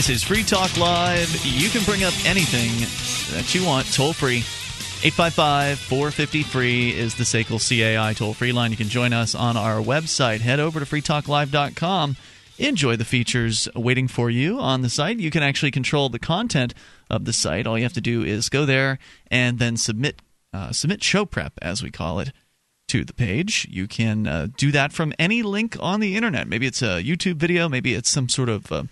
This is Free Talk Live. You can bring up anything that you want toll free. 855 450 free is the SACL CAI toll free line. You can join us on our website. Head over to freetalklive.com. Enjoy the features waiting for you on the site. You can actually control the content of the site. All you have to do is go there and then submit uh, submit show prep, as we call it, to the page. You can uh, do that from any link on the internet. Maybe it's a YouTube video, maybe it's some sort of uh,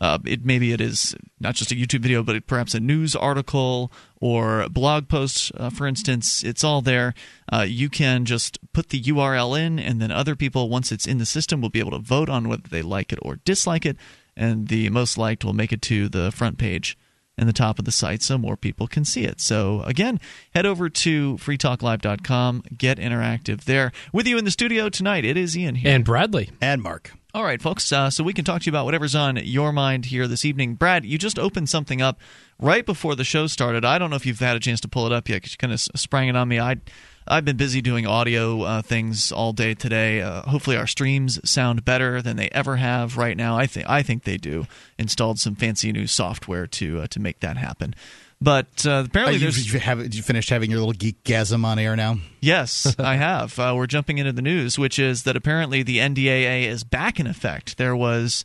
uh, it maybe it is not just a YouTube video, but perhaps a news article or blog post, uh, for instance. It's all there. Uh, you can just put the URL in, and then other people, once it's in the system, will be able to vote on whether they like it or dislike it. And the most liked will make it to the front page and the top of the site so more people can see it. So, again, head over to freetalklive.com, get interactive there. With you in the studio tonight, it is Ian here. And Bradley. And Mark. All right, folks. Uh, so we can talk to you about whatever's on your mind here this evening. Brad, you just opened something up right before the show started. I don't know if you've had a chance to pull it up yet because you kind of sprang it on me. I, I've been busy doing audio uh, things all day today. Uh, hopefully, our streams sound better than they ever have right now. I think I think they do. Installed some fancy new software to uh, to make that happen. But uh, apparently, you, there's. you, have, you finished having your little geek geekgasm on air now? Yes, I have. Uh, we're jumping into the news, which is that apparently the NDAA is back in effect. There was.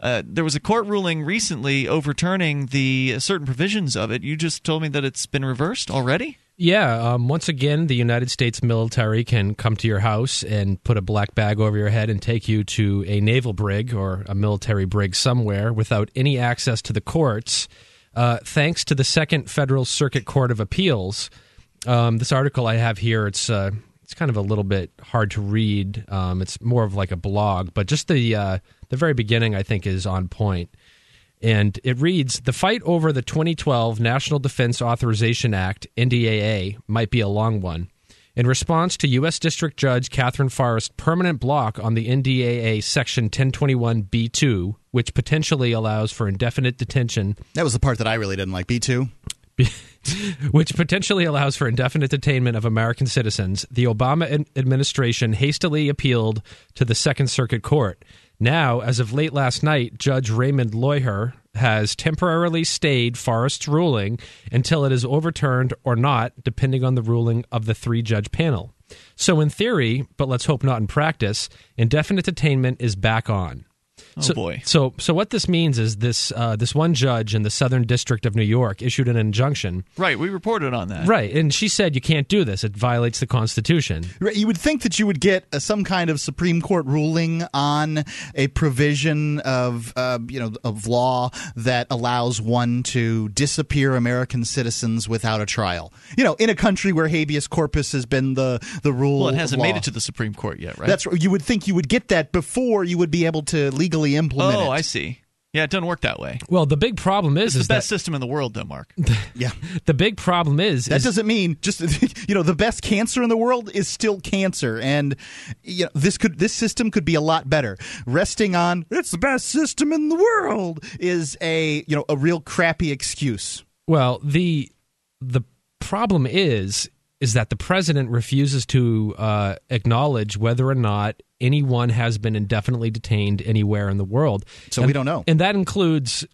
Uh, there was a court ruling recently overturning the certain provisions of it. You just told me that it's been reversed already. Yeah. Um, once again, the United States military can come to your house and put a black bag over your head and take you to a naval brig or a military brig somewhere without any access to the courts uh, thanks to the Second Federal Circuit Court of Appeals. Um, this article I have here, it's uh, it's kind of a little bit hard to read. Um, it's more of like a blog, but just the uh, the very beginning I think is on point. And it reads The fight over the 2012 National Defense Authorization Act, NDAA, might be a long one. In response to U.S. District Judge Katherine Forrest's permanent block on the NDAA Section 1021B2, which potentially allows for indefinite detention. That was the part that I really didn't like. B2? which potentially allows for indefinite detainment of American citizens, the Obama administration hastily appealed to the Second Circuit Court. Now, as of late last night, Judge Raymond Lohier has temporarily stayed Forrest's ruling until it is overturned or not, depending on the ruling of the three judge panel. So, in theory, but let's hope not in practice, indefinite detainment is back on. Oh so, boy! So, so what this means is this: uh, this one judge in the Southern District of New York issued an injunction. Right, we reported on that. Right, and she said you can't do this; it violates the Constitution. Right, you would think that you would get uh, some kind of Supreme Court ruling on a provision of uh, you know of law that allows one to disappear American citizens without a trial. You know, in a country where habeas corpus has been the the rule. Well, it hasn't law. made it to the Supreme Court yet, right? That's you would think you would get that before you would be able to legally implement oh, it. I see. Yeah, it doesn't work that way. Well, the big problem is, it's is the best that, system in the world, though, Mark. yeah, the big problem is that is, doesn't mean just you know the best cancer in the world is still cancer, and you know this could this system could be a lot better. Resting on it's the best system in the world is a you know a real crappy excuse. Well, the the problem is is that the president refuses to uh, acknowledge whether or not anyone has been indefinitely detained anywhere in the world. So and, we don't know, and that includes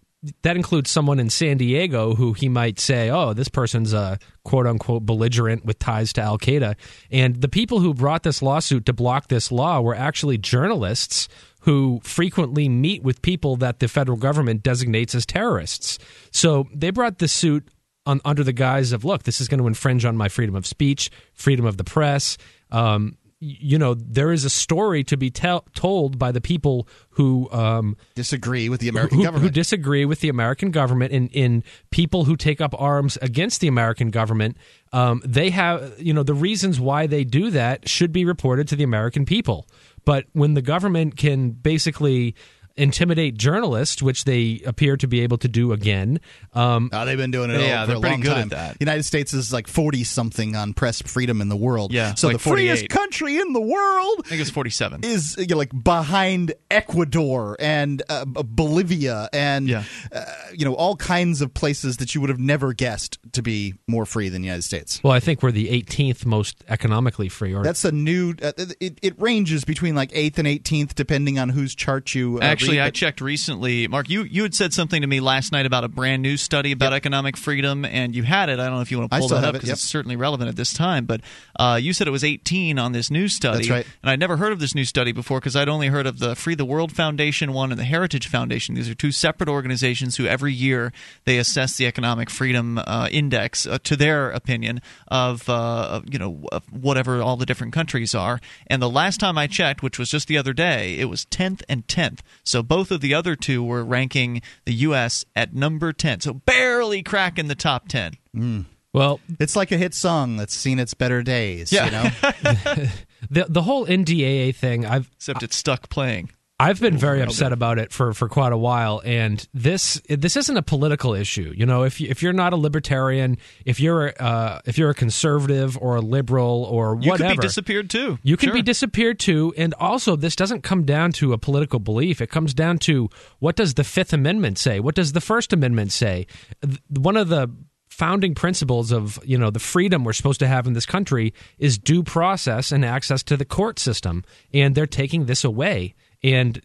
that includes someone in San Diego who he might say, "Oh, this person's a quote unquote belligerent with ties to Al Qaeda." And the people who brought this lawsuit to block this law were actually journalists who frequently meet with people that the federal government designates as terrorists. So they brought this suit on, under the guise of, "Look, this is going to infringe on my freedom of speech, freedom of the press." Um, you know there is a story to be tell, told by the people who um, disagree with the American who, government, who disagree with the American government, and in people who take up arms against the American government. Um, they have, you know, the reasons why they do that should be reported to the American people. But when the government can basically intimidate journalists, which they appear to be able to do again. Um, oh, they've been doing it yeah, for they're a pretty long good time. at that. United States is like forty something on press freedom in the world. Yeah, so like the freest country in the world I think it's 47. is you know, like behind Ecuador and uh, Bolivia and Yeah. uh, you know all kinds of places that you would have never guessed to be more free than the United States. well, I think we're the 18th most economically free. Or That's a new. Uh, it, it ranges between like eighth and eighteenth, depending on whose chart you uh, Actually, I but- checked recently. Mark, you, you had said something to me last night about a brand new study about economic freedom, and you had it. I don't know if you want to pull that up it, because yep. it's certainly relevant at this time. But uh, you said it was 18 on this new study. That's right. And I'd never heard of this new study before because I'd only heard of the Free the World Foundation one and the Heritage Foundation. These are two separate organizations who every year they assess the economic freedom uh, index uh, to their opinion of uh, of, you know of whatever all the different countries are. And the last time I checked, which was just the other day, it was 10th and 10th. So both of the other two were ranking the U.S. at number 10, so barely cracking the top 10. Hmm. Well, It's like a hit song that's seen its better days. Yeah. You know? the the whole NDAA thing, I've Except it's stuck playing. I've been very upset about it for, for quite a while, and this this isn't a political issue. You know, if you, if you're not a libertarian, if you're uh, if you're a conservative or a liberal or whatever, You could be disappeared too. you can Sure. be disappeared too. And also, this doesn't come down to a political belief. It comes down to what does the Fifth Amendment say? What does the First Amendment say? One of the founding principles of you know the freedom we're supposed to have in this country is due process and access to the court system and they're taking this away and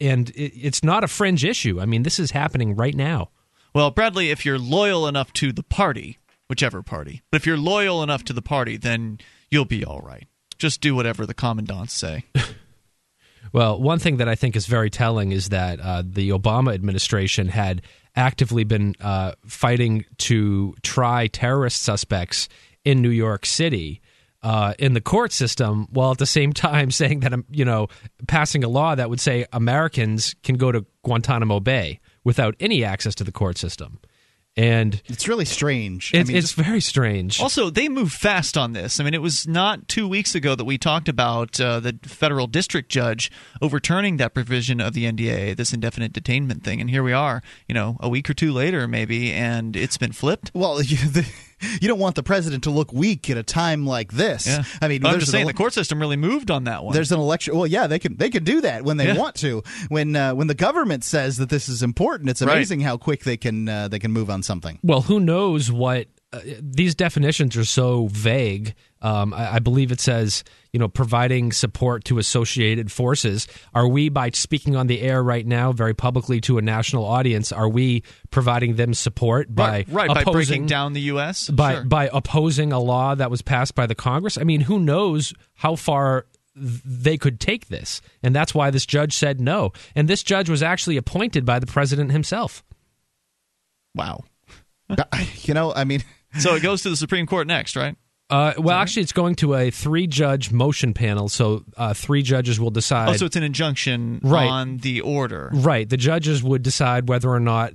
and it, it's not a fringe issue i mean this is happening right now Well, Bradley, if you're loyal enough to the party, whichever party, but if you're loyal enough to the party, then you'll be all right. Just do whatever the commandants say. Well, one thing that I think is very telling is that uh, the Obama administration had actively been uh, fighting to try terrorist suspects in New York City. Uh, in the court system, while at the same time saying that um, you know passing a law that would say Americans can go to Guantanamo Bay without any access to the court system, and It's really strange. I it's, mean, it's very strange. Also, they move fast on this. I mean, it was not two weeks ago that we talked about uh, the federal district judge overturning that provision of the NDA, this indefinite detainment thing, and here we are, you know, a week or two later, maybe, and it's been flipped. Well, the, you don't want the president to look weak at a time like this. Yeah, I mean, I'm there's just an saying ele- the court system really moved on that one. There's an election. Well, yeah, they can they can do that when they Yeah. want to. When uh, when the government says that this is important, it's Right. amazing how quick they can uh, they can move on something. Well, who knows what uh, these definitions are so vague. Um, I, I believe it says, you know, providing support to associated forces. Are we, by speaking on the air right now, very publicly to a national audience, are we providing them support by right, right by breaking down the U.S. by Sure. by opposing a law that was passed by the Congress? I mean, who knows how far they could take this, and that's why this judge said no. And this judge was actually appointed by the president himself. wow. you know, I mean, So it goes to the Supreme Court next, right? Uh, well, actually, it's going to a three-judge motion panel, so uh, three judges will decide. Oh, so it's an injunction Right. on the order. right, the judges would decide whether or not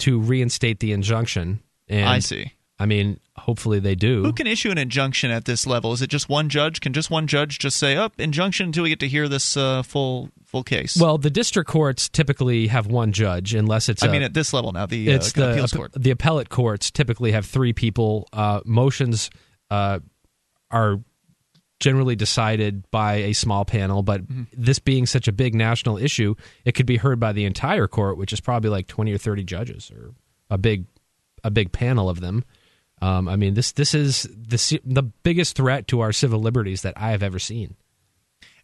to reinstate the injunction. And I see. I mean, hopefully they do. Who can issue an injunction at this level? Is it just one judge? Can just one judge just say, "Up injunction until we get to hear this uh, full full case"? well, the district courts typically have one judge, unless it's. I a- mean, at this level now, the it's uh, the appeals court. the appellate courts typically have three people. Uh, motions uh, are generally decided by a small panel, but Mm-hmm. this being such a big national issue, it could be heard by the entire court, which is probably like twenty or thirty judges, or a big a big panel of them. Um, I mean, this this is the the biggest threat to our civil liberties that I have ever seen.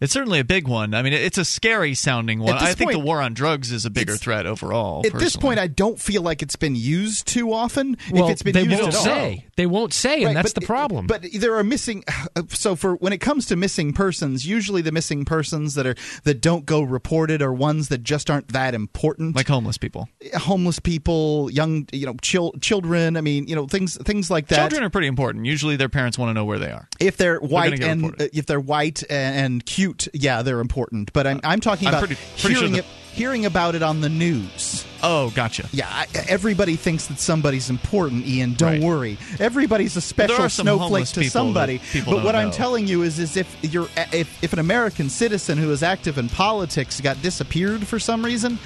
It's certainly a big one. I mean, it's a scary sounding one. At this I think point, the war on drugs is a bigger threat overall. at this point, I don't feel like it's been used too often. Well, if it's been they used won't at all. say. They won't say, and Right, that's but- the problem. But there are missing. So for when it comes to missing persons, usually the missing persons that are that don't go reported are ones that just aren't that important. like homeless people. homeless people, young, you know, chil- children. I mean, you know, things things like that. Children are pretty important. Usually, their parents want to know where they are. if they're white and reported. uh, if they're white and, and cute, yeah, they're important. But I'm I'm talking I'm about pretty- pretty sure hearing it, hearing about it on the news. Oh, gotcha. Yeah, I, everybody thinks that somebody's important, Ian. Don't Right. worry. Everybody's a special snowflake to somebody. But what I'm telling you is, is if you're if, if an American citizen who is active in politics got disappeared for some reason,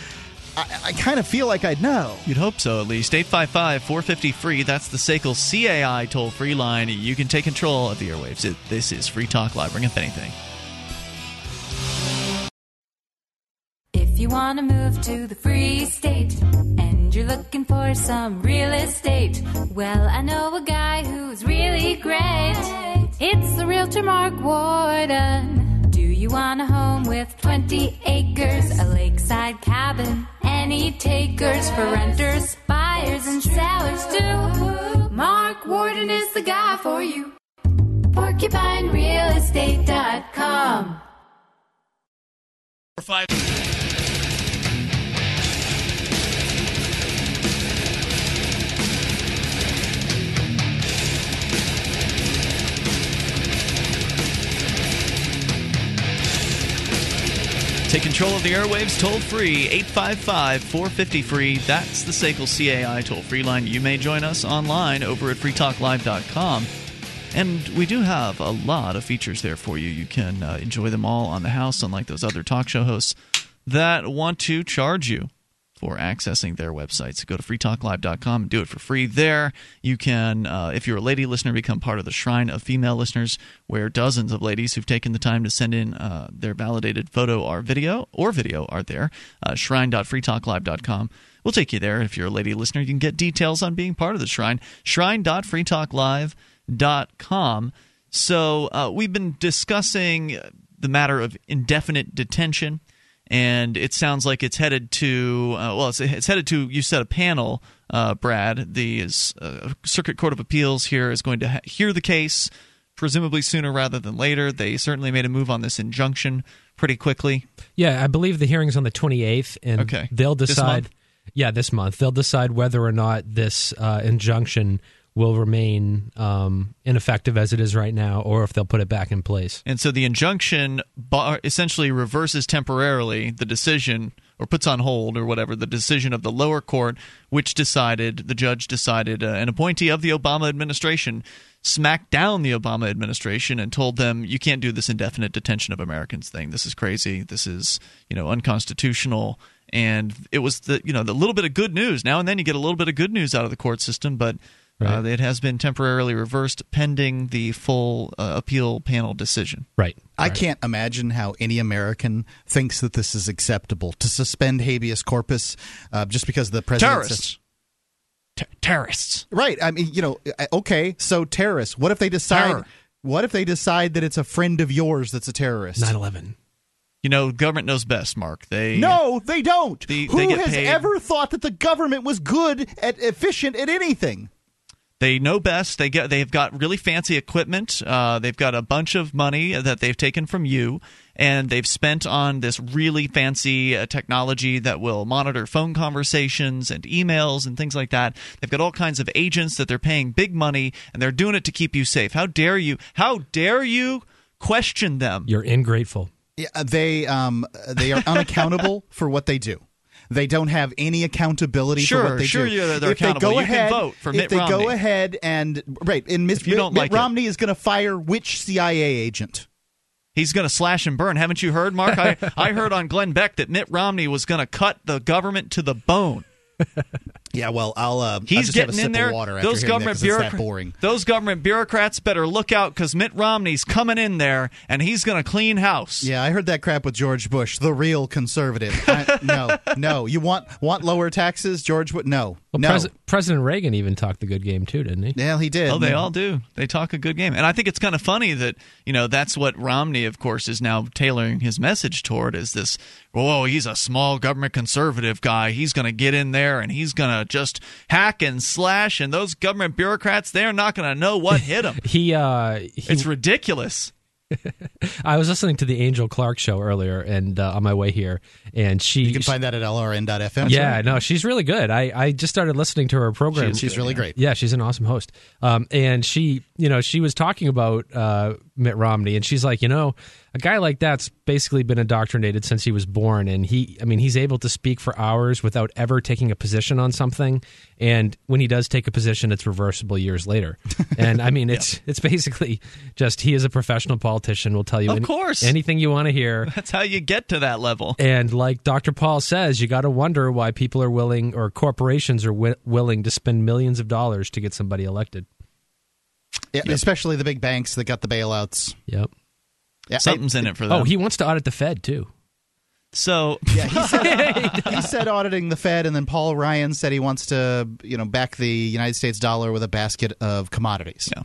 I, I kind of feel like I'd know. You'd hope so, at least. 855 450 free. That's the SACL CAI toll free line. You can take control of the airwaves. It, this is Free Talk Live. Bring up anything. If you want to move to the free state and you're looking for some real estate, well, I know a guy who's really great. It's the realtor Mark Warden. Do you want a home with 20 acres, a lakeside cabin, any takers for renters, buyers, and sellers too. Mark Warden is the guy for you. PorcupineRealEstate.com. Five. Take control of the airwaves toll free 855 450 free. That's the SACL CAI toll free line. You may join us online over at freetalklive.com. And we do have a lot of features there for you. You can uh, enjoy them all on the house, unlike those other talk show hosts that want to charge you for accessing their websites. Go to freetalklive.com and do it for free there. You can, uh, if you're a lady listener, become part of the Shrine of Female Listeners, where dozens of ladies who've taken the time to send in uh, their validated photo or video or video are there. Uh, shrine.freetalklive.com. We'll take you there. If you're a lady listener, you can get details on being part of the Shrine. Shrine.freetalklive.com. So uh, we've been discussing the matter of indefinite detention and it sounds like it's headed to uh, well, it's, it's, headed to you said a panel, uh, Brad. The uh, Circuit Court of Appeals here is going to ha- hear the case, presumably sooner rather than later. They certainly made a move on this injunction pretty quickly. Yeah, I believe the hearing's on the twenty eighth, and okay. they'll decide. Yeah, this month they'll decide whether or not this uh, injunction will remain um, ineffective as it is right now, or if they'll put it back in place. And so the injunction bar- essentially reverses temporarily the decision, or puts on hold, or whatever, the decision of the lower court, which decided, the judge decided, uh, an appointee of the Obama administration smacked down the Obama administration and told them, you can't do this indefinite detention of Americans thing. This is crazy. This is, you know, unconstitutional and it was the you know the little bit of good news now and then you get a little bit of good news out of the court system but Right. Uh, it has been temporarily reversed pending the full uh, appeal panel decision. Right. I right. can't imagine how any American thinks that this is acceptable to suspend habeas corpus uh, just because the president terrorists. Says, T- terrorists. Right. I mean, you know, okay, so terrorists. What if they decide Terror. What if they decide that it's a friend of yours that's a terrorist? 9/11. You know, government knows best, Mark. They No, they don't. The, Who they has paid. ever thought that the government was good at efficient at anything? They know best. They get. They've got really fancy equipment. Uh, they've got a bunch of money that they've taken from you, and they've spent on this really fancy uh, technology that will monitor phone conversations and emails and things like that. They've got all kinds of agents that they're paying big money, and they're doing it to keep you safe. How dare you? How dare you question them? You're ingrateful. Yeah, they um, they are unaccountable for what they do. They don't have any accountability sure, for what they sure do. Sure, they're if accountable. They go you ahead, can vote for if Mitt they Romney. go ahead and right, and Miss, if you don't Mitt, like Mitt Romney is going to fire which CIA agent? He's going to slash and burn. Haven't you heard, Mark? I, I heard on Glenn Beck that Mitt Romney was going to cut the government to the bone. Yeah, well, I'll. Uh, He's I'll just getting have a in there. Of water those government that, 'cause it's that bureaucrats. boring. Those government bureaucrats better look out because Mitt Romney's coming in there and he's going to clean house. Yeah, I heard that crap with George Bush, the real conservative. I, no, no. You want want lower taxes, George? Would no, Well, no. Pres- President Reagan even talked the good game too, didn't he? yeah, he did. Oh, they all do. They talk a good game, and I think it's kind of funny that you know that's what Romney, of course, is now tailoring his message toward is this. Oh, he's a small government conservative guy. He's going to get in there and he's going to just hack and slash, and those government bureaucrats, they're not going to know what hit them. He, uh, he it's ridiculous. I was listening to the Angel Clark show earlier, and uh, on my way here, and she You can find that at lrn.fm. yeah, no, she's really good. I, I just started listening to her program. She- she's really great. Yeah, she's an awesome host. Um, and she, you know, she was talking about uh, Mitt Romney, and she's like, you know, a guy like that's basically been indoctrinated since he was born, and he, I mean, he's able to speak for hours without ever taking a position on something, and when he does take a position, it's reversible years later. And I mean, it's it's basically just he is a professional politician. Will tell you, Of any- course. anything you want to hear. That's how you get to that level. And like Dr. Paul says, you got to wonder why people are willing or corporations are wi- willing to spend millions of dollars to get somebody elected. Yeah, especially the big banks that got the bailouts. Yep. Yeah, Something's uh, in it for oh, them. Oh, he wants to audit the Fed too. so Yeah, he said, he said auditing the Fed, and then Paul Ryan said he wants to, you know, back the United States dollar with a basket of commodities. Yeah.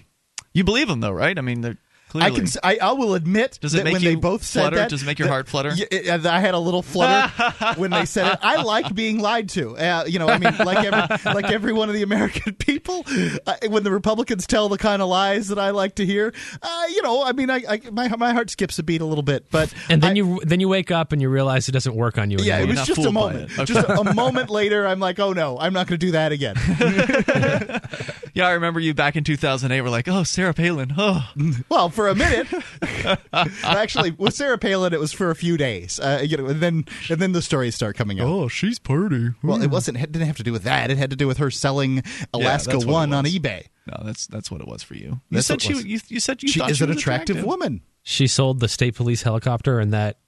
you believe him though, right? I mean, they're Clearly. I can. I, I will admit Does it that make when you they both said flutter? that, Does it make your that- heart flutter? Yeah, I had a little flutter when they said it. I like being lied to. Uh, you know, I mean, like every like every one of the American people. Uh, when the Republicans tell the kind of lies that I like to hear, uh, you know, I mean, I, I my my heart skips a beat a little bit, but And then I- you then you wake up and you realize it doesn't work on you Yeah, anymore. it was just a moment. Okay. Just a, a moment later, I'm like, oh no, I'm not going to do that again. Yeah, I remember you back in 2008 were like, "Oh, Sarah Palin." Oh. Well, for a minute, actually, with Sarah Palin, it was for a few days. Uh, you know, and then and then the stories start coming out. Oh, she's pretty. Well, it wasn't. It didn't have to do with that. It had to do with her selling Alaska that's what it One on eBay. No, that's that's what it was for you. You That's said what she you, you said you She thought is she an was attractive, woman. She sold the state police helicopter, and that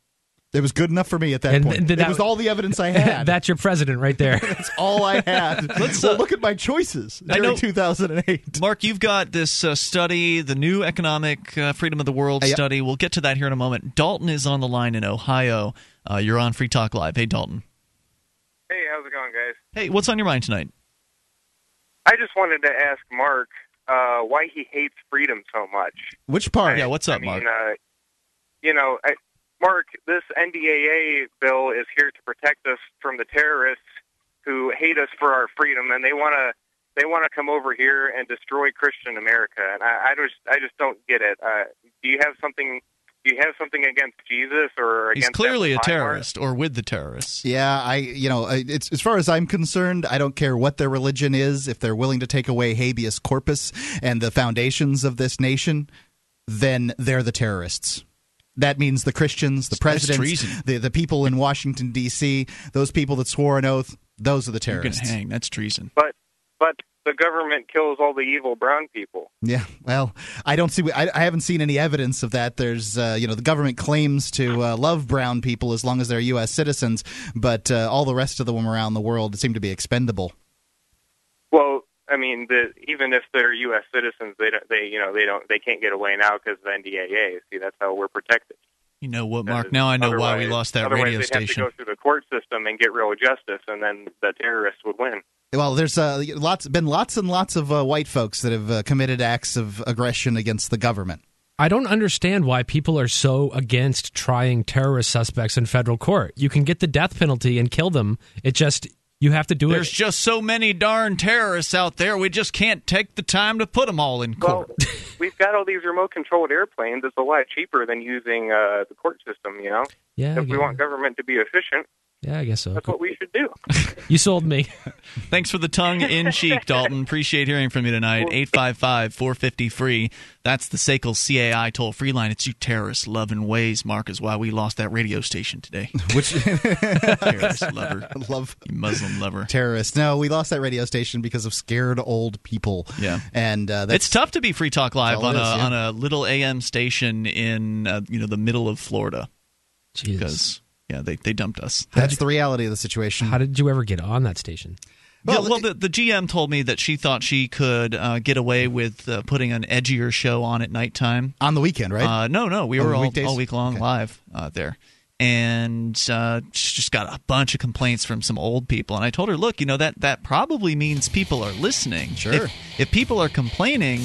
It was good enough for me at that And point. th- it that- was all the evidence I had. that's your president right there. That's all I had. Let's, well, uh, look at my choices I during know- 2008. Mark, you've got this uh, study, the new economic uh, freedom of the world Uh, yep. study. We'll get to that here in a moment. Dalton is on the line in Ohio. Uh, you're on Free Talk Live. Hey, Dalton. Hey, how's it going, guys? Hey, what's on your mind tonight? I just wanted to ask Mark uh, why he hates freedom so much. Which part? Yeah, what's up, I mean, Mark? Uh, you know, I, Mark, this NDAA bill is here to protect us from the terrorists who hate us for our freedom, and they want to they want to come over here and destroy Christian America. And I, I just I just don't get it. Uh, do you have something? Do you have something against Jesus or He's against clearly a Emma Heinlein? terrorist or with the terrorists. Yeah, I you know, it's as far as I'm concerned, I don't care what their religion is. If they're willing to take away habeas corpus and the foundations of this nation, then they're the terrorists. That means the Christians, the That's presidents, the the people in Washington D.C., those people that swore an oath, those are the You're terrorists. hang. That's treason. But but the government kills all the evil brown people. Yeah, well, I don't see. I, I haven't seen any evidence of that. There's, uh, you know, the government claims to uh, love brown people as long as they're U.S. citizens, but uh, all the rest of them around the world seem to be expendable. Well, I mean, the, even if they're U.S. citizens, they don't, they you know they don't they can't get away now because of NDAA. See, that's how we're protected. You know what, Mark? Now I know why we lost that otherwise radio they'd station. Have to go through the court system and get real justice, and then the terrorists would win. Well, there's uh, lots been lots and lots of uh, white folks that have uh, committed acts of aggression against the government. I don't understand why people are so against trying terrorist suspects in federal court. You can get the death penalty and kill them. It just you have to do There's it. just so many darn terrorists out there. We just can't take the time to put them all in court. Well, court. we've got all these remote-controlled airplanes. It's a lot cheaper than using uh, the court system. You know, yeah, if we guess, want government to be efficient, yeah, I guess so. that's what we should do. You sold me. Thanks for the tongue in cheek, Dalton. Appreciate hearing from you tonight. 855 450 free. That's the SACL CAI toll free line. It's you terrorist loving ways, Mark, is why we lost that radio station today. Which terrorist lover. love You Muslim lover. terrorists. No, we lost that radio station because of scared old people. Yeah. and uh, that's It's tough to be Free Talk Live on it a yeah. on a little AM station in uh, you know the middle of Florida Jesus. because yeah they, they dumped us. that's the reality of the situation. How did you ever get on that station? Well, yeah, well, the, the GM told me that she thought she could uh, get away with uh, putting an edgier show on at nighttime. on the weekend, right? Uh, no, no, we Oh, were all, weekdays? all week long Okay. live uh, there. And uh, she just got a bunch of complaints from some old people. And I told her, look, you know, that, that probably means people are listening. Sure. If, if people are complaining,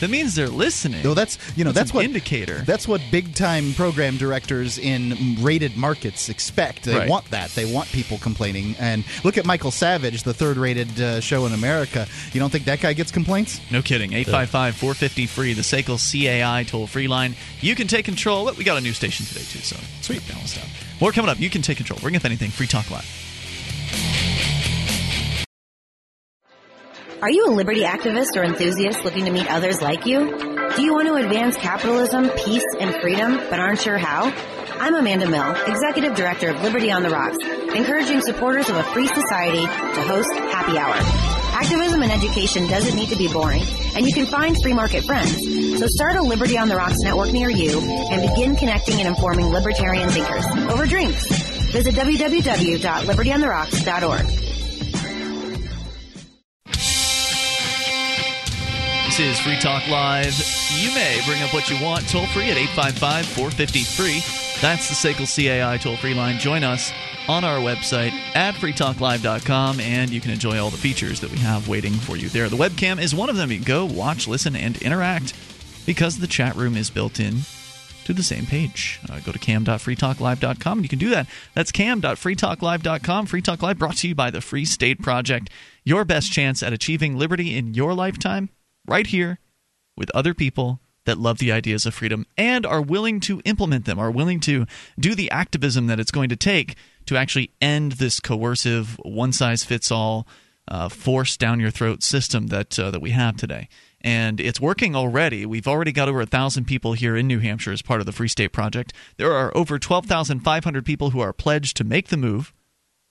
that means they're listening. no, that's you know That's that's, an what indicator. That's what big time program directors in rated markets expect. They Right. want that. They want people complaining. And look at Michael Savage, the third rated uh, show in America. You don't think that guy gets complaints? No kidding. 855 450 free, the SACL CAI toll free line. You can take control. We got a new station today, too, so sweet balanced out. More coming up. You can take control. Bring up anything. Free Talk Live. Are you a liberty activist or enthusiast looking to meet others like you? Do you want to advance capitalism, peace, and freedom, but aren't sure how? I'm Amanda Mill, Executive Director of Liberty on the Rocks, encouraging supporters of a free society to host Happy Hour. Activism and education doesn't need to be boring, and you can find free market friends. So start a Liberty on the Rocks network near you and begin connecting and informing libertarian thinkers over drinks. Visit www.libertyontherocks.org. Is Free Talk Live. You may bring up what you want toll free at 855 450 free. That's the SACL CAI toll free line. Join us on our website at freetalklive.com and you can enjoy all the features that we have waiting for you there. The webcam is one of them. You can go, watch, listen, and interact. because the chat room is built in to the same page. Uh, go to cam.freetalklive.com and you can do that. That's cam.freetalklive.com. Free Talk Live brought to you by the Free State Project. Your best chance at achieving liberty in your lifetime, right here with other people that love the ideas of freedom and are willing to implement them, are willing to do the activism that it's going to take to actually end this coercive, one size fits all, uh, force down your throat system that uh, that we have today. And it's working already. We've already got over a thousand people here in New Hampshire as part of the Free State Project. There are over twelve thousand five hundred people who are pledged to make the move,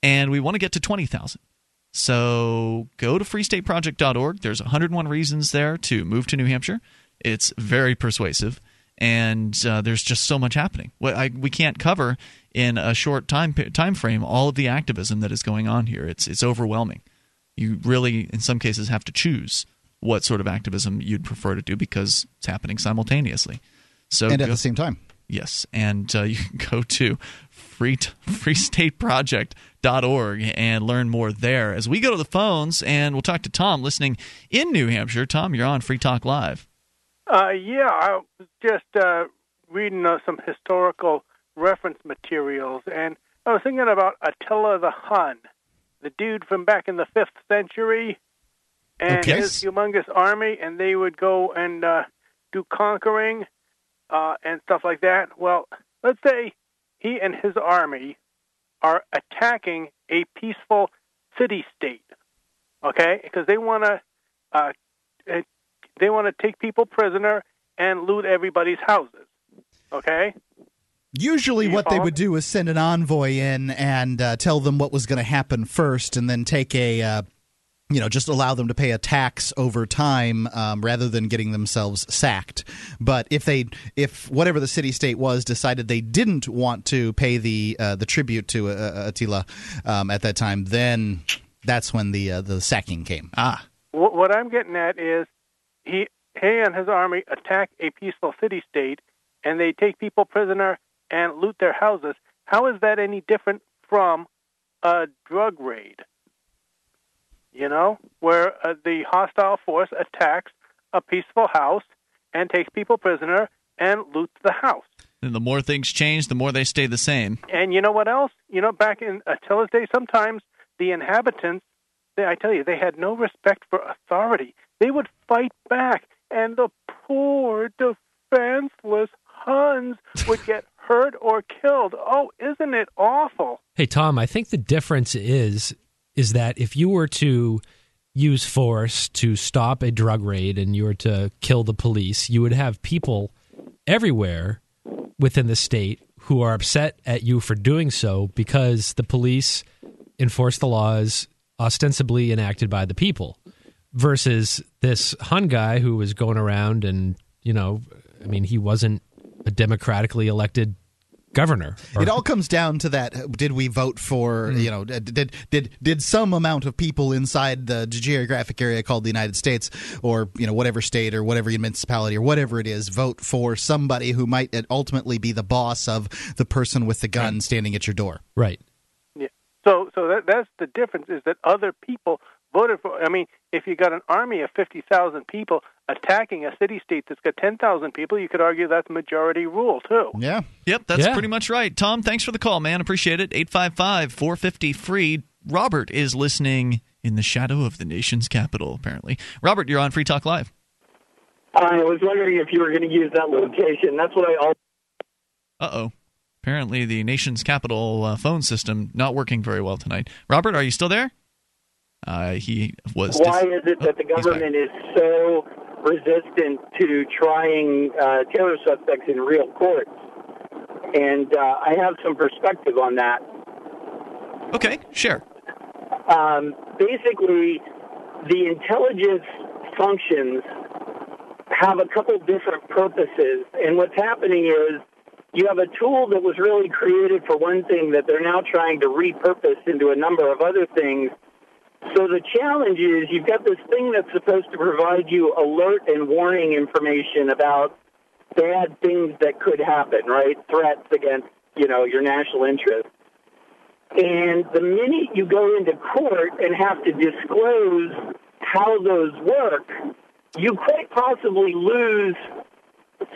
and we want to get to twenty thousand. So go to freestateproject.org. There's 101 reasons there to move to New Hampshire. It's very persuasive, and uh, there's just so much happening. I, we can't cover in a short time time frame all of the activism that is going on here. It's it's overwhelming. You really, in some cases, have to choose what sort of activism you'd prefer to do because it's happening simultaneously. So and go, at the same time. Yes, and uh, you can go to free freestateproject.org and learn more there. As we go to the phones, and we'll talk to Tom listening in New Hampshire. Tom, you're on Free Talk Live. Uh, yeah, I was just uh, reading uh, some historical reference materials, and I was thinking about Attila the Hun, the dude from back in the fifth century, and Okay. his humongous army, and they would go and uh, do conquering uh, and stuff like that. Well, let's say he and his army are attacking a peaceful city state, okay? Because they want to uh, uh, they want to take people prisoner and loot everybody's houses, okay? Usually, what they would do is send an envoy in and uh, tell them what was going to happen first, and then take a, uh, you know, just allow them to pay a tax over time um, rather than getting themselves sacked. But if they, if whatever the city state was decided they didn't want to pay the uh, the tribute to uh, Attila um, at that time, then that's when the uh, the sacking came. Ah, What I'm getting at is he, he and his army attack a peaceful city state, and they take people prisoner and loot their houses. How is that any different from a drug raid? You know, where uh, the hostile force attacks a peaceful house and takes people prisoner and loots the house. and the more things change, the more they stay the same. And you know what else? You know, back in Attila's day, sometimes the inhabitants, they, I tell you, they had no respect for authority. They would fight back, and the poor, defenseless Huns would get hurt or killed. Oh, isn't it awful? Hey Tom, I think the difference is is that if you were to use force to stop a drug raid and you were to kill the police, you would have people everywhere within the state who are upset at you for doing so because the police enforce the laws ostensibly enacted by the people versus this Hun guy who was going around and, you know, I mean, he wasn't a democratically elected governor. or- It all comes down to that: uh, did we vote for? You know, did did did some amount of people inside the geographic area called the United States, or you know, whatever state or whatever municipality or whatever it is, vote for somebody who might ultimately be the boss of the person with the gun standing at your door? right. Yeah. So, so that, that's the difference is that other people voted for. I mean, if you got an army of fifty thousand people attacking a city state that's got ten thousand people, you could argue that's majority rule too. Yeah. Yep, that's Yeah. pretty much right. Tom, thanks for the call, man. Appreciate it. 855 450 free. Robert is listening in the shadow of the nation's capital, apparently. Robert, you're on Free Talk Live. I was wondering if you were going to use that location. That's what I all. Uh oh. Apparently, the nation's capital uh, phone system not working very well tonight. Robert, are you still there? Uh, he was. Why is it that the Oh, government is so resistant to trying uh, terror suspects in real courts? And uh, I have some perspective on that. Okay, sure. Um, basically, the intelligence functions have a couple different purposes, and what's happening is you have a tool that was really created for one thing that they're now trying to repurpose into a number of other things. So the challenge is you've got this thing that's supposed to provide you alert and warning information about bad things that could happen, right? Threats against, you know, your national interest. And the minute you go into court and have to disclose how those work, you quite possibly lose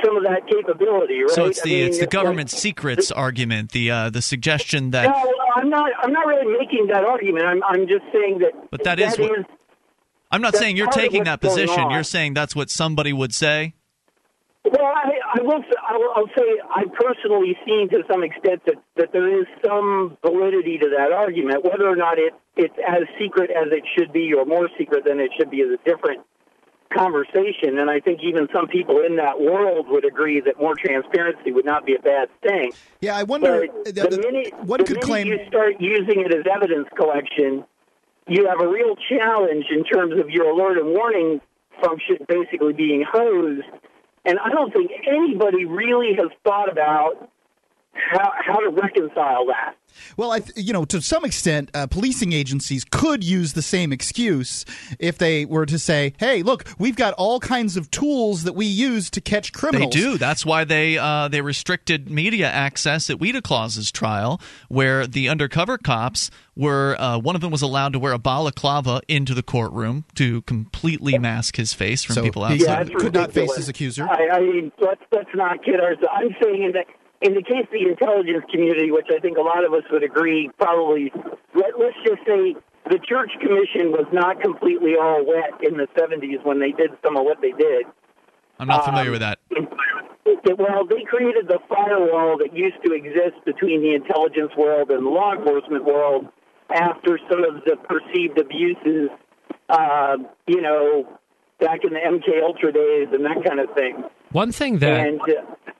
some of that capability, right? So it's I the mean, it's the like- government secrets argument, the uh, the suggestion that. No, I'm not. I'm not really making that argument. I'm. I'm just saying that. But that is what- I'm not saying you're taking that position. You're saying that's what somebody would say. Well, I, I will. Say, I'll, I'll say I personally seen to some extent that that there is some validity to that argument. Whether or not it it's as secret as it should be, or more secret than it should be, is a different conversation. And I think even some people in that world would agree that more transparency would not be a bad thing. Yeah, I wonder. But uh, the minute, one the could minute claim. you start using it as evidence collection, you have a real challenge in terms of your alert and warning function basically being hosed. And I don't think anybody really has thought about how how to reconcile that. Well, I, th- you know, to some extent, uh, policing agencies could use the same excuse if they were to say, "Hey, look, we've got all kinds of tools that we use to catch criminals." They do. That's why they uh, they restricted media access at Weta Claus's trial, where the undercover cops were uh, one of them was allowed to wear a balaclava into the courtroom to completely mask his face from So people he outside. Yeah, that's could not face his accuser. I, I mean, let's let's not kid ourselves. I'm saying in the in the case of the intelligence community, which I think a lot of us would agree, probably let, let's just say the Church Commission was not completely all wet in the 70s when they did some of what they did. I'm not um, familiar with that. Well, they created the firewall that used to exist between the intelligence world and the law enforcement world after some of the perceived abuses, uh, you know, back in the MK Ultra days and that kind of thing. One thing that and uh,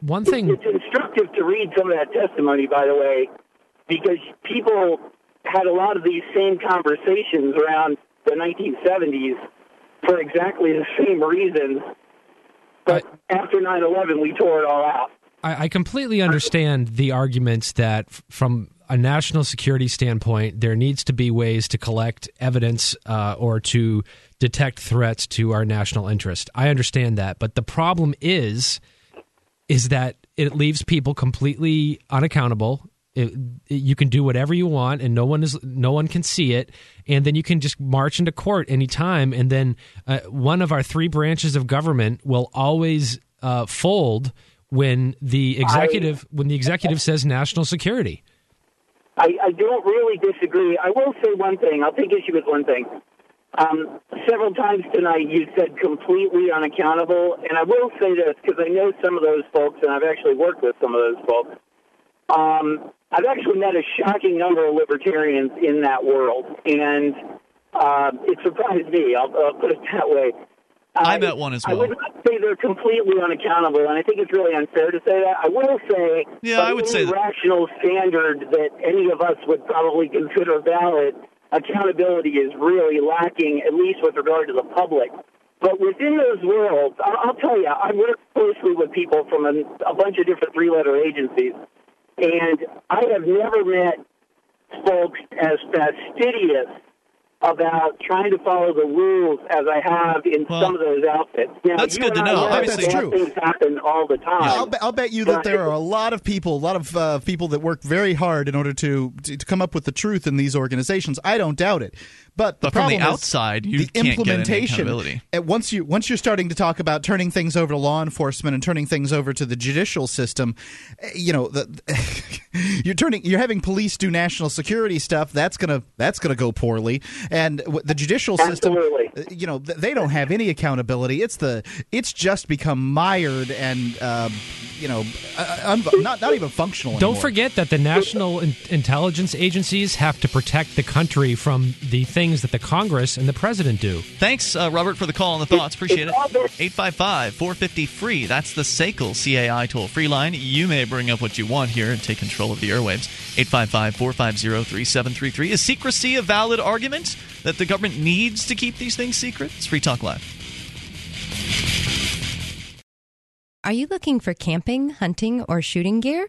one thing it's instructive to read some of that testimony, by the way, because people had a lot of these same conversations around the 1970s for exactly the same reasons. But after 9 11, we tore it all out. I, I completely understand the arguments that, from a national security standpoint, there needs to be ways to collect evidence uh, or to detect threats to our national interest. I understand that, but the problem is, is that it leaves people completely unaccountable. It, it- you can do whatever you want, and no one is no one can see it, and then you can just march into court anytime, and then uh, one of our three branches of government will always uh, fold when the executive when the executive says national security. I, I don't really disagree. I will say one thing. I'll take issue with one thing. Um, several times tonight you said completely unaccountable, and I will say this because I know some of those folks, and I've actually worked with some of those folks. Um, I've actually met a shocking number of libertarians in that world, and uh, it surprised me. I'll, I'll put it that way. I met one as well. I would not say they're completely unaccountable, and I think it's really unfair to say that. I will say, Yeah, I would say rational standard that any of us would probably consider valid, accountability is really lacking, at least with regard to the public. But within those worlds, I'll, tell you, I work closely with people from a, a bunch of different three-letter agencies, and I have never met folks as fastidious about trying to follow the rules as I have in Well, some of those outfits. Now, that's good to I know. Obviously- That's true. things happen all the time. I'll, be- I'll bet you that there are a lot of people, a lot of uh, people that work very hard in order to to come up with the truth in these organizations. I don't doubt it. But the But from the problem is outside, you the can't get any implementation. accountability. And once you once you're starting to talk about turning things over to law enforcement and turning things over to the judicial system, eh, you know, the, you're turning you're having police do national security stuff. That's gonna that's gonna go poorly. And the judicial system, Absolutely. uh, you know, they don't have any accountability. It's the it's just become mired and um, you know, uh, un- not not even functional. Anymore. Don't forget that the national in- intelligence agencies have to protect the country from the things that the Congress and the president do. Thanks, uh, Robert, for the call and the thoughts. Appreciate it. it's 855 450 free. That's the SACL CAI toll free line. You may bring up what you want here and take control of the airwaves. 855 450 3733. Is secrecy a valid argument that the government needs to keep these things secret? It's Free Talk Live. Are you looking for camping, hunting, or shooting gear?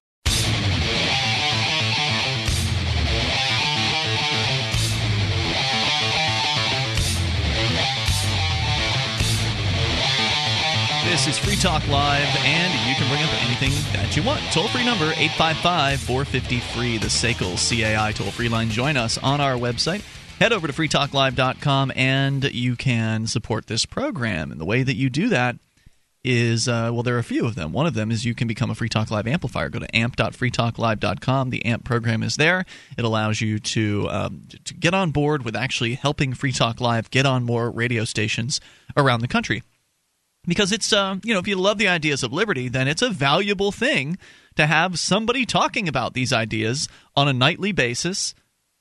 This is Free Talk Live, and you can bring up anything that you want. Toll free number 855 450 free, the SACL CAI toll free line. Join us on our website. Head over to freetalklive.com and you can support this program. And the way that you do that is uh, well, there are a few of them. One of them is you can become a Free Talk Live amplifier. Go to amp.freetalklive.com. The AMP program is there. It allows you to um, to get on board with actually helping Free Talk Live get on more radio stations around the country because it's uh, you know if you love the ideas of liberty then it's a valuable thing to have somebody talking about these ideas on a nightly basis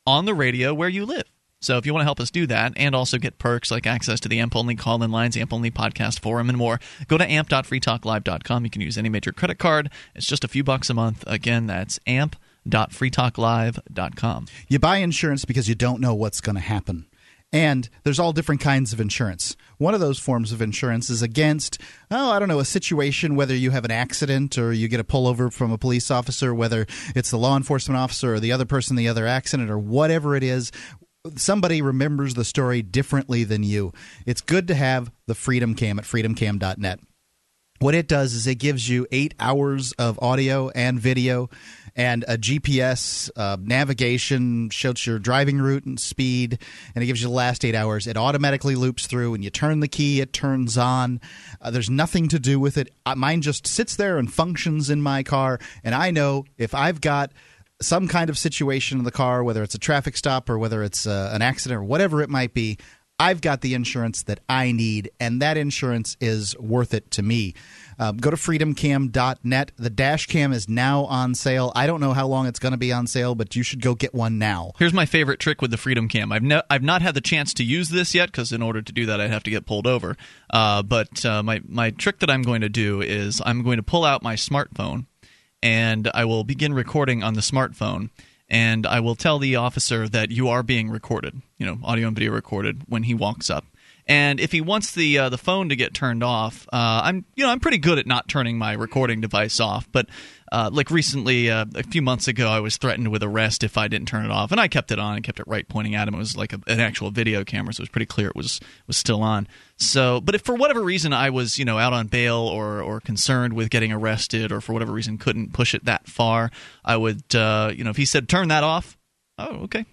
on the radio where you live. So if you want to help us do that and also get perks like access to the amp only call in lines amp only podcast forum and more go to amp.freetalklive.com you can use any major credit card. It's just a few bucks a month. Again that's amp.freetalklive.com You buy insurance because you don't know what's going to happen. And there's all different kinds of insurance. One of those forms of insurance is against, oh, I don't know, a situation, whether you have an accident or you get a pullover from a police officer, whether it's the law enforcement officer or the other person the other accident or whatever it is. Somebody remembers the story differently than you. It's good to have the Freedom Cam at freedomcam.net. What it does is it gives you eight hours of audio and video and a GPS uh, navigation, shows your driving route and speed, and it gives you the last eight hours. It automatically loops through. and you turn the key, it turns on. Uh, there's nothing to do with it. Uh, mine just sits there and functions in my car, and I know if I've got some kind of situation in the car, whether it's a traffic stop or whether it's uh, an accident or whatever it might be, I've got the insurance that I need, and that insurance is worth it to me. Um, go to freedomcam.net. The dash cam is now on sale. I don't know how long it's going to be on sale, but you should go get one now. Here's my favorite trick with the Freedom Cam. I've ne- I've not had the chance to use this yet because in order to do that, I'd have to get pulled over. Uh, but uh, my my trick that I'm going to do is I'm going to pull out my smartphone, and I will begin recording on the smartphone. And I will tell the officer that you are being recorded, you know, audio and video recorded when he walks up. And if he wants the uh, the phone to get turned off, uh, I'm you know I'm pretty good at not turning my recording device off. But uh, like recently, uh, a few months ago, I was threatened with arrest if I didn't turn it off, and I kept it on and kept it right pointing at him. It was like a, an actual video camera, so it was pretty clear it was was still on. So, but if for whatever reason I was you know out on bail or or concerned with getting arrested, or for whatever reason couldn't push it that far, I would uh, you know if he said turn that off, oh okay,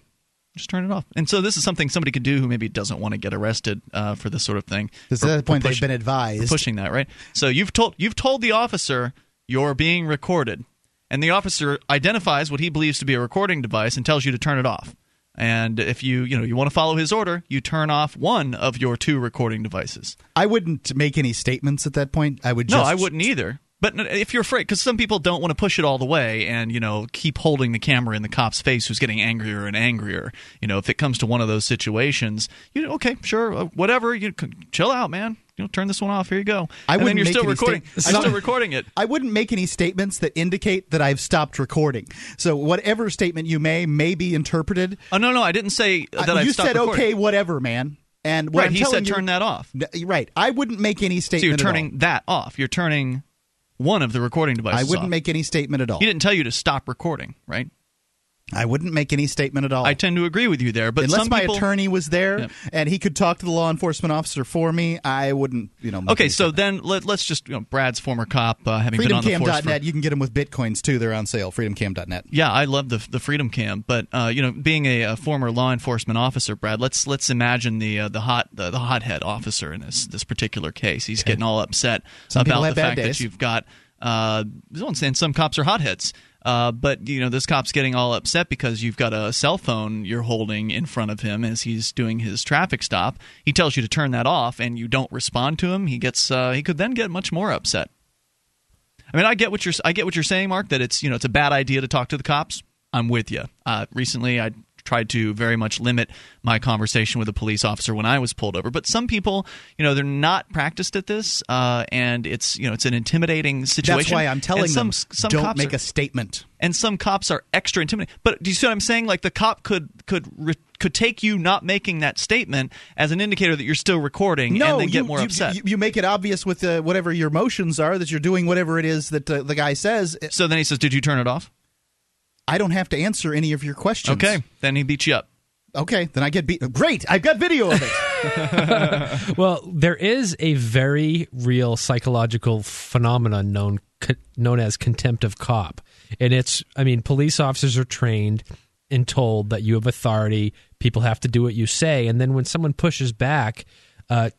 just turn it off. And so this is something somebody could do who maybe doesn't want to get arrested uh, for this sort of thing. Because at that point, for they've been advised. pushing that, right? So you've told you've told the officer you're being recorded, and the officer identifies what he believes to be a recording device and tells you to turn it off. And if you you know you want to follow his order, you turn off one of your two recording devices. I wouldn't make any statements at that point. I would No, I wouldn't either. But if you're afraid, because some people don't want to push it all the way and you know keep holding the camera in the cop's face, who's getting angrier and angrier. You know, if it comes to one of those situations, you know, okay, sure, uh, whatever. You chill out, man. You know, turn this one off. Here you go. I and then wouldn't you're make still any recording. state- you're I still recording it. I wouldn't make any statements that indicate that I've stopped recording. So whatever statement you may may be interpreted. Oh no, no, I didn't say that I- you said recording. okay, whatever, man. And what Right, I'm he said you- turn that off. Right. I wouldn't make any statement. So you're turning that off. You're turning one of the recording devices. I wouldn't off. make any statement at all. He didn't tell you to stop recording, right? I wouldn't make any statement at all. I tend to agree with you there, but Unless some my people, attorney was there Yep. and he could talk to the law enforcement officer for me, I wouldn't. You know. Okay, so statement. then let, let's just you know, Brad's former cop, uh, having been on the force. For, You can get them with bitcoins too. They're on sale. FreedomCam.net. yeah, I love the the Freedom Cam, but uh, you know, being a, a former law enforcement officer, Brad, let's let's imagine the uh, the hot the, the hothead officer in this this particular case. He's getting all upset Some about the fact days. that you've got. Uh, and some cops are hotheads. Uh, but you know this cop's getting all upset because you've got a cell phone you're holding in front of him as he's doing his traffic stop. He tells you to turn that off, and you don't respond to him. He gets uh, he could then get much more upset. I mean, I get what you're I get what you're saying, Mark. That it's you know it's a bad idea to talk to the cops. I'm with you. Uh, recently, I tried to very much limit my conversation with a police officer when I was pulled over. But some people, you know, they're not practiced at this, uh, and it's you know it's an intimidating situation. That's why I'm telling And some, them some don't cops make are, a statement. and some cops are extra intimidating. But do you see what I'm saying? Like the cop could could re- could take you not making that statement as an indicator that you're still recording, No, and then you, get more you, upset. You, you make it obvious with uh, whatever your emotions are that you're doing whatever it is that uh, the guy says. so then he says, "Did you turn it off?" I don't have to answer any of your questions. Okay, then he beats you up. Okay, then I get beat. Great, I've got video of it. well, there is a very real psychological phenomenon known known as contempt of cop, and it's I mean, police officers are trained and told that you have authority. People have to do what you say, and then when someone pushes back, uh,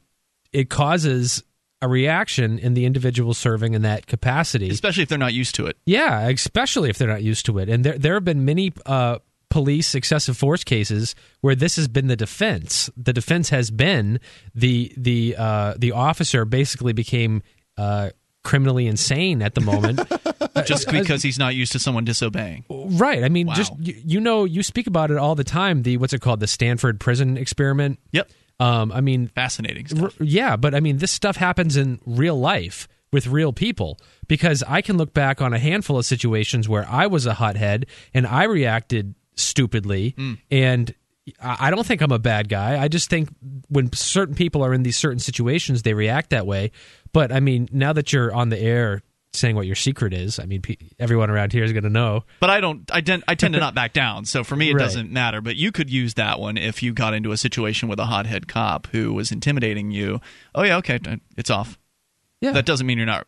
it causes a reaction in the individual serving in that capacity, especially if they're not used to it. Yeah, especially if they're not used to it. And there there have been many uh, police excessive force cases where this has been the defense. The defense has been the the uh, the officer basically became uh, criminally insane at the moment, just because he's not used to someone disobeying. Right. I mean, wow. just you, you, know, you speak about it all the time. The what's it called? The Stanford prison experiment. Yep. Um, I mean, fascinating stuff. R- yeah, but I mean, this stuff happens in real life with real people because I can look back on a handful of situations where I was a hothead and I reacted stupidly mm. and I don't think I'm a bad guy. I just think when certain people are in these certain situations, they react that way. But I mean, now that you're on the air saying what your secret is, I mean, everyone around here is going to know. But I don't. I, tend, I tend to not back down. So for me, it right. doesn't matter. But you could use that one if you got into a situation with a hothead cop who was intimidating you. Oh yeah, okay, it's off. Yeah. That doesn't mean you're not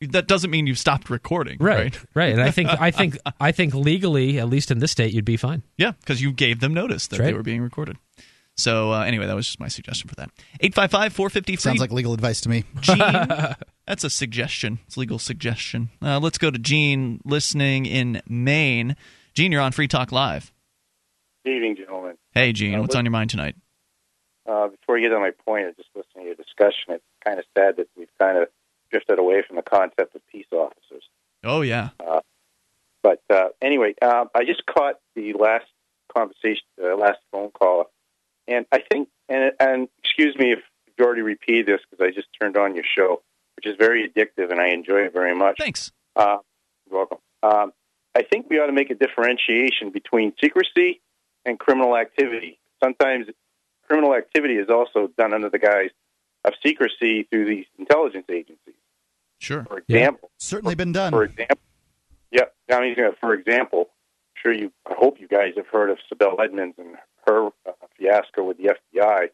that doesn't mean you've stopped recording, right? Right. right. And I think I think I think legally, at least in this state, you'd be fine. Yeah, because you gave them notice that right. they were being recorded. So uh, anyway, that was just my suggestion for that. 855-450 Sounds like legal advice to me. Gene, that's a suggestion. It's legal suggestion. Uh, let's go to Gene listening in Maine. Gene, you're on Free Talk Live. Good evening, gentlemen. Hey, Gene. Uh, what's on your mind tonight? Uh, before you get on my point, I just listening to your discussion. It's kind of sad that we've kind of drifted away from the concept of peace officers. Oh yeah. Uh, but uh, anyway, uh, I just caught the last conversation, the last phone call, and I think, and, and excuse me if you already repeated this because I just turned on your show, which is very addictive and I enjoy it very much. Thanks. Uh, you're welcome. Um, I think we ought to make a differentiation between secrecy and criminal activity. Sometimes criminal activity is also done under the guise of secrecy through these intelligence agencies. Sure. For example, yeah. certainly been done. For example, yeah. I mean, for example, I'm sure you. I hope you guys have heard of Sibel Edmonds and her uh, fiasco with the FBI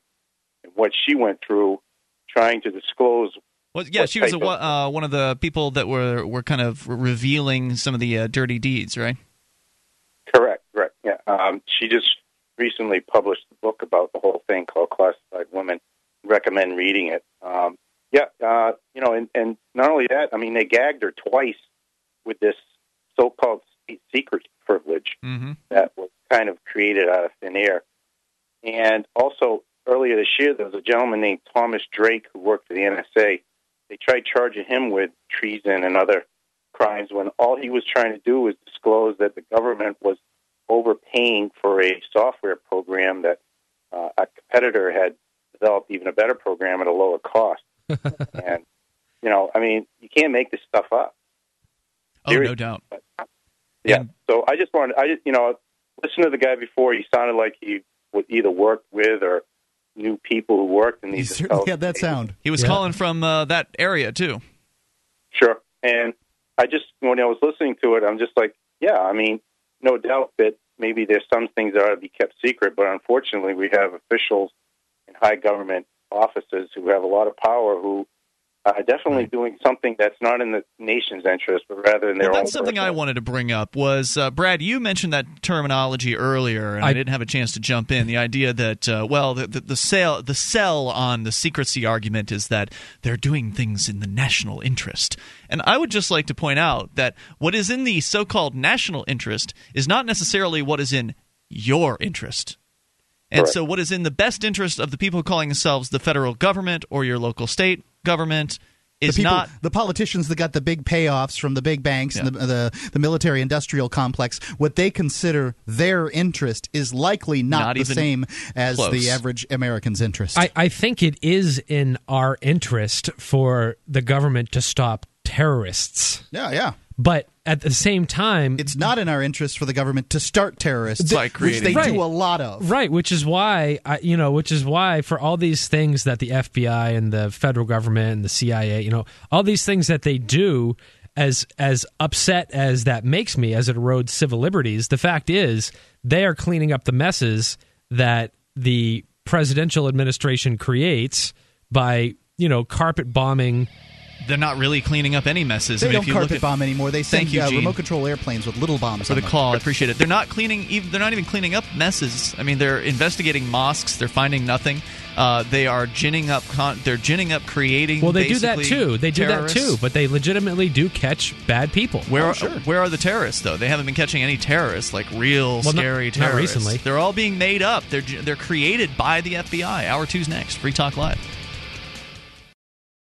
and what she went through trying to disclose. Well, yeah, she was a, uh, one of the people that were were kind of revealing some of the uh, dirty deeds, right? Correct, correct. Yeah, um, she just recently published a book about the whole thing called Classified Women. Recommend reading it. Um, yeah, uh, you know, and, and not only that, I mean, they gagged her twice with this so-called state secret privilege mm-hmm. that was kind of created out of thin air. And also, earlier this year, there was a gentleman named Thomas Drake who worked for the NSA. They tried charging him with treason and other crimes when all he was trying to do was disclose that the government was overpaying for a software program that uh, a competitor had developed even a better program at a lower cost. and you know, I mean, you can't make this stuff up. Oh, Seriously. no doubt. But, yeah. And, so I just wanted, I just, you know, listen to the guy before. He sounded like he would either work with or knew people who worked in these. He certainly had that sound. He was yeah. calling from uh, that area too. Sure, and I just when I was listening to it, I'm just like, yeah, I mean, no doubt that maybe there's some things that ought to be kept secret, but unfortunately, we have officials in high government offices who have a lot of power who are definitely right. doing something that's not in the nation's interest, but rather in their well, own. That's something personal. I wanted to bring up. Was uh, Brad? You mentioned that terminology earlier, and I, I, didn't have a chance to jump in. The idea that uh, well, the, the, the sale, the sell on the secrecy argument is that they're doing things in the national interest, and I would just like to point out that what is in the so-called national interest is not necessarily what is in your interest. And Correct. so, what is in the best interest of the people calling themselves the federal government or your local state government is the people, not the politicians that got the big payoffs from the big banks yeah. and the, the, the military industrial complex. What they consider their interest is likely not, not the same as close. the average American's interest. I, I think it is in our interest for the government to stop terrorists. Yeah, yeah. But at the same time, it's not in our interest for the government to start terrorists, which they right. do a lot of. Right, which is why I, you know, which is why for all these things that the FBI and the federal government and the CIA, you know, all these things that they do, as as upset as that makes me, as it erodes civil liberties, the fact is they are cleaning up the messes that the presidential administration creates by you know carpet bombing They're not really cleaning up any messes. They I mean, don't if you carpet look at, bomb anymore. They send Thank you, uh, remote control airplanes with little bombs for the them. call. I appreciate it. They're not cleaning. Even, they're not even cleaning up messes. I mean, they're investigating mosques. They're finding nothing. Uh, they are ginning up. Con- they're ginning up, creating. well they do that too they do terrorists. that too but they legitimately do catch bad people Where Oh, are, where are the terrorists though? They haven't been catching any terrorists, like real Well, not- scary not terrorists. recently. They're all being made up. They're they're created by the FBI. Hour two's next. Free Talk Live.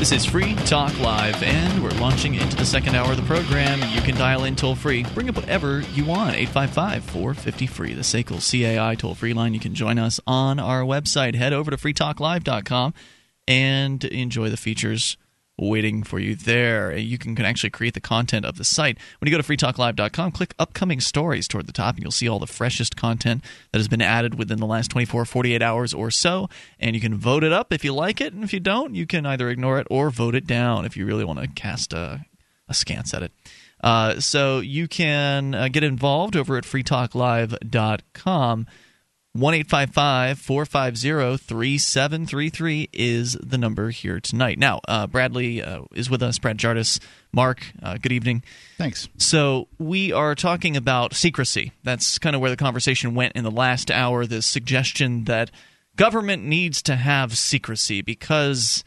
This is Free Talk Live, and we're launching into the second hour of the program. You can dial in toll free. Bring up whatever you want. 855 450 free. The SACL CAI toll free line. You can join us on our website. Head over to freetalklive.com and enjoy the features waiting for you there. You can, can actually create the content of the site. When you go to freetalklive.com, click upcoming stories toward the top, and you'll see all the freshest content that has been added within the last 24, 48 hours or so. And you can vote it up if you like it, and if you don't, you can either ignore it or vote it down if you really want to cast a, a skance at it. Uh, so you can uh, get involved over at freetalklive.com. 1 450 3733 is the number here tonight. Now, uh, Bradley uh, is with us, Brad Jardis. Mark, uh, good evening. Thanks. So, we are talking about secrecy. That's kind of where the conversation went in the last hour. This suggestion that government needs to have secrecy because,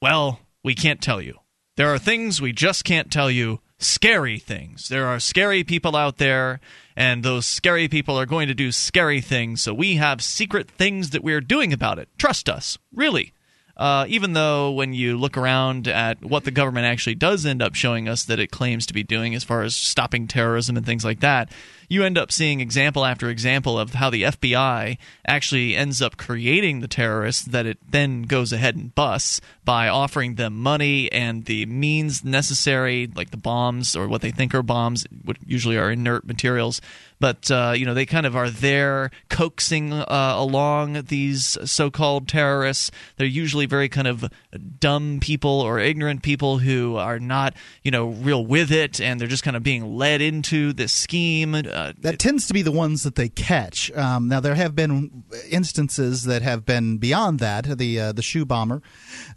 well, we can't tell you. There are things we just can't tell you scary things. There are scary people out there, and those scary people are going to do scary things, so we have secret things that we're doing about it. Trust us, really. Uh, even though when you look around at what the government actually does end up showing us that it claims to be doing as far as stopping terrorism and things like that, you end up seeing example after example of how the FBI actually ends up creating the terrorists that it then goes ahead and busts by offering them money and the means necessary, like the bombs or what they think are bombs, which usually are inert materials. But uh, you know they kind of are there coaxing uh, along these so-called terrorists. They're usually very kind of dumb people or ignorant people who are not you know real with it, and they're just kind of being led into this scheme. Uh, That tends to be the ones that they catch. Um, now there have been instances that have been beyond that. The uh, the shoe bomber,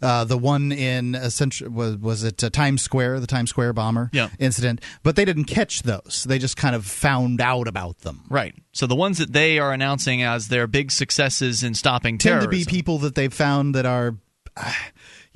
uh, the one in essentially was was it uh, Times Square, the Times Square bomber Yeah. incident. But they didn't catch those. They just kind of found out about them. Right. So the ones that they are announcing as their big successes in stopping Tend terrorism. to be people that they've found that are. uh,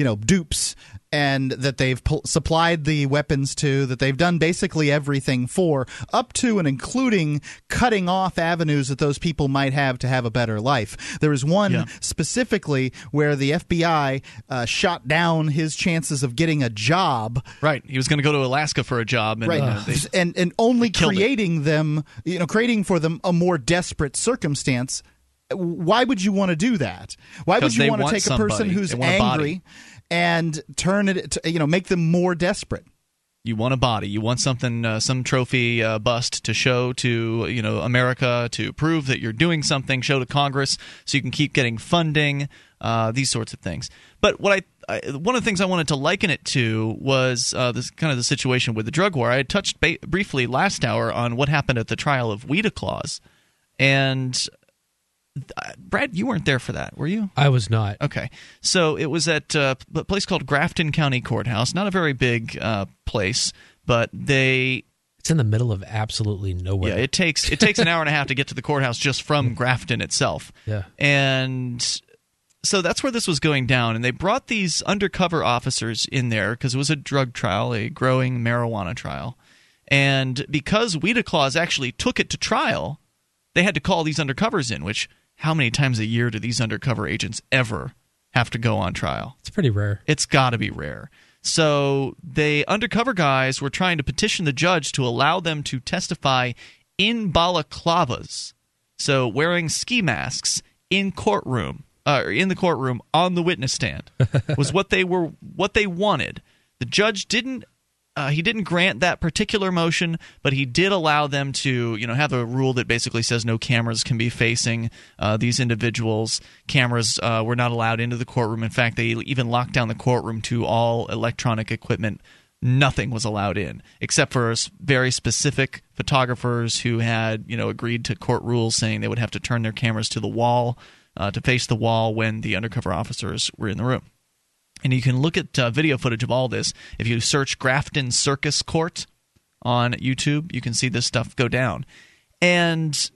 You know, dupes, and that they've pl- supplied the weapons to, that they've done basically everything for, up to and including cutting off avenues that those people might have to have a better life. There was one Yeah. specifically where the FBI uh, shot down his chances of getting a job. Right. He was going to go to Alaska for a job, and Right, uh, they, and and only killed it. creating them, you know, creating for them a more desperate circumstance. Why would you want to do that? Why would you want to take a person who's They a body. angry and turn it, to, you know, make them more desperate? you want a body. You want something, uh, some trophy uh, bust to show to you know America to prove that you're doing something. Show to Congress so you can keep getting funding. Uh, these sorts of things. But what I, I one of the things I wanted to liken it to was uh, this kind of the situation with the drug war. I touched ba- briefly last hour on what happened at the trial of Weeda Claus, and Brad, you weren't there for that, were you? I was not. Okay, so it was at uh, a place called Grafton County Courthouse. Not a very big uh, place, but they It's in the middle of absolutely nowhere. yeah, it takes it takes an hour and a half to get to the courthouse just from Grafton itself. Yeah. And so that's where this was going down. And they brought these undercover officers in there because it was a drug trial, a growing marijuana trial. And because Weeda Claus actually took it to trial, they had to call these undercovers in, which how many times a year do these undercover agents ever have to go on trial? It's pretty rare. It's got to be rare. So they undercover guys were trying to petition the judge to allow them to testify in balaclavas, so wearing ski masks in courtroom, uh, in the courtroom on the witness stand, was what they were what they wanted. The judge didn't. Uh, he didn't grant that particular motion, but he did allow them to, you know, have a rule that basically says no cameras can be facing uh, these individuals. Cameras uh, were not allowed into the courtroom. In fact, they even locked down the courtroom to all electronic equipment. Nothing was allowed in except for very specific photographers who had, you know, agreed to court rules saying they would have to turn their cameras to the wall, uh, to face the wall when the undercover officers were in the room. And you can look at uh, video footage of all this. If you search Grafton Circus Court on YouTube, you can see this stuff go down. And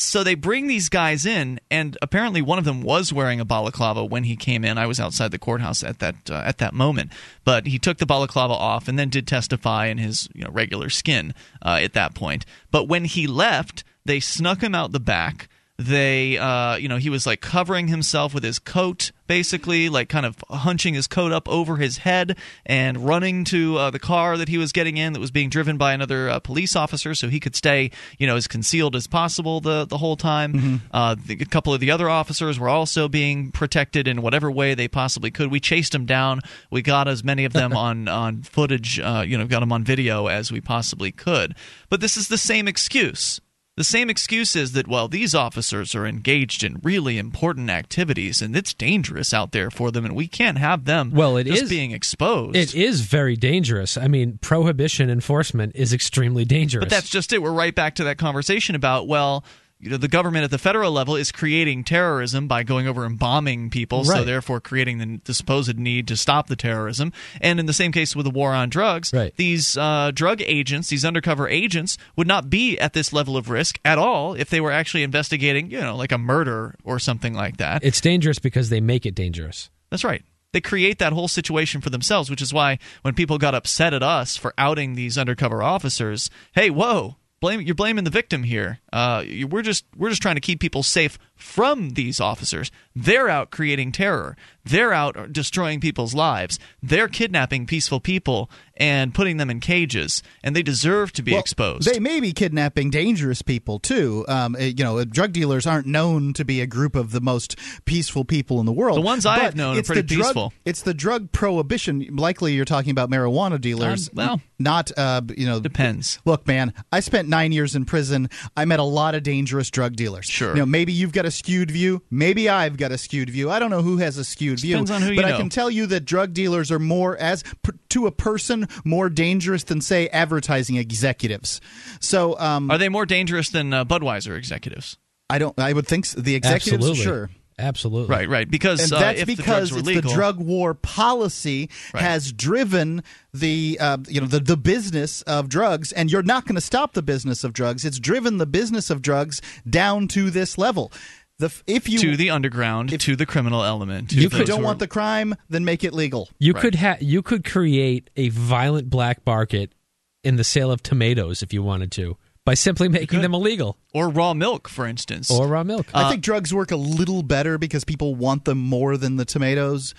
so they bring these guys in, and apparently one of them was wearing a balaclava when he came in. I was outside the courthouse at that uh, at that moment, but he took the balaclava off and then did testify in his you know regular skin uh, at that point. But when he left, they snuck him out the back. They, uh, you know, he was like covering himself with his coat, basically, like kind of hunching his coat up over his head and running to uh, the car that he was getting in that was being driven by another uh, police officer so he could stay, you know, as concealed as possible the, the whole time. Uh, the, a couple of the other officers were also being protected in whatever way they possibly could. We chased them down. We got as many of them on, on footage, uh, you know, got them on video as we possibly could. But this is the same excuse. The same excuse is that, well, these officers are engaged in really important activities and it's dangerous out there for them and we can't have them Well, it just is- being exposed. It is very dangerous. I mean, prohibition enforcement is extremely dangerous. But that's just it. We're right back to that conversation about, well, you know, the government at the federal level is creating terrorism by going over and bombing people, so therefore creating the, the supposed need to stop the terrorism. And in the same case with the war on drugs, Right. these uh, drug agents, these undercover agents, would not be at this level of risk at all if they were actually investigating, you know, like a murder or something like that. it's dangerous because they make it dangerous. That's right. They create that whole situation for themselves, which is why when people got upset at us for outing these undercover officers, hey, whoa, blame you're blaming the victim here. Uh, we're just we're just trying to keep people safe from these officers. They're out creating terror. They're out destroying people's lives. They're kidnapping peaceful people and putting them in cages, and they deserve to be Well, exposed. They may be kidnapping dangerous people too. Um, uh, you know, drug dealers aren't known to be a group of the most peaceful people in the world. The ones I have known are it's pretty the drug- peaceful. It's the drug prohibition. Likely, you're talking about marijuana dealers. Um, well, not uh, you know. Depends. Look, man, I spent nine years in prison. I met a lot of dangerous drug dealers. Sure. You know, maybe you've got a skewed view. Maybe I've got a skewed view. I don't know who has a skewed view. Depends on who you but I know. can tell you that drug dealers are more, as to a person, more dangerous than say advertising executives. So, um, Are they more dangerous than uh, Budweiser executives? I don't. I would think so. the executives, Absolutely. sure. Absolutely. Right, right. Because and uh, that's if the because drugs were it's legal, the drug war policy Right. has driven the uh, you know the, the business of drugs, and you're not going to stop the business of drugs. It's driven the business of drugs down to this level. The if you to the underground, to the criminal element. To You if you don't who are- want the crime, then make it legal. You Right. could ha- you could create a violent black market in the sale of tomatoes if you wanted to by simply making them illegal or raw milk, for instance, or raw milk. I think drugs work a little better because people want them more than the tomatoes.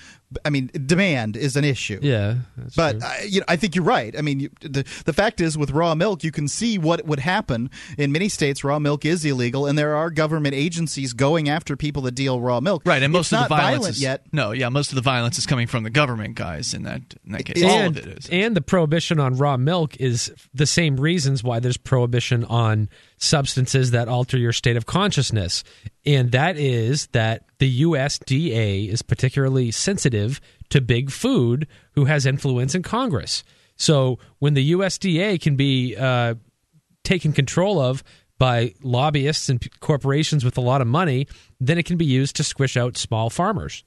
I mean, demand is an issue. yeah, that's But true. I, you know, I think you're right. I mean, you, the the fact is, with raw milk, you can see what would happen in many states. Raw milk is illegal, and there are government agencies going after people that deal raw milk. right, and most it's of not the violence violent is, yet. No, yeah, most of the violence is coming from the government guys in that in that case. All of it is. and the prohibition on raw milk is the same reasons why there's prohibition on substances that alter your state of consciousness. And that is that the USDA is particularly sensitive to big food who has influence in Congress. So when the USDA can be uh, taken control of by lobbyists and corporations with a lot of money, then it can be used to squish out small farmers.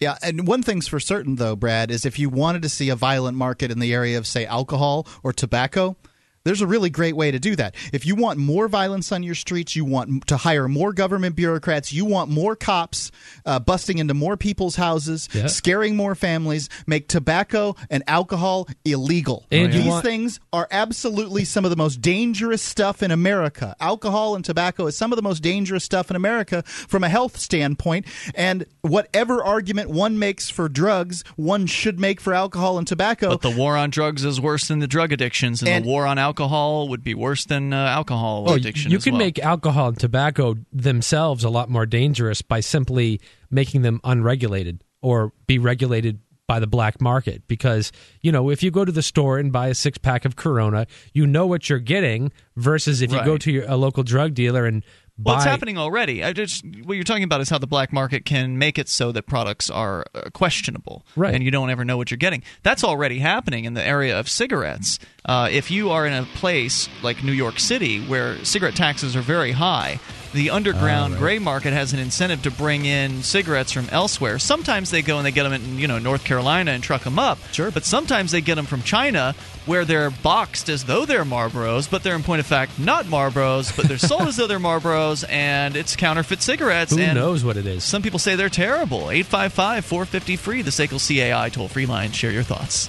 Yeah, and one thing's for certain, though, Brad, is if you wanted to see a violent market in the area of, say, alcohol or tobacco, there's a really great way to do that. If you want more violence on your streets, you want to hire more government bureaucrats, you want more cops uh, busting into more people's houses, Yeah. scaring more families, make tobacco and alcohol illegal. And These want- things are absolutely some of the most dangerous stuff in America. Alcohol and tobacco is some of the most dangerous stuff in America from a health standpoint. And whatever argument one makes for drugs, one should make for alcohol and tobacco. But the war on drugs is worse than the drug addictions, and, And- the war on alcohol would be worse than uh, alcohol Oh, addiction. you can well. make alcohol and tobacco themselves a lot more dangerous by simply making them unregulated or be regulated by the black market because you know if you go to the store and buy a six pack of corona you know what you're getting versus if you go to your, a local drug dealer and Well, it's happening already. I just what you're talking about is how the black market can make it so that products are uh, questionable, Right. And you don't ever know what you're getting. That's already happening in the area of cigarettes. Uh, if you are in a place like New York City where cigarette taxes are very high. The underground oh, gray market has an incentive to bring in cigarettes from elsewhere. Sometimes they go and they get them in, you know, North Carolina and truck them up. Sure. But sometimes they get them from China, where they're boxed as though they're Marlboros, but they're in point of fact not Marlboros, but they're sold as though they're Marlboros, and it's counterfeit cigarettes. who knows what it is Some people say they're terrible. 855 450 free, the SACL CAI toll free line. Share your thoughts.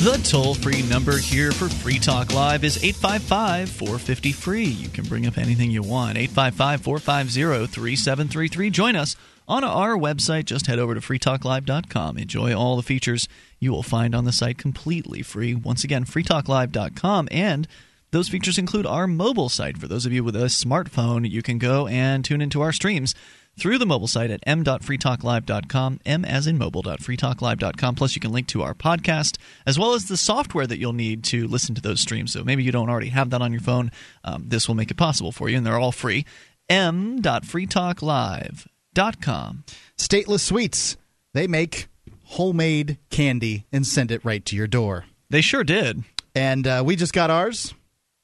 The toll free number here for Free Talk Live is 855 450 free. You can bring up anything you want. 855 450 3733. Join us on our website. Just head over to freetalklive.com. Enjoy all the features you will find on the site completely free. Once again, freetalklive.com. And those features include our mobile site. For those of you with a smartphone, you can go and tune into our streams through the mobile site at m.freetalklive.com, m as in mobile.freetalklive.com. Plus, you can link to our podcast as well as the software that you'll need to listen to those streams. So maybe you don't already have that on your phone. Um, this will make it possible for you, and they're all free. m.freetalklive.com. Stateless Sweets. They make homemade candy and send it right to your door. They sure did. And uh, we just got ours.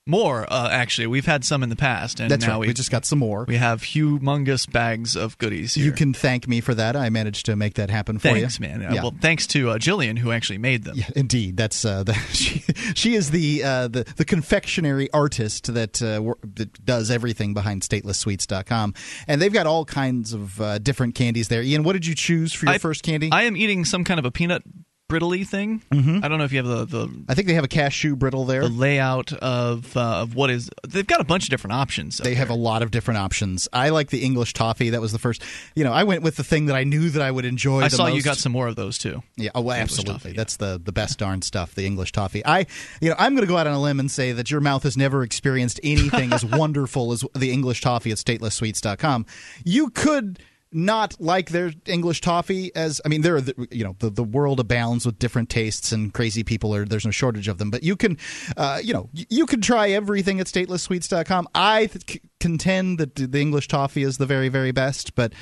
More, uh, actually. We've had some in the past, and That's now right. we We just got some more. we have humongous bags of goodies here. You can thank me for that. I managed to make that happen for Thanks, you. Thanks, man. Uh, Yeah. Well, thanks to uh, Jillian who actually made them. Yeah, indeed. That's uh, the, she. She is the uh, the the confectionery artist that, uh, that does everything behind StatelessSweets.com, and they've got all kinds of uh, different candies there. Ian, what did you choose for your I- first candy? I am eating some kind of a peanut brittly thing. Mhm. I don't know if you have the the, I think they have a cashew brittle there. the layout of uh, of what is. They've got a bunch of different options. They have a lot of different options. I like the English toffee. That was the first. You know, I went with the thing that I knew that I would enjoy. I saw you got some more of those too. Yeah, oh, well, absolutely. toffee, That's the the best darn stuff. The English toffee. I, you know, I'm going to go out on a limb and say that your mouth has never experienced anything as wonderful as the English toffee at StatelessSweets.com. You could not like their English toffee as I mean there are the, you know the, the world abounds with different tastes and crazy people are there's no shortage of them but you can uh, you know you can try everything at statelesssweets.com I th- contend that the English toffee is the very very best but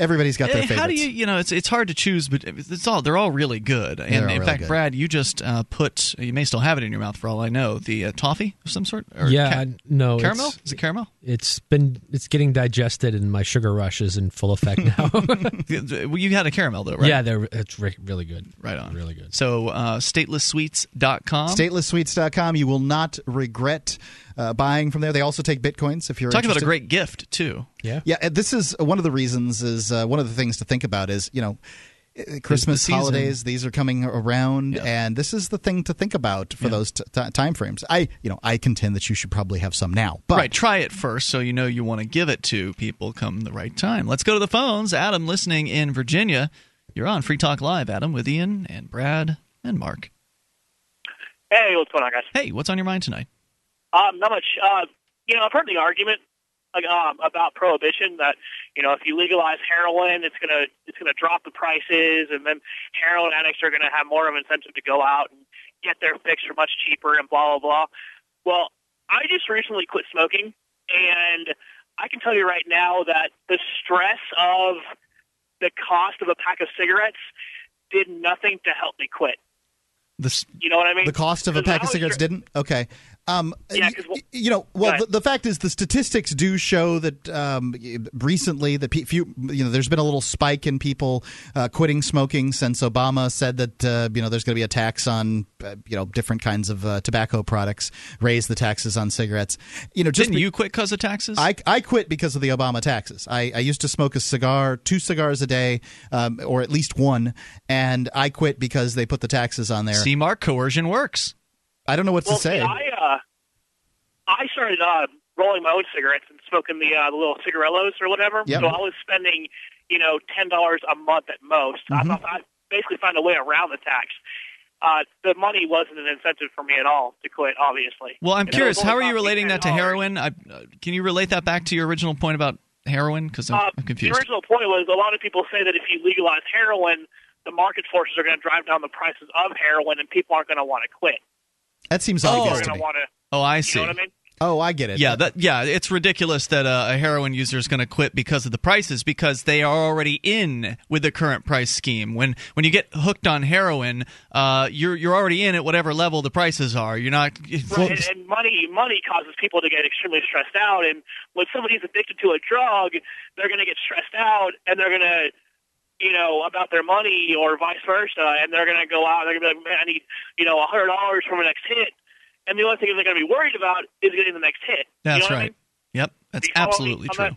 everybody's got their Eh, favorites How do you, you know, it's it's hard to choose, but it's all they're all really good. And They're in really fact, good. Brad, you just uh, put you may still have it in your mouth for all I know. The uh, toffee of some sort. Or yeah, ca- no, caramel. Is it caramel? It's been it's getting digested, and my sugar rush is in full effect now. well, you had a caramel though, right? Yeah, they're it's re- really good. Right on. Really good. So uh, statelesssweets.com. Statelesssweets.com. You will not regret uh, buying from there. They also take bitcoins if you're Talk about a great gift too. Yeah. Yeah, this is one of the reasons. Is uh, one of the things to think about is you know. uh, Christmas season. holidays; these are coming around, and this is the thing to think about for those t- t- time frames. I, you know, I contend that you should probably have some now. But right, try it first so you know you want to give it to people come the right time. Let's go to the phones. Adam, listening in Virginia, You're on Free Talk Live, Adam, with Ian and Brad and Mark. Hey, what's going on, guys? Hey, what's on your mind tonight? Um, not much. Uh, you know, I've heard the argument um, about prohibition that you know if you legalize heroin, it's gonna it's gonna drop the prices, and then heroin addicts are gonna have more of an incentive to go out and get their fix for much cheaper, and blah blah blah. Well, I just recently quit smoking, and I can tell you right now that the stress of the cost of a pack of cigarettes did nothing to help me quit. The, You know what I mean? the cost of a pack of cigarettes didn't? Okay. Um, Yeah, well- you know, well, the, the fact is, the statistics do show that um, recently, the pe- few, you know, there's been a little spike in people uh, quitting smoking since Obama said that uh, you know there's going to be a tax on uh, you know different kinds of uh, tobacco products, raise the taxes on cigarettes. You know, just Didn't be- you quit because of taxes? I, I quit because of the Obama taxes. I, I used to smoke a cigar, two cigars a day, um, or at least one, and I quit because they put the taxes on there. See, Mark, coercion works. I don't know what well, to say. See, I uh, I started uh, rolling my own cigarettes and smoking the uh, the little cigarillos or whatever. Yep. So I was spending, you know, ten dollars a month at most. I Mhm. thought I basically found a way around the tax. Uh, the money wasn't an incentive for me at all to quit. Obviously. Well, I'm it curious. How are you relating that to heroin? I, uh, can you relate that back to your original point about heroin? Because I'm, Uh, I'm the confused. original point was a lot of people say that if you legalize heroin, the market forces are going to drive down the prices of heroin, and people aren't going to want to quit. That seems Oh. obvious They're to going me. want to. Oh, I You see. know what I mean? Oh, I get it. Yeah, that yeah, it's ridiculous that uh, a heroin user is going to quit because of the prices because they are already in with the current price scheme. When when you get hooked on heroin, uh, you're you're already in at whatever level the prices are. You're not. Right, and, and money money causes people to get extremely stressed out. And when somebody's addicted to a drug, they're going to get stressed out, and they're going to, you know, about their money or vice versa, and they're going to go out. and They're going to be like, man, I need, you know, a hundred dollars from the next hit, and the only thing they're going to be worried about is getting the next hit. You That's know what I right. mean? Yep, that's you absolutely true. that?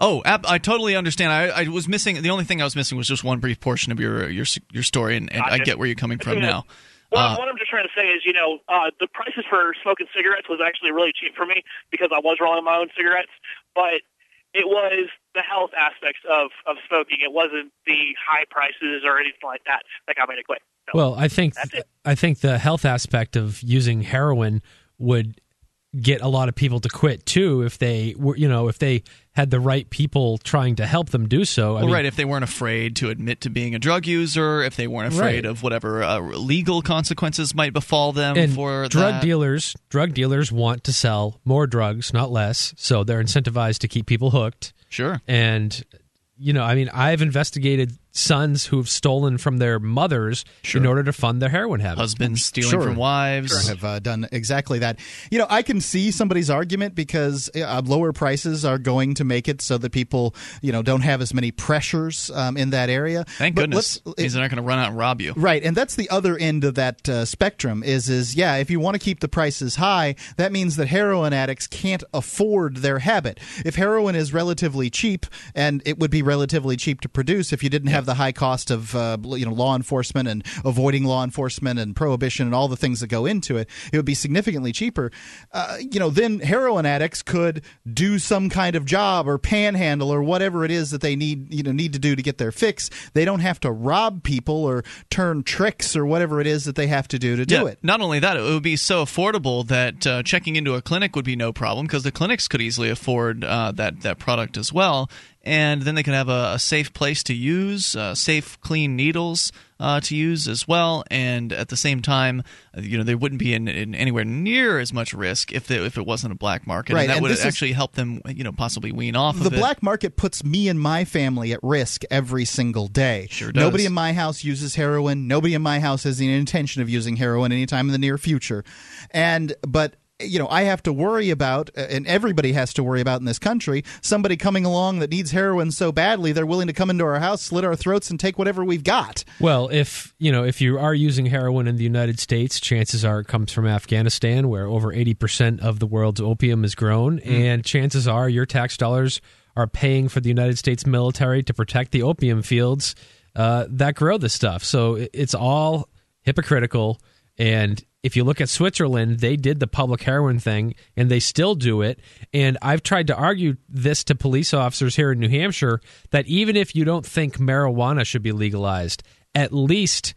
Oh, I totally understand. I, I was missing the only thing I was missing was just one brief portion of your your your story, and, and I get where you're coming from now. Well, Uh, what I'm just trying to say is, you know, uh, the prices for smoking cigarettes was actually really cheap for me because I was rolling my own cigarettes, but it was the health aspects of, of smoking. It wasn't the high prices or anything like that that got me to quit. So, Well, I think I think the health aspect of using heroin would get a lot of people to quit too if they were you know if they had the right people trying to help them do so. I well, mean, right, if they weren't afraid to admit to being a drug user, if they weren't afraid Right. of whatever uh, legal consequences might befall them and for drug that. dealers drug dealers want to sell more drugs, not less. So they're incentivized to keep people hooked. Sure. And you know, I mean, I've investigated sons who've stolen from their mothers in order to fund their heroin habit. Husbands stealing Sure. from wives. have uh, done exactly that. You know, I can see somebody's argument because uh, lower prices are going to make it so that people, you know, don't have as many pressures um, in that area. Thank But goodness. let's- Means they're not going to run out and rob you. Right, and that's the other end of that uh, spectrum. Is is yeah, if you want to keep the prices high, that means that heroin addicts can't afford their habit. If heroin is relatively cheap, and it would be relatively cheap to produce if you didn't have the high cost of uh, you know law enforcement and avoiding law enforcement and prohibition and all the things that go into it, it would be significantly cheaper. Uh, you know, then heroin addicts could do some kind of job or panhandle or whatever it is that they need you know need to do to get their fix. They don't have to rob people or turn tricks or whatever it is that they have to do to do it. Not only that, it would be so affordable that uh, checking into a clinic would be no problem because the clinics could easily afford uh, that that product as well, and then they could have a, a safe place to use, uh, safe, clean needles uh, to use as well, and at the same time, you know, they wouldn't be in, in anywhere near as much risk if they, if it wasn't a black market, Right, and that and would this is- actually help them, you know, possibly wean off the of it. The black market puts me and my family at risk every single day. Sure does. Nobody in my house uses heroin. Nobody in my house has the intention of using heroin anytime in the near future. And but you know, I have to worry about, uh, and everybody has to worry about in this country, somebody coming along that needs heroin so badly they're willing to come into our house, slit our throats, and take whatever we've got. Well, if you know if you are using heroin in the United States, chances are it comes from Afghanistan, where over eighty percent of the world's opium is grown, and chances are your tax dollars are paying for the United States military to protect the opium fields uh, that grow this stuff. So it's all hypocritical, and if you look at Switzerland, they did the public heroin thing and they still do it. And I've tried to argue this to police officers here in New Hampshire that even if you don't think marijuana should be legalized, at least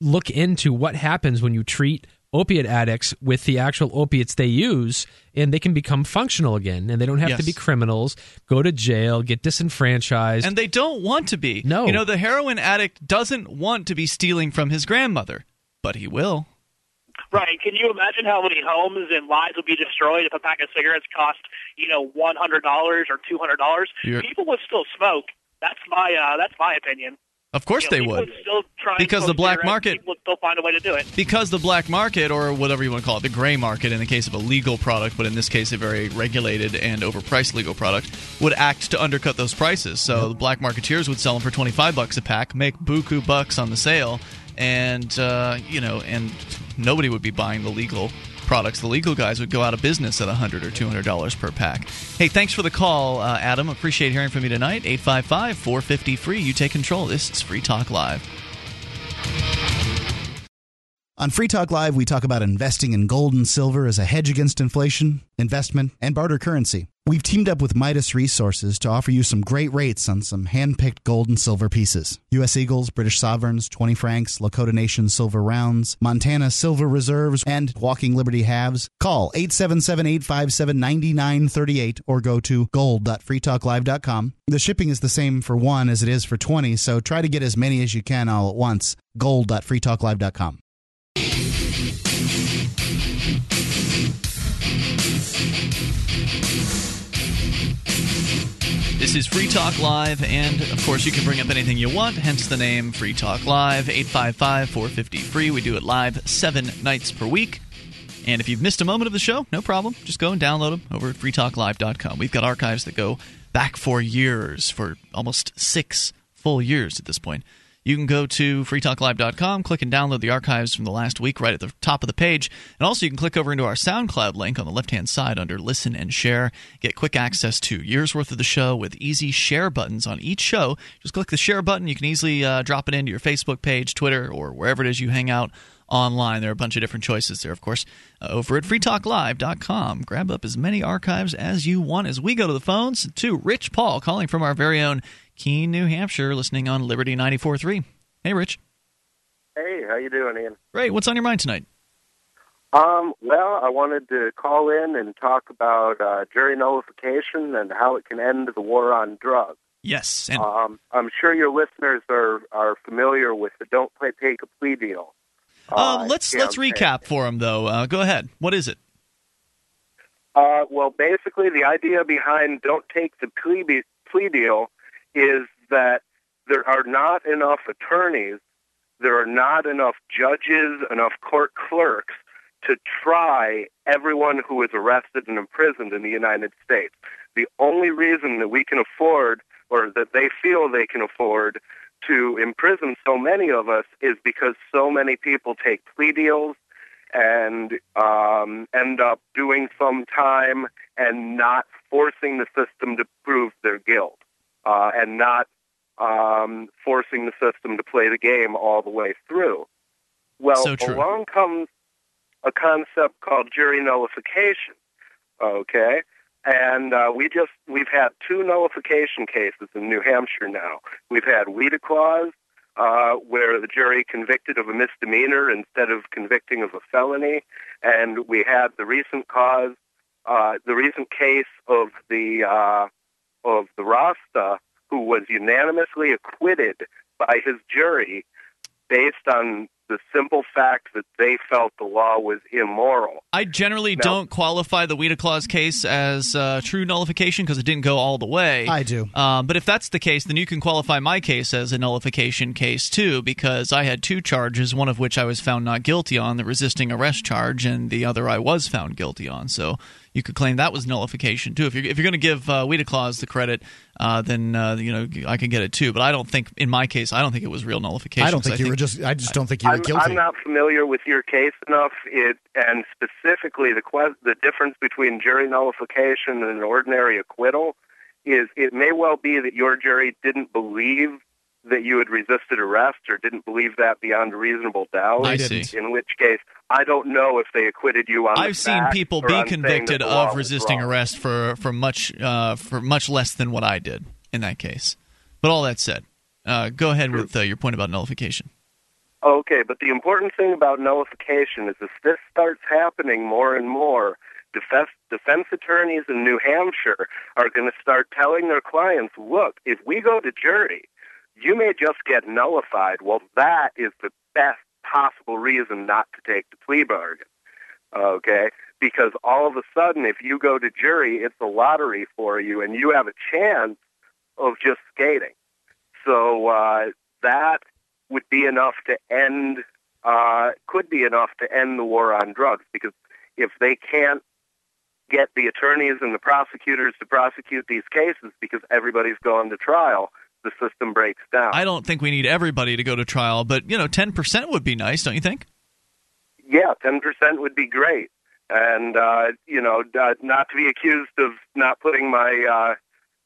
look into what happens when you treat opiate addicts with the actual opiates they use and they can become functional again and they don't have to be criminals go to jail get disenfranchised And they don't want to be. No. You know, the heroin addict doesn't want to be stealing from his grandmother, but he will. Right. Can you imagine how many homes and lives would be destroyed if a pack of cigarettes cost, you know, one hundred dollars or two hundred dollars? You're- People would still smoke. That's my uh, that's my opinion. Of course You know, they people would. still try Because the black market- People would still find a way to do it. Because the black market, or whatever you want to call it, the gray market in the case of a legal product, but in this case a very regulated and overpriced legal product, would act to undercut those prices. So the black marketeers would sell them for 25 bucks a pack, make buku bucks on the sale, and, uh, you know, and nobody would be buying the legal products. The legal guys would go out of business at 100 or $200 per pack. Hey, thanks for the call, uh, Adam. Appreciate hearing from you tonight. 855 450 free. You take control. This is Free Talk Live. On Free Talk Live, we talk about investing in gold and silver as a hedge against inflation, investment, and barter currency. We've teamed up with Midas Resources to offer you some great rates on some hand-picked gold and silver pieces. U.S. Eagles, British Sovereigns, 20 francs, Lakota Nation silver rounds, Montana silver reserves, and Walking Liberty halves. Call 877-857-9938 or go to gold.freetalklive.com. The shipping is the same for one as it is for 20, so try to get as many as you can all at once. gold.freetalklive.com. This is Free Talk Live, and of course, you can bring up anything you want, hence the name Free Talk Live, 855 450 free. We do it live seven nights per week. And if you've missed a moment of the show, no problem. Just go and download them over at freetalklive.com. We've got archives that go back for years, for almost six full years at this point. You can go to freetalklive.com, click and download the archives from the last week right at the top of the page. And also, you can click over into our SoundCloud link on the left hand side under Listen and Share. Get quick access to years worth of the show with easy share buttons on each show. Just click the share button. You can easily uh, drop it into your Facebook page, Twitter, or wherever it is you hang out online. There are a bunch of different choices there, of course, uh, over at freetalklive.com. Grab up as many archives as you want as we go to the phones to Rich Paul calling from our very own Keene, New Hampshire, listening on Liberty 94.3. Hey, Rich. Hey, how you doing, Ian? Great. What's on your mind tonight? Um, well, I wanted to call in and talk about uh, jury nullification and how it can end the war on drugs. Yes. And Um, I'm sure your listeners are, are familiar with the "Don't Play Take a Plea" deal. um, let's let's campaign. recap for them, though. Uh, go ahead. What is it? Uh, well, basically, the idea behind "Don't Take the Plea, be- plea Deal" is that there are not enough attorneys, there are not enough judges, enough court clerks to try everyone who is arrested and imprisoned in the United States. The only reason that we can afford, or that they feel they can afford, to imprison so many of us is because so many people take plea deals and um, end up doing some time and not forcing the system to prove their guilt uh, and not um, forcing the system to play the game all the way through. Well, So along comes a concept called jury nullification. Okay, and uh, we just we've had two nullification cases in New Hampshire now. We've had Weeda Clause, uh, where the jury convicted of a misdemeanor instead of convicting of a felony, and we had the recent cause, uh, the recent case of the uh, of the Rasta, who was unanimously acquitted by his jury based on the simple fact that they felt the law was immoral. I generally No. don't qualify the Weeda Clause case as uh, true nullification because it didn't go all the way. I do. Um, but if that's the case, then you can qualify my case as a nullification case too, because I had two charges, one of which I was found not guilty on, the resisting arrest charge, and the other I was found guilty on. So you could claim that was nullification too. If you're if you're going to give uh, Weeda Clause the credit, uh, then uh, you know I can get it too. But I don't think, in my case, I don't think it was real nullification. I don't think you were just. I just don't think you were I'm, guilty. I'm not familiar with your case enough, it, and specifically the que- the difference between jury nullification and an ordinary acquittal is it may well be that your jury didn't believe that you had resisted arrest or didn't believe that beyond a reasonable doubt. I see. In which case, I don't know if they acquitted you on. the I've seen people be on saying that convicted of resisting arrest for for much uh, for much less than what I did in that case. But all that said, uh, go ahead with uh, your point about nullification. Okay, but the important thing about nullification is if this starts happening more and more, defense, defense attorneys in New Hampshire are going to start telling their clients, look, if we go to jury, you may just get nullified. Well, that is the best possible reason not to take the plea bargain. Okay? Because all of a sudden, if you go to jury, it's a lottery for you, and you have a chance of just skating. So uh, that would be enough to end, uh, could be enough to end the war on drugs. Because if they can't get the attorneys and the prosecutors to prosecute these cases because everybody's going to trial, the system breaks down. I don't think we need everybody to go to trial, but you know, ten percent would be nice, don't you think? Yeah, ten percent would be great, and uh, you know, uh, not to be accused of not putting my uh,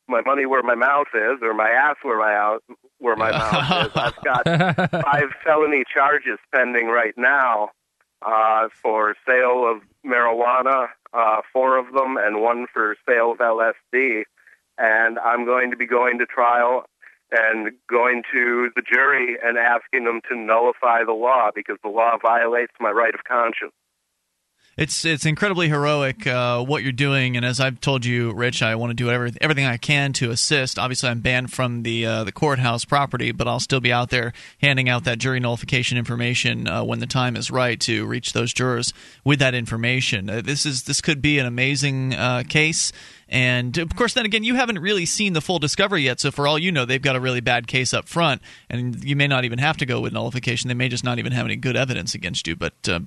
my money where my mouth is, or my ass where my out where my mouth is. I've got five felony charges pending right now uh, for sale of marijuana, uh, four of them, and one for sale of LSD. And I'm going to be going to trial and going to the jury and asking them to nullify the law because the law violates my right of conscience. It's it's incredibly heroic uh, what you're doing, and as I've told you, Rich, I want to do every, everything I can to assist. Obviously, I'm banned from the uh, the courthouse property, but I'll still be out there handing out that jury nullification information uh, when the time is right to reach those jurors with that information. Uh, this is this could be an amazing uh, case. And of course, then again, you haven't really seen the full discovery yet. So, for all you know, they've got a really bad case up front, and you may not even have to go with nullification. They may just not even have any good evidence against you. But uh,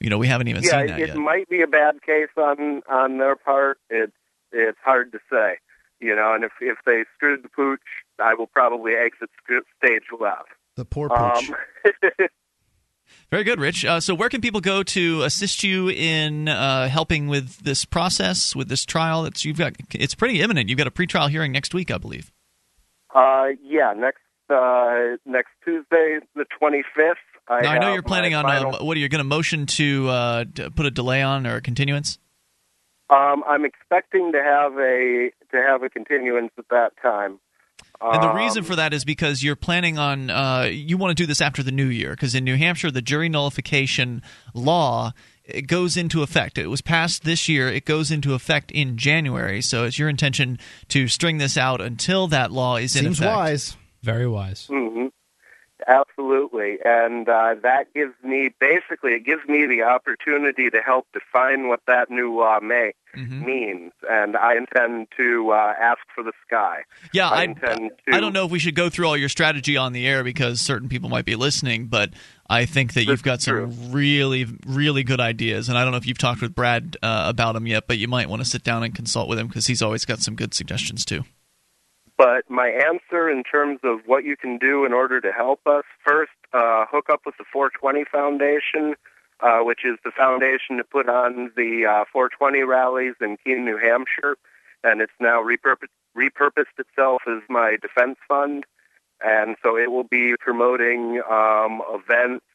you know, we haven't even yeah, seen that it yet. might be a bad case on on their part. It's it's hard to say, you know. And if if they screwed the pooch, I will probably exit stage left. The poor pooch. Um, Very good, Rich. Uh, so, where can people go to assist you in uh, helping with this process, with this trial? That's you've got. It's pretty imminent. You've got a pretrial hearing next week, I believe. uh, yeah, next uh, next Tuesday, the twenty fifth. I, now, I know you're planning on. final- Uh, what are you going to motion to, uh, to put a delay on or a continuance? Um, I'm expecting to have a to have a continuance at that time. And the Um, reason for that is because you're planning on uh, you want to do this after the new year because in New Hampshire the jury nullification law it goes into effect. It was passed this year. It goes into effect in January. So it's your intention to string this out until that law is in Seems wise. Very wise. hmm Absolutely, and uh, that gives me basically it gives me the opportunity to help define what that new law may Mm-hmm. means, and I intend to uh, ask for the sky. Yeah, I I, intend to. I don't know if we should go through all your strategy on the air because certain people might be listening, but I think that you've got some really, really good ideas. And I don't know if you've talked with Brad uh, about them yet, but you might want to sit down and consult with him because he's always got some good suggestions too. But my answer in terms of what you can do in order to help us first, uh, hook up with the 420 Foundation, uh, which is the foundation to put on the uh, 420 rallies in Keene, New Hampshire, and it's now repurposed, repurposed itself as my defense fund, and so it will be promoting um, events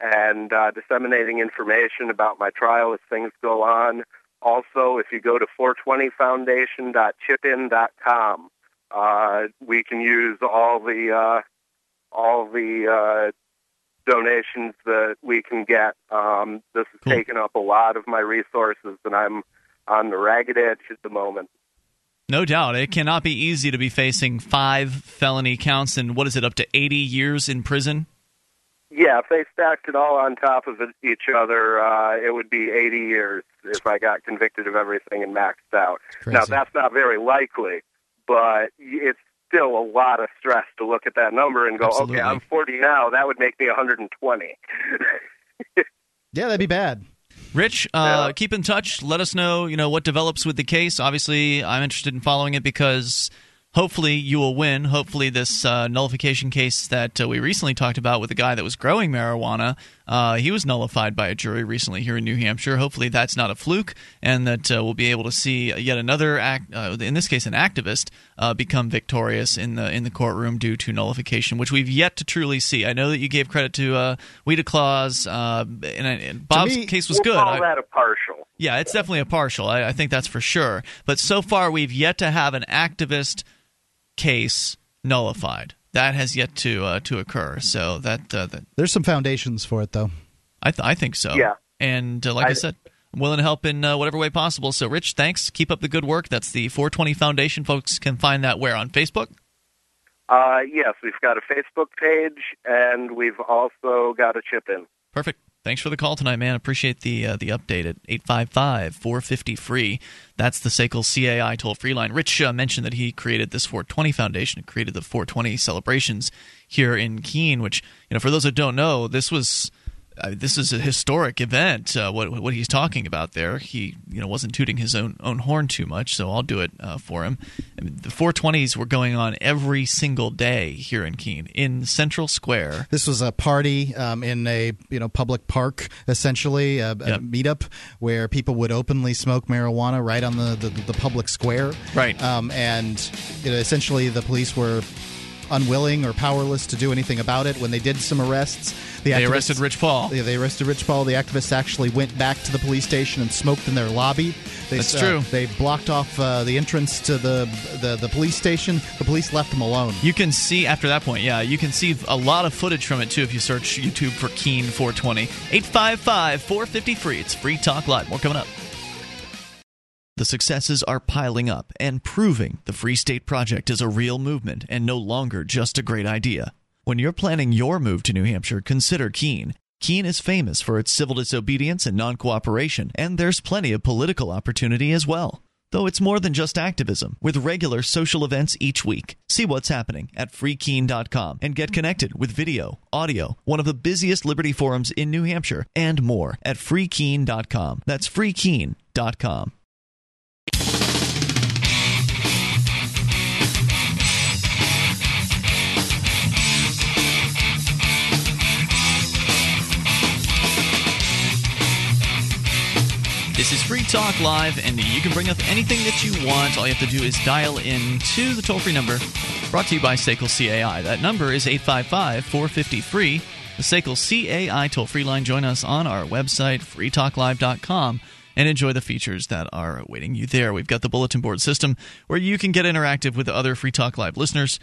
and uh, disseminating information about my trial as things go on. Also, if you go to 420foundation.chipin.com, uh, we can use all the uh, all the uh, donations that we can get. Um, this has taken up a lot of my resources, and I'm on the ragged edge at the moment. No doubt. It cannot be easy to be facing five felony counts and what is it, up to 80 years in prison? Yeah, if they stacked it all on top of each other, uh, it would be 80 years if I got convicted of everything and maxed out. Now, that's not very likely, but it's still a lot of stress to look at that number and go, Absolutely. okay, I'm 40 now. That would make me 120. Yeah, that'd be bad. Rich, uh, keep in touch. Let us know, you know, what develops with the case. Obviously, I'm interested in following it because hopefully you will win. Hopefully, this uh, nullification case that uh, we recently talked about with the guy that was growing marijuana, uh, he was nullified by a jury recently here in New Hampshire. Hopefully, that's not a fluke, and that uh, we'll be able to see yet another act, uh, in this case, an activist, uh, become victorious in the in the courtroom due to nullification, which we've yet to truly see. I know that you gave credit to uh, Weeda Claus, uh, and, and Bob's me, case was we'll good. Call I- that a partial. yeah, it's definitely a partial. I, I think that's for sure. But so far, we've yet to have an activist case nullified. That has yet to uh, to occur. So that, uh, that There's some foundations for it, though. I th- I think so. Yeah. And uh, like I, I- said, I'm willing to help in uh, whatever way possible. So, Rich, thanks. Keep up the good work. That's the 420 Foundation. Folks can find that where on Facebook. Uh, yes, we've got a Facebook page, and we've also got a chip in. Perfect. Thanks for the call tonight, man. Appreciate the uh, the update at 855 450 free. That's the SACL CAI toll free line. Rich uh, mentioned that he created this 420 Foundation, created the 420 celebrations here in Keene, which, you know, for those that don't know, this was. Uh, this is a historic event. Uh, what what he's talking about there, he you know wasn't tooting his own own horn too much, so I'll do it uh, for him. I mean, the 420s were going on every single day here in Keene, in Central Square. This was a party um, in a you know public park, essentially a, a meetup where people would openly smoke marijuana right on the the, the public square. Right. Um, and you know, essentially, the police were unwilling or powerless to do anything about it. When they did some arrests, the They arrested Rich Paul. Yeah, they arrested Rich Paul. The activists actually went back to the police station and smoked in their lobby. They, That's uh, true. They blocked off uh, the entrance to the, the the police station. The police left them alone. You can see after that point, yeah, you can see a lot of footage from it too if you search YouTube for Keene 420. 855 450 free. It's Free Talk Live. More coming up. The successes are piling up and proving the Free State Project is a real movement and no longer just a great idea. When you're planning your move to New Hampshire, consider Keene. Keene is famous for its civil disobedience and non cooperation, and there's plenty of political opportunity as well. Though it's more than just activism, with regular social events each week. See what's happening at freekeene.com and get connected with video, audio, one of the busiest Liberty forums in New Hampshire, and more at freekeene.com. That's freekeene.com. This is Free Talk Live, and you can bring up anything that you want. All you have to do is dial in to the toll free number brought to you by SACL CAI. That number is 855 450 free. The SACL CAI toll free line. Join us on our website, freetalklive.com, and enjoy the features that are awaiting you there. We've got the bulletin board system where you can get interactive with other Free Talk Live listeners.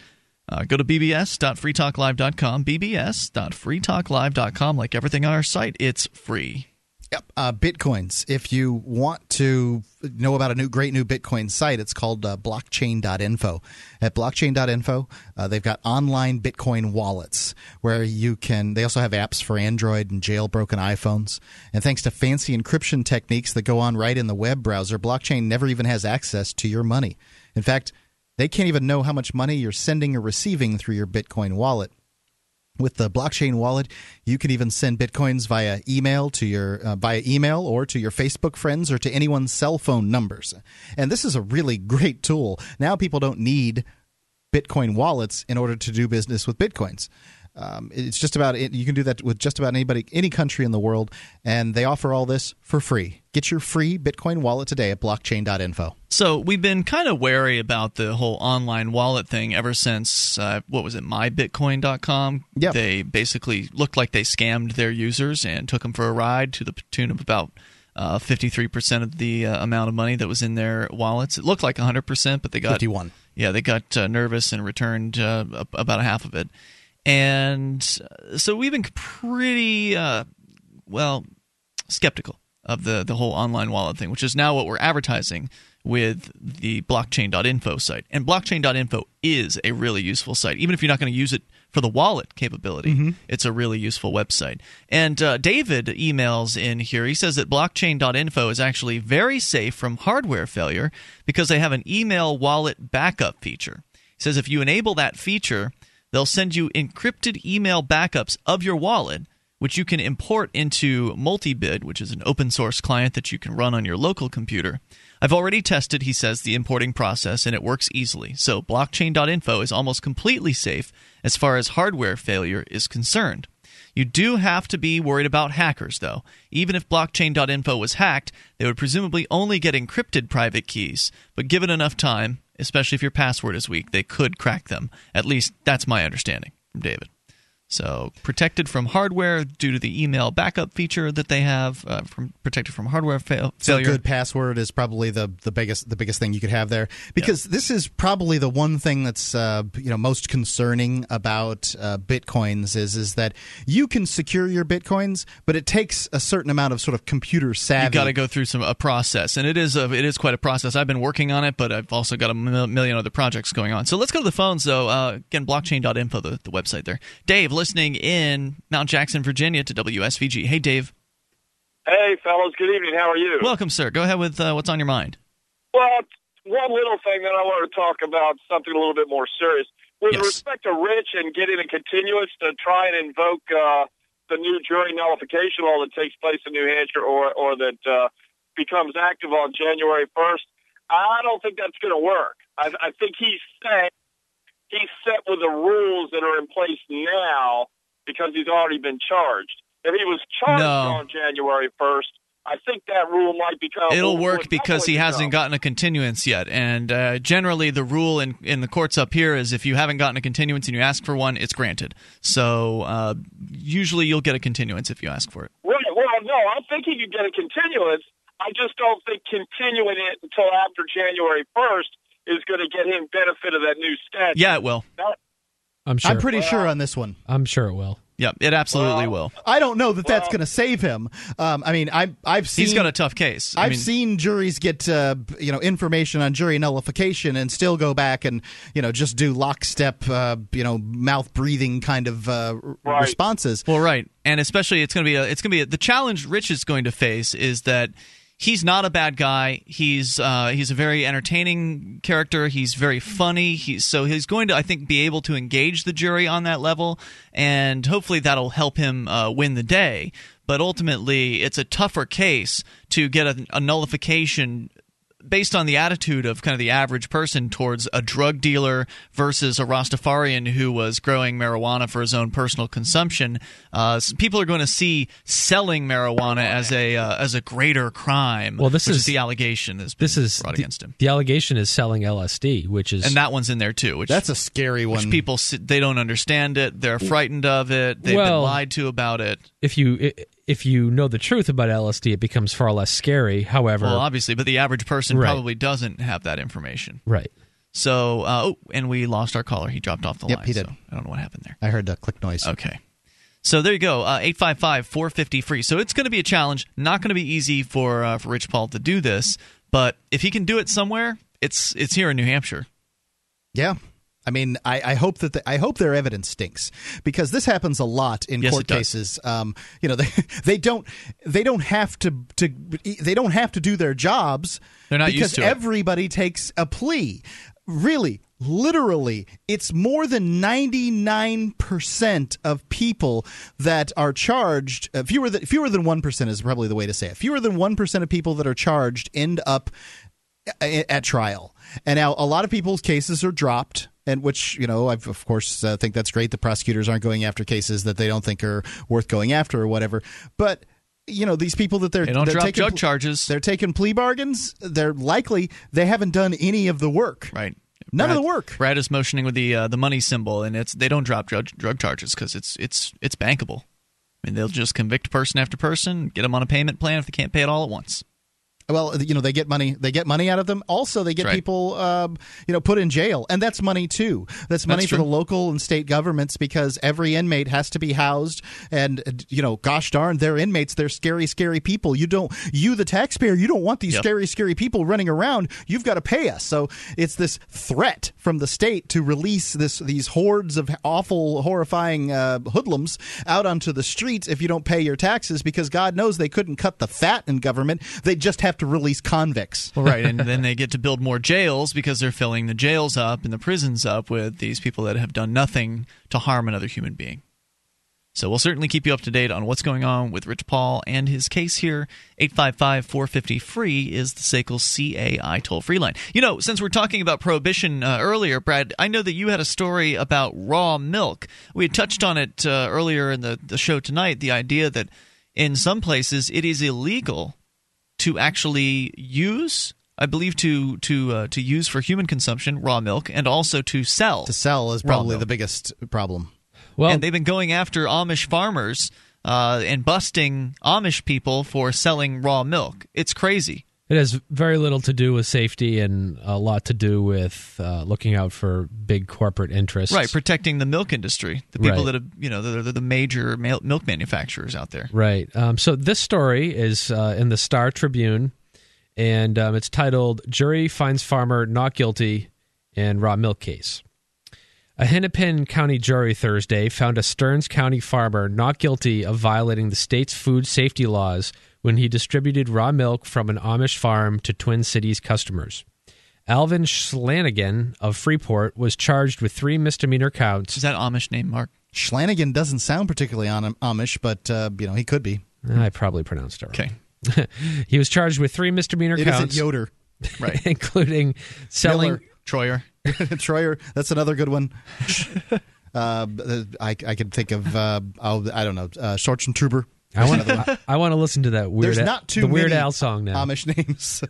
Uh, go to bbs.freetalklive.com, bbs.freetalklive.com. Like everything on our site, it's free. Yep. Uh, Bitcoins. If you want to know about a new great new Bitcoin site, it's called uh, blockchain.info. At blockchain.info, uh, they've got online Bitcoin wallets where you can, they also have apps for Android and jailbroken iPhones. And thanks to fancy encryption techniques that go on right in the web browser, blockchain never even has access to your money. In fact, they can't even know how much money you're sending or receiving through your Bitcoin wallet. With the blockchain wallet, you can even send bitcoins via email to your uh, via email or to your Facebook friends or to anyone's cell phone numbers. And this is a really great tool. Now people don't need Bitcoin wallets in order to do business with bitcoins. Um, it's just about it. You can do that with just about anybody, any country in the world, and they offer all this for free. Get your free Bitcoin wallet today at blockchain.info. So we've been kind of wary about the whole online wallet thing ever since uh, what was it, mybitcoin.com? Yep. They basically looked like they scammed their users and took them for a ride to the tune of about uh, 53% of the uh, amount of money that was in their wallets. It looked like 100%, but they got 51. Yeah, they got uh, nervous and returned uh, about a half of it. And uh, so we've been pretty uh, well skeptical of the the whole online wallet thing, which is now what we're advertising with the blockchain.info site. And blockchain.info is a really useful site. Even if you're not going to use it for the wallet capability, it's a really useful website. And uh, David emails in here. He says that blockchain.info is actually very safe from hardware failure because they have an email wallet backup feature. He says if you enable that feature, they'll send you encrypted email backups of your wallet which you can import into MultiBit, which is an open source client that you can run on your local computer. I've already tested, he says, the importing process, and it works easily. So, blockchain.info is almost completely safe as far as hardware failure is concerned. You do have to be worried about hackers, though. Even if blockchain.info was hacked, they would presumably only get encrypted private keys. But given enough time, especially if your password is weak, they could crack them. At least that's my understanding from David. So protected from hardware due to the email backup feature that they have, uh, from protected from hardware fail- So failure. good password is probably the, the biggest the biggest thing you could have there because this is probably the one thing that's uh, you know most concerning about uh, bitcoins is is that you can secure your bitcoins, but it takes a certain amount of sort of computer savvy. You've got to go through some a process, and it is a it is quite a process. I've been working on it, but I've also got a million other projects going on. So let's go to the phones, though. Uh, again, blockchain.info, the, the website there. Dave, listening in Mount Jackson, Virginia, to WSVG. Hey, Dave. Hey, fellows. Good evening. How are you? Welcome, sir. Go ahead with uh, what's on your mind. Well, one little thing that I want to talk about, something a little bit more serious. With Yes. respect to Rich and getting a continuance to try and invoke uh, the new jury nullification law that takes place in New Hampshire or, or that uh, becomes active on January 1st, I don't think that's going to work. I, I think he's set, he's set with the rules that are in place now because he's already been charged. If he was charged No. on January 1st, I think that rule might become. It'll work because he hasn't become- gotten a continuance yet. And uh, generally, the rule in, in the courts up here is if you haven't gotten a continuance and you ask for one, it's granted. So uh, usually you'll get a continuance if you ask for it. Right. Well, no, I think he could get a continuance. I just don't think continuing it until after January 1st is going to get him benefit of that new statute. Yeah, it will. That, I'm sure. I'm pretty sure on this one. I'm sure it will. Yep, it absolutely will. I don't know that that's going to save him. Um, I mean, I, I've seen He's got a tough case. I I've mean- seen juries get uh, you know information on jury nullification and still go back and you know just do lockstep uh, you know mouth breathing kind of uh, r- responses. Well, right, and especially it's going to be a, it's going to be a, the challenge Rich is going to face is that he's not a bad guy. He's uh, he's a very entertaining character. He's very funny. He's so he's going to I think be able to engage the jury on that level, and hopefully that'll help him uh, win the day. But ultimately, it's a tougher case to get a, a nullification based on the attitude of kind of the average person towards a drug dealer versus a Rastafarian who was growing marijuana for his own personal consumption, uh, people are going to see selling marijuana as a uh, as a greater crime. Well, this which is- the allegation that's This is brought the, against him, the allegation is selling LSD, which is and that one's in there too. Which That's a scary which one. people they don't understand it. They're frightened of it. They've Well- been lied to about it. if you i- if you know the truth about LSD, it becomes far less scary. However, Well, obviously, but the average person Right. probably doesn't have that information. right. So, uh, oh, and we lost our caller. He dropped off the Yep, line. he did. so I don't know what happened there. I heard a click noise. Okay. So there you go. Uh, Eight five five four fifty free. So it's going to be a challenge. Not going to be easy for uh, for Rich Paul to do this, but if he can do it somewhere, it's it's here in New Hampshire. Yeah. I mean, I, I hope that the, I hope their evidence stinks because this happens a lot in Yes, court cases. Um, you know, they they don't they don't have to to they don't have to do their jobs. They're not because used to it. everybody takes a plea. Really, literally, it's more than ninety nine percent of people that are charged. Uh, fewer than fewer than one percent is probably the way to say it. Fewer than one percent of people that are charged end up a- at trial. And now a lot of people's cases are dropped. And which you know, I of course uh, think that's great. The prosecutors aren't going after cases that they don't think are worth going after or whatever. But you know, these people that they're They don't they're drop taking drug charges. They're taking plea bargains. They're likely they haven't done any of the work. Right. None of the work. Brad is motioning with the uh, the money symbol, and it's they don't drop drug drug charges because it's it's it's bankable. I mean, they'll just convict person after person, get them on a payment plan if they can't pay it all at once. Well, you know, they get money. They get money out of them. Also, they get right. people, um, you know, put in jail, and that's money too. That's money for the local and state governments because every inmate has to be housed. And uh, you know, gosh darn, they're inmates. They're scary, scary people. You don't, you the taxpayer, you don't want these Yep. scary, scary people running around. You've got to pay us. So it's this threat from the state to release this these hordes of awful, horrifying uh, hoodlums out onto the streets if you don't pay your taxes. Because God knows they couldn't cut the fat in government. They just have to release convicts. Well, right, and then they get to build more jails because they're filling the jails up and the prisons up with these people that have done nothing to harm another human being. So we'll certainly keep you up to date on what's going on with Rich Paul and his case here. 855 450 free is the SACL CAI toll free line. You know, since we're talking about prohibition uh, earlier, Brad, I know that you had a story about raw milk. We had touched on it uh, earlier in the, the show tonight the idea that in some places it is illegal to actually use I believe to to uh, to use for human consumption raw milk and also to sell. To sell is probably the biggest problem. Well, and they've been going after Amish farmers uh, and busting Amish people for selling raw milk. It's crazy. It has very little to do with safety and a lot to do with uh, looking out for big corporate interests. Right, protecting the milk industry, the people Right. that have, you know, they're, they're the major milk manufacturers out there. Right. Um, so this story is uh, in the Star Tribune, and um, it's titled "Jury Finds Farmer Not Guilty in Raw Milk Case." A Hennepin County jury Thursday found a Stearns County farmer not guilty of violating the state's food safety laws when he distributed raw milk from an Amish farm to Twin Cities customers. Alvin Schlanigan of Freeport was charged with three misdemeanor counts. Is that Amish name, Mark? Schlanigan doesn't sound particularly on Amish, but uh, you know he could be. I probably pronounced it wrong. Okay. he was charged with three misdemeanor It isn't counts. Yoder. Right. including selling Miller. Troyer. Troyer. That's another good one. Uh, I, I could think of uh, I don't know uh, Schwartzentruber. I want I, I want to listen to that weird There's not too the Weird many Al song now. Amish names.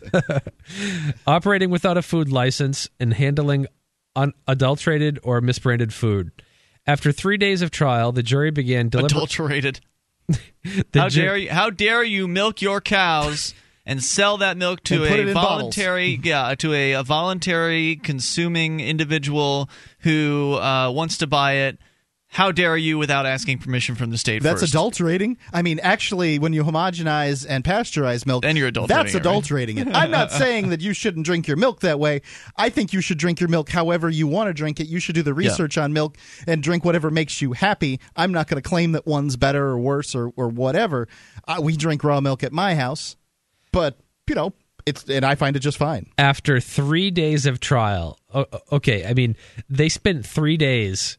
Operating without a food license and handling unadulterated or misbranded food. After three days of trial, the jury began deliber- Adulterated. the how ju- dare you? How dare you milk your cows and sell that milk to a it in bottles. voluntary, yeah, to a, a voluntary consuming individual who uh, wants to buy it? How dare you without asking permission from the state? That's first? adulterating. I mean, actually, when you homogenize and pasteurize milk, Then you're adulterating That's it, right? adulterating it. I'm not saying that you shouldn't drink your milk that way. I think you should drink your milk however you want to drink it. You should do the Yeah. research on milk and drink whatever makes you happy. I'm not going to claim that one's better or worse or, or whatever. Uh, we drink raw milk at my house, but you know, it's and I find it just fine. after three days of trial. o- okay, I mean they spent three days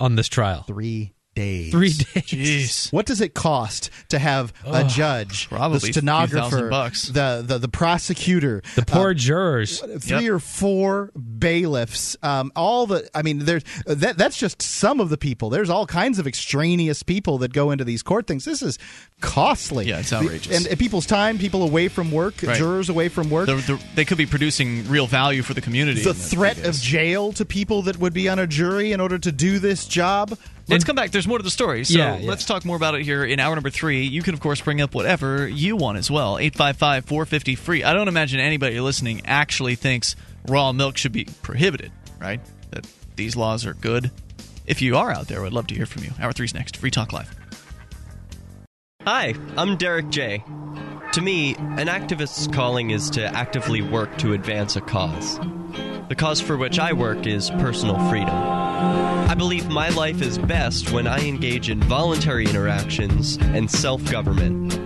on this trial. Three days. Three days. Jeez. What does it cost to have a judge, probably the stenographer, bucks. the the the prosecutor, The poor uh, jurors. three or four bailiffs um, all the i mean there's that that's just some of the people there's all kinds of extraneous people that go into these court things this is costly Yeah, it's The- outrageous. and, and people's time people away from work Right. jurors away from work The- the- they could be producing real value for the community. the threat of jail to people that would be on a jury in order to do this job Let's come back. There's more to the story. So Yeah, yeah. let's talk more about it here in hour number three. You can, of course, bring up whatever you want as well. 855 450 free. I don't imagine anybody listening actually thinks raw milk should be prohibited, right? That these laws are good. If you are out there, I'd love to hear from you. Hour three's next. Free Talk Live. Hi, I'm Derrick J. To me, an activist's calling is to actively work to advance a cause. The cause for which I work is personal freedom. I believe my life is best when I engage in voluntary interactions and self government.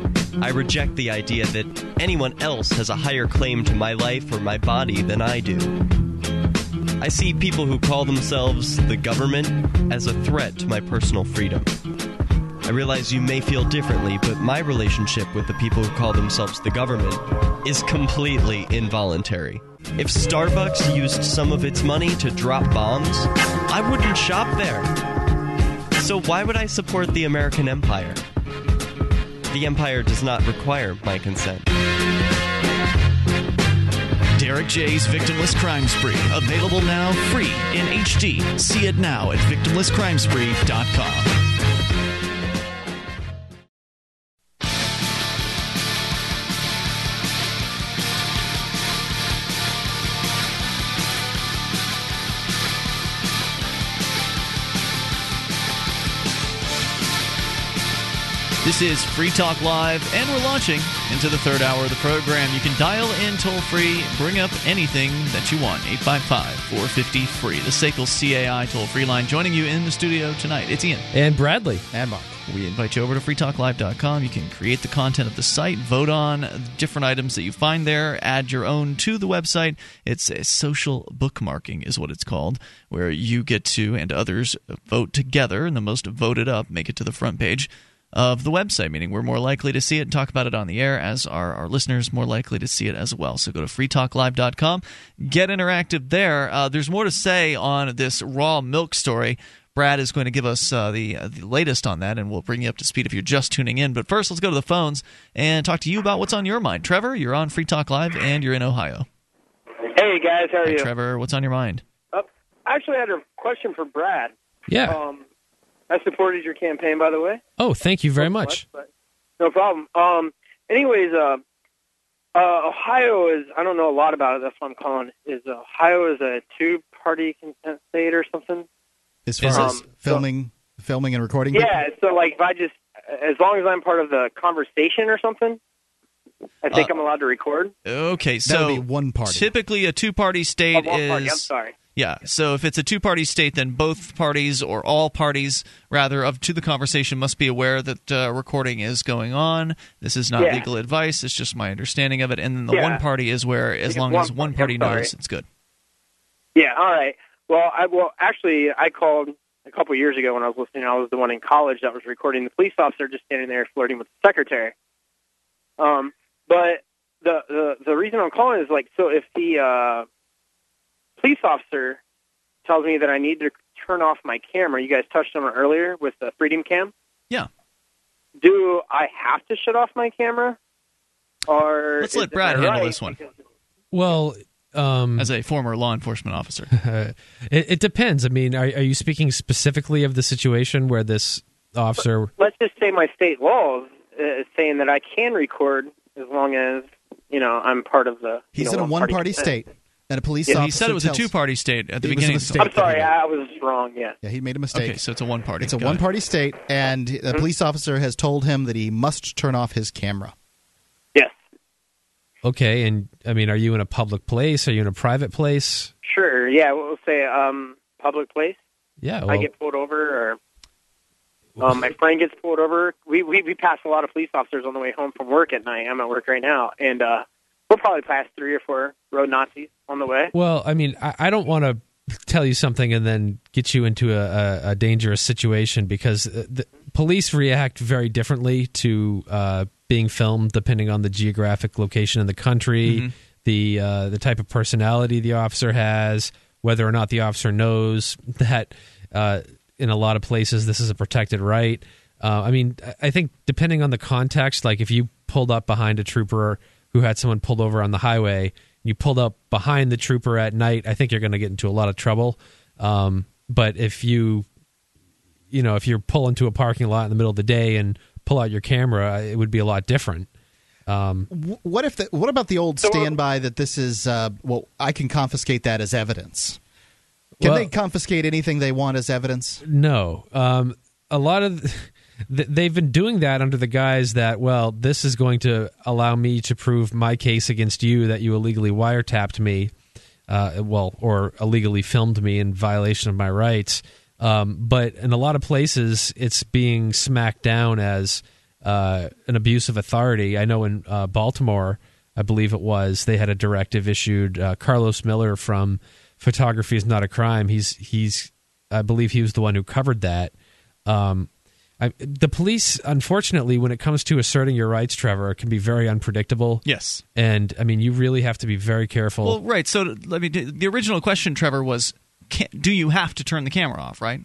I reject the idea that anyone else has a higher claim to my life or my body than I do. I see people who call themselves the government as a threat to my personal freedom. I realize you may feel differently, but my relationship with the people who call themselves the government is completely involuntary. If Starbucks used some of its money to drop bombs, I wouldn't shop there. So why would I support the American empire? The empire does not require my consent. Derrick J's Victimless Crime Spree. Available now free in HD. See it now at victimlesscrimespree.com. This is Free Talk Live, and we're launching into the third hour of the program. You can dial in toll free, bring up anything that you want. 855 450 free. The SACL CAI toll free line. Joining you in the studio tonight, it's Ian. And Bradley. And Mark. We invite you over to freetalklive.com. You can create the content of the site, vote on different items that you find there, add your own to the website. It's a social bookmarking, is what it's called, where you get to and others vote together, and the most voted up make it to the front page of the website, meaning we're more likely to see it and talk about it on the air, as are our listeners more likely to see it as well. So go to freetalklive.com, get interactive there. Uh, there's more to say on this raw milk story. Brad is going to give us uh, the, uh, the latest on that, and we'll bring you up to speed if you're just tuning in. But first, let's go to the phones and talk to you about what's on your mind. Trevor, you're on Free Talk Live, and you're in Ohio. Hey guys, how are Hi, you? Trevor, what's on your mind? Uh, I actually had a question for Brad. Yeah. Um, I supported your campaign, by the way. Oh, thank you very much. But no problem. Um, anyways, uh, uh, Ohio is, I don't know a lot about it, that's what I'm calling it, is Ohio is a two-party consent state or something? As far Is as it? filming, filming and recording. Yeah, so like if I just, as long as I'm part of the conversation or something, I think Uh, I'm allowed to record. Okay, That so would be one party. Typically, a two-party state Oh, one is. party, I'm sorry. Yeah, so if it's a two-party state, then both parties or all parties, rather, of to the conversation must be aware that uh, recording is going on. This is not Yeah. legal advice; it's just my understanding of it. And then the Yeah. one party is where, as long one as one party, party knows, it's good. Yeah, all right. Well, I well actually I called a couple years ago when I was listening. I was the one in college that was recording the police officer just standing there flirting with the secretary. Um, but the the the reason I'm calling is like so if the uh, police officer tells me that I need to turn off my camera, you guys touched on it earlier with the Freedom Cam. Yeah. Do I have to shut off my camera? Or Let's let Brad handle right? this one. Well, um, as a former law enforcement officer, it, it depends. I mean, are, are you speaking specifically of the situation where this officer? let's just say my state law is saying that I can record as long as you know I'm part of the. you He's know, in a one-party one-party consent. state, and a police Yeah, officer he said it was a two-party state at the It was a beginning. I'm sorry, I was wrong. Yeah. Yeah, he made a mistake. Okay, so it's a one-party. It's a one-party state, and a Mm-hmm. police officer has told him that he must turn off his camera. Yes. Okay, and I mean, are you in a public place? Are you in a private place? Sure. Yeah, we'll say um public place. Yeah, I get pulled over, or um, my friend gets pulled over. We, we we pass a lot of police officers on the way home from work at night. I'm at work right now, and uh, we'll probably pass three or four road Nazis on the way. Well, I mean, I, I don't want to tell you something and then get you into a, a, a dangerous situation because uh, the police react very differently to uh, being filmed depending on the geographic location in the country, Mhm. the uh, the type of personality the officer has, whether or not the officer knows that uh, in a lot of places this is a protected right. Uh, I mean, I- I think depending on the context, like if you pulled up behind a trooper who had someone pulled over on the highway, you pulled up behind the trooper at night, I think you're going to get into a lot of trouble. Um, but if you, you know, if you're pulling to a parking lot in the middle of the day and pull out your camera, it would be a lot different. Um, What if? The, what about the old standby that this is? Uh, well, I can confiscate that as evidence. Can Well- they confiscate anything they want as evidence? No, um, a lot of th- they've been doing that under the guise that well, this is going to allow me to prove my case against you that you illegally wiretapped me, uh, well, or illegally filmed me in violation of my rights. Um, but in a lot of places, it's being smacked down as uh, an abuse of authority. I know in uh, Baltimore, I believe it was, they had a directive issued. Uh, Carlos Miller from Photography is Not a Crime. He's he's I believe he was the one who covered that. Um, I, the police, unfortunately, when it comes to asserting your rights, Trevor, can be very unpredictable. Yes. and I mean, you really have to be very careful. Well, right. So let me. The original question, Trevor, was: can, Do you have to turn the camera off? Right.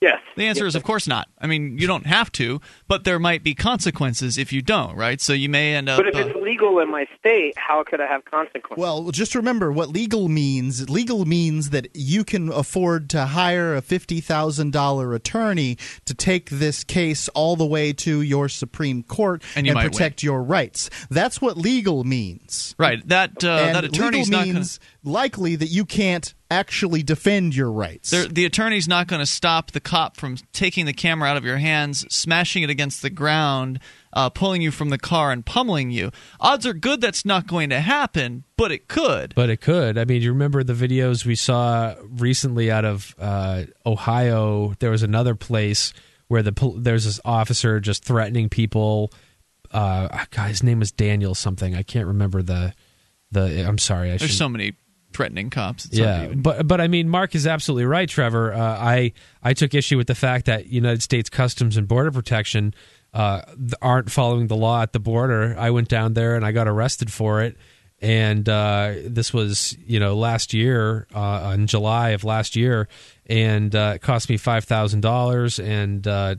Yes. The answer is, of course not. I mean, you don't have to, but there might be consequences if you don't. Right. So you may end up. But if uh, it's legal in my state, how could I have consequences? Well, just remember what legal means. Legal means that you can afford to hire a $50,000 attorney to take this case all the way to your Supreme Court And you might protect your rights. That's what legal means. right. That uh, and that attorney's legal not going means likely that you can't actually defend your rights. They're, the attorney's not going to stop the cop from taking the camera out of your hands, smashing it against the ground, uh, pulling you from the car, and pummeling you. Odds are good that's not going to happen, but it could. But it could. I mean, you remember the videos we saw recently out of uh, Ohio? There was another place where the there's this officer just threatening people. Uh, God, his name was Daniel something. I can't remember the the. I'm sorry. I There's should- so many threatening cops. It's yeah, but but I mean, Mark is absolutely right, Trevor. Uh, I I took issue with the fact that United States Customs and Border Protection uh, aren't following the law at the border. I went down there and I got arrested for it, and uh, this was you know last year uh, in July of last year, and uh, it cost me five thousand dollars and uh,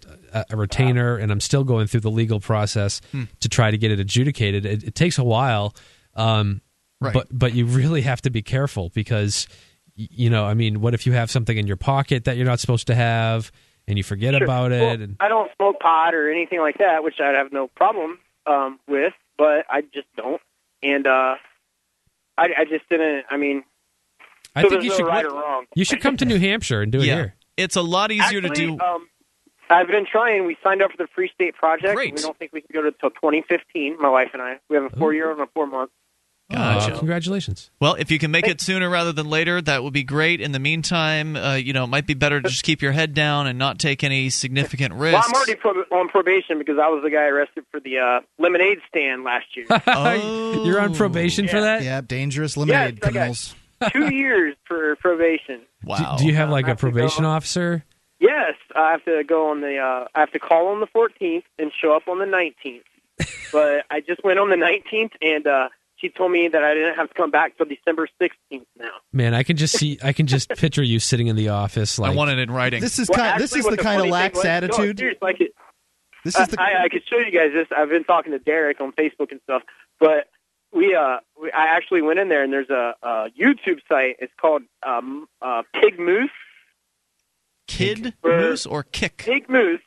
a retainer, and I'm still going through the legal process Hmm. to try to get it adjudicated. It, it takes a while. Um, Right. But but you really have to be careful because you know, I mean, what if you have something in your pocket that you're not supposed to have and you forget Sure. about it? Well, and I don't smoke pot or anything like that, which I'd have no problem um, with, but I just don't. And uh, I, I just didn't. I mean, I so think you no should right or wrong. you should come to New Hampshire and do it yeah, here. it's a lot easier Actually, to do. Um, I've been trying. We signed up for the Free State Project. Great. We don't think we can go to till 2015. My wife and I. We have a four year and a four month. Gotcha. Uh, congratulations. Well, if you can make it sooner rather than later, that would be great. In the meantime, uh, you know, it might be better to just keep your head down and not take any significant risks. Well, I'm already pro- on probation because I was the guy arrested for the uh, lemonade stand last year. Oh. You're on probation for that? yeah, dangerous lemonade Yes, I got- criminals. Two years for probation. Wow. Do you have like a have probation officer? Yes, I have to go on the. Uh, I have to call on the 14th and show up on the 19th. but I just went on the 19th, and uh, she told me that I didn't have to come back till December 16th. Now. Man, I can just see I can just picture you sitting in the office like I want it in writing. This is Well, kind. This is what the kind of lax was- no, attitude. seriously, I could, This is the. I, I could show you guys this. I've been talking to Derrick on Facebook and stuff, but we uh we, I actually went in there and there's a, a YouTube site. It's called um uh Pig Moose. Kid For- moose or kick? Pig Moose.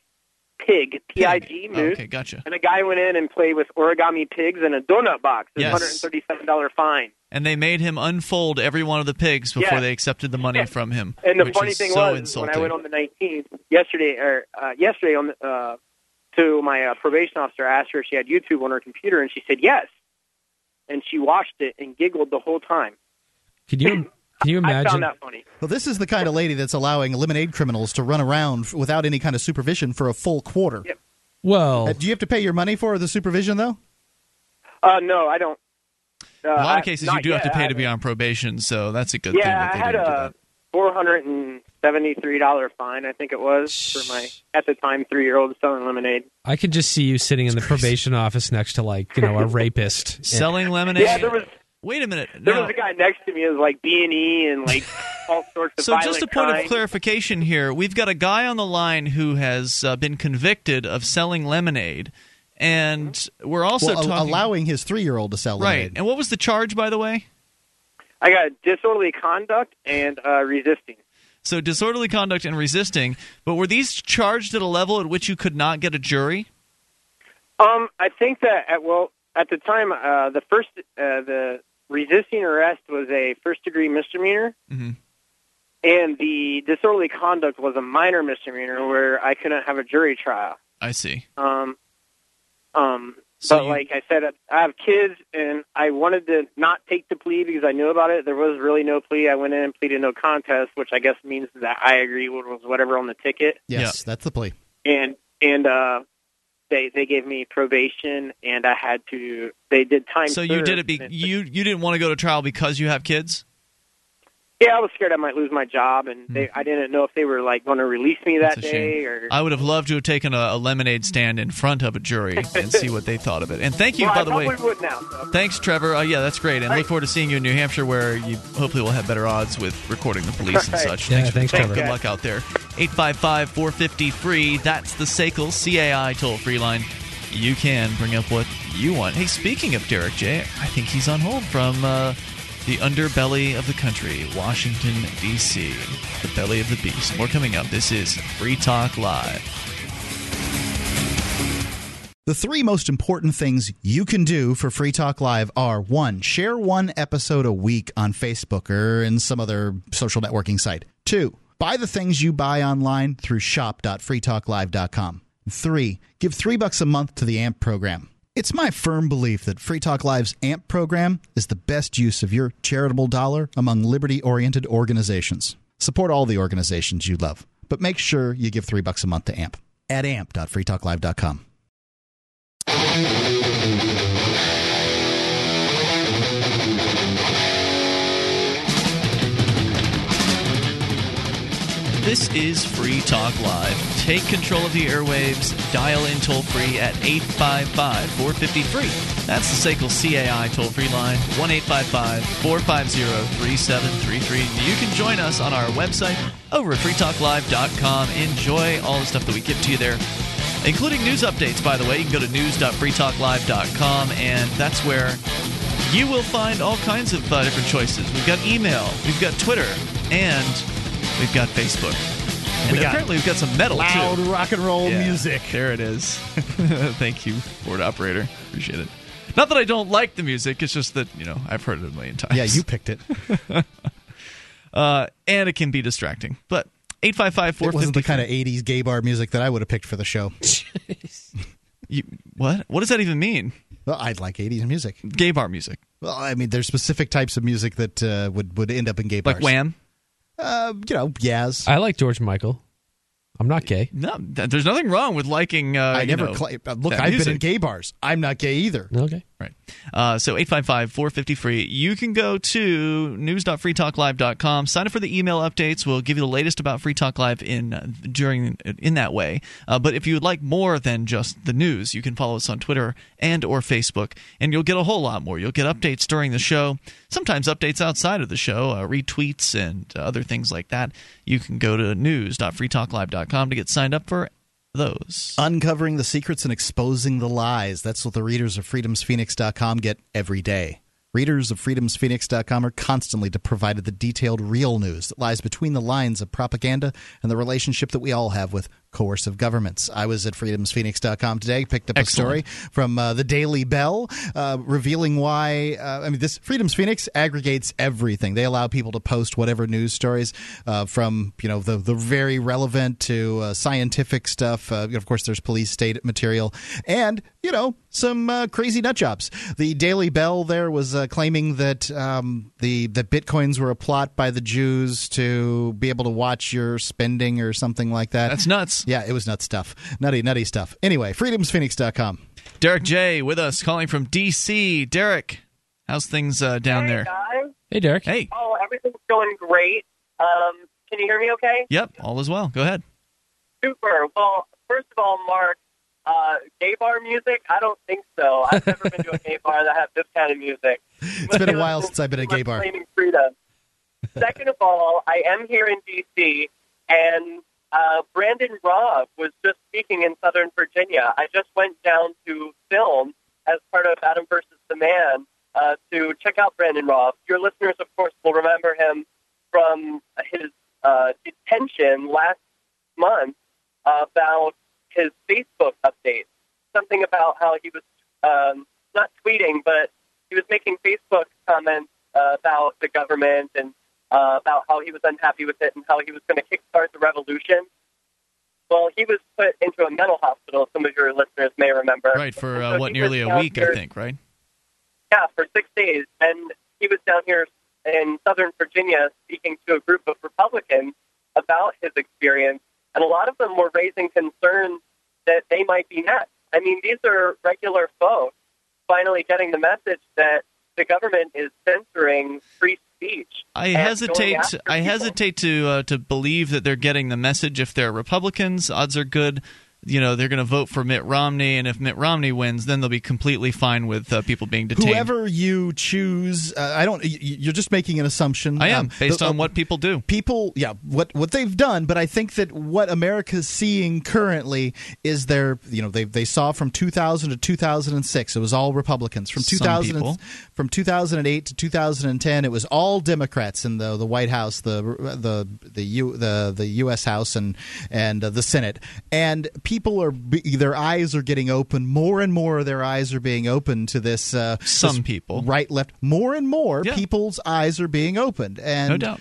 Pig. P I G Moose. Okay, gotcha. And a guy went in and played with origami pigs in a donut box. It's Yes. hundred and thirty-seven dollar fine. And they made him unfold every one of the pigs before Yeah. they accepted the money from him. And the which funny is thing so was, insulting. when I went on the 19th yesterday, or uh, yesterday on the, uh, to my uh, probation officer, I asked her if she had YouTube on her computer, and she said yes. And she watched it and giggled the whole time. Can you can you I imagine found that funny. Well, this is the kind of lady that's allowing lemonade criminals to run around without any kind of supervision for a full quarter. Yep. Well, Uh, do you have to pay your money for the supervision though? Uh, no, I don't. Uh, a lot of cases, not you do have to pay to be on probation, so that's a good thing Yeah, I had a four hundred and seventy-three dollar fine. I think it was for my at the time three-year-old selling lemonade. I could just see you sitting in the probation office next to like, you know, a rapist. Selling lemonade. Yeah, there was Wait a minute. there Now- was a guy next to me. It was like B and E and like all sorts of. So, just a point crime. of clarification here: we've got a guy on the line who has uh, been convicted of selling lemonade, and we're also well, talking allowing his three-year-old to sell right. lemonade. And what was the charge, by the way? I got disorderly conduct and uh, resisting. So, disorderly conduct and resisting. But were these charged at a level at which you could not get a jury? Um, I think that at, well at the time uh, the first uh, the resisting arrest was a first degree misdemeanor, Mhm. and the disorderly conduct was a minor misdemeanor where I couldn't have a jury trial. I see. Um, um, So but you- like I said, I have kids, and I wanted to not take the plea because I knew about it. There was really no plea. I went in and pleaded no contest, which I guess means that I agree with whatever on the ticket. Yes, that's the plea. and and uh they they gave me probation and I had to they did time So you did it. Be, you you didn't want to go to trial because you have kids. Yeah I was scared I might lose my job and they I didn't know if they were like going to release me that. That's a day shame. or I would have loved to have taken a, a lemonade stand in front of a jury and see what they thought of it. And thank you, well, by I the way. probably would now so. Thanks, Trevor. Uh, yeah, that's great. And look forward to seeing you in New Hampshire, where you hopefully will have better odds with recording the police and such. Yeah, for the thanks, call. Trevor. Good luck out there. 855 450 free. That's the SACL CAI toll free line. You can bring up what you want. Hey, speaking of Derrick J., I think he's on hold from uh, the underbelly of the country, Washington, D.C., the belly of the beast. More coming up. This is Free Talk Live. The three most important things you can do for Free Talk Live are one, share one episode a week on Facebook or in some other social networking site. Two, buy the things you buy online through shop.freetalklive.com. Three, give three bucks a month to the AMP program. It's my firm belief that Free Talk Live's AMP program is the best use of your charitable dollar among liberty oriented organizations. Support all the organizations you love, but make sure you give three bucks a month to AMP at amp.freetalklive.com. This is Free Talk Live. Take control of the airwaves. Dial in toll free at 855 450 free. That's the SACL CAI toll free line 1 855 450 3733. You can join us on our website over at freetalklive.com. Enjoy all the stuff that we give to you there, including news updates, by the way. You can go to news.freetalklive.com, and that's where you will find all kinds of uh, different choices. We've got email, we've got Twitter, and we've got Facebook. And We got apparently we've got some metal loud too. rock and roll Yeah, music. There it is. Thank you, board operator. Appreciate it. Not that I don't like the music, it's just that, you know, I've heard it a million times. Yeah, you picked it. uh, and it can be distracting. But 855 It wasn't the kind of 80s gay bar music that I would have picked for the show. You, what? What does that even mean? Well, I'd like 80s music. Gay bar music. Well, I mean, there's specific types of music that uh, would, would end up in gay bars. Like Wham? Uh, you know, Yaz. I like George Michael. I'm not gay. No, th- there's nothing wrong with liking. Uh, I you never know, cla- uh, look. that I've music. been in gay bars. I'm not gay either. Okay. Right. Uh, so 855 450 free. You can go to news.freetalklive.com. Sign up for the email updates. We'll give you the latest about Free Talk Live in uh, during in that way. Uh, but if you would like more than just the news, you can follow us on Twitter and or Facebook, and you'll get a whole lot more. You'll get updates during the show, sometimes updates outside of the show, uh, retweets and other things like that. You can go to news.freetalklive.com to get signed up for those. Uncovering the secrets and exposing the lies. That's what the readers of freedomsphoenix.com get every day. Readers of freedomsphoenix.com are constantly provided the detailed real news that lies between the lines of propaganda and the relationship that we all have with coercive governments. I was at freedomsphoenix.com today, picked up Excellent. a story from uh, the Daily Bell uh, revealing why. Uh, I mean, this Freedom's Phoenix aggregates everything. They allow people to post whatever news stories uh, from you know the the very relevant to uh, scientific stuff. Uh, of course, there's police state material and you know some uh, crazy nut jobs. The Daily Bell there was uh, claiming that um, the that bitcoins were a plot by the Jews to be able to watch your spending or something like that. That's nuts. Yeah, it was nut stuff. Nutty, nutty stuff. Anyway, freedomsphoenix.com. Derrick J with us, calling from D.C. Derrick, how's things uh, down there? guys. Hey, Derrick. Hey. Oh, everything's going great. Um, can you hear me okay? Yep, all is well. Go ahead. Super. Well, first of all, Mark, uh, gay bar music? I don't think so. I've never been to a gay bar that had this kind of music. It's been a while since I've been at a gay bar. Claiming freedom. Second of all, I am here in D.C., and uh, Brandon Raub was just speaking in Southern Virginia. I just went down to film as part of Adam versus the Man uh, to check out Brandon Raub. Your listeners, of course, will remember him from his uh, detention last month about his Facebook updates. Something about how he was um, not tweeting, but he was making Facebook comments uh, about the government and uh, about how he was unhappy with it and how he was going to kickstart the revolution. Well, he was put into a mental hospital. Some of your listeners may remember. Right, for uh, so what, nearly a week, here- I think, right? yeah, for six days. And he was down here in Southern Virginia speaking to a group of Republicans about his experience. And a lot of them were raising concerns that they might be next. I mean, these are regular folks finally getting the message that the government is censoring free speech. I and hesitate. I people. hesitate to uh, to believe that they're getting the message. If they're Republicans, odds are good. You know, they're going to vote for Mitt Romney, and if Mitt Romney wins, then they'll be completely fine with uh, people being detained. Whoever you choose, uh, I don't. You're just making an assumption. I am Um, based the- on what people do. people yeah what what they've done but i think that what america's seeing currently is their you know they they saw from 2000 to 2006 it was all republicans from Some 2000 people. from 2008 to 2010 it was all democrats in the the white house the the the U, the the us house and and uh, the senate and people are be, their eyes are getting open. More and more, their eyes are being open to this. Uh, Some this people, right, left. More and more people's eyes are being opened, and No doubt.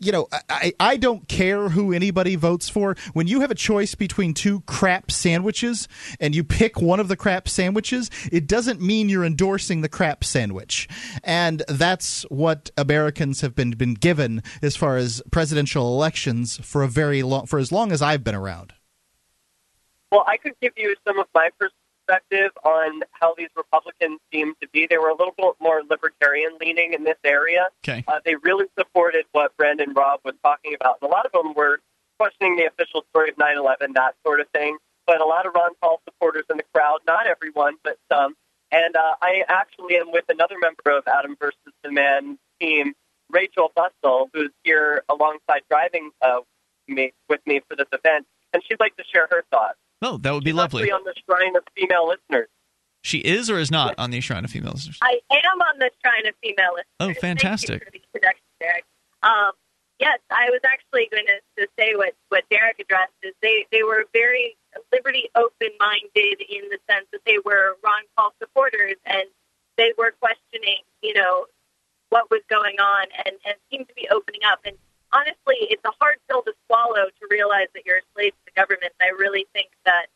you know, I, I don't care who anybody votes for. When you have a choice between two crap sandwiches and you pick one of the crap sandwiches, it doesn't mean you're endorsing the crap sandwich. And that's what Americans have been, been given as far as presidential elections for a very long, for as long as I've been around. Well, I could give you some of my perspective on how these Republicans seem to be. They were a little bit more libertarian leaning in this area. Okay. Uh, they really supported what Brandon Raub was talking about. And a lot of them were questioning the official story of 9 11, that sort of thing. But a lot of Ron Paul supporters in the crowd, not everyone, but some. And uh, I actually am with another member of Adam versus the Man team, Rachel Bustle, who's here alongside driving uh, me, with me for this event. And she'd like to share her thoughts. Oh, that would be lovely. Actually on the Shrine of Female Listeners. She is or is not on the Shrine of Female Listeners? I am on the Shrine of Female Listeners. Oh, Thank you fantastic. for the introduction, Derrick. Um, yes, I was actually going to, to say what, what Derrick addressed is they, they were very liberty open-minded in the sense that they were Ron Paul supporters and they were questioning, you know, what was going on and, and seemed to be opening up. And honestly, it's a hard pill to swallow to realize that you're a slave to the government. And I really think that,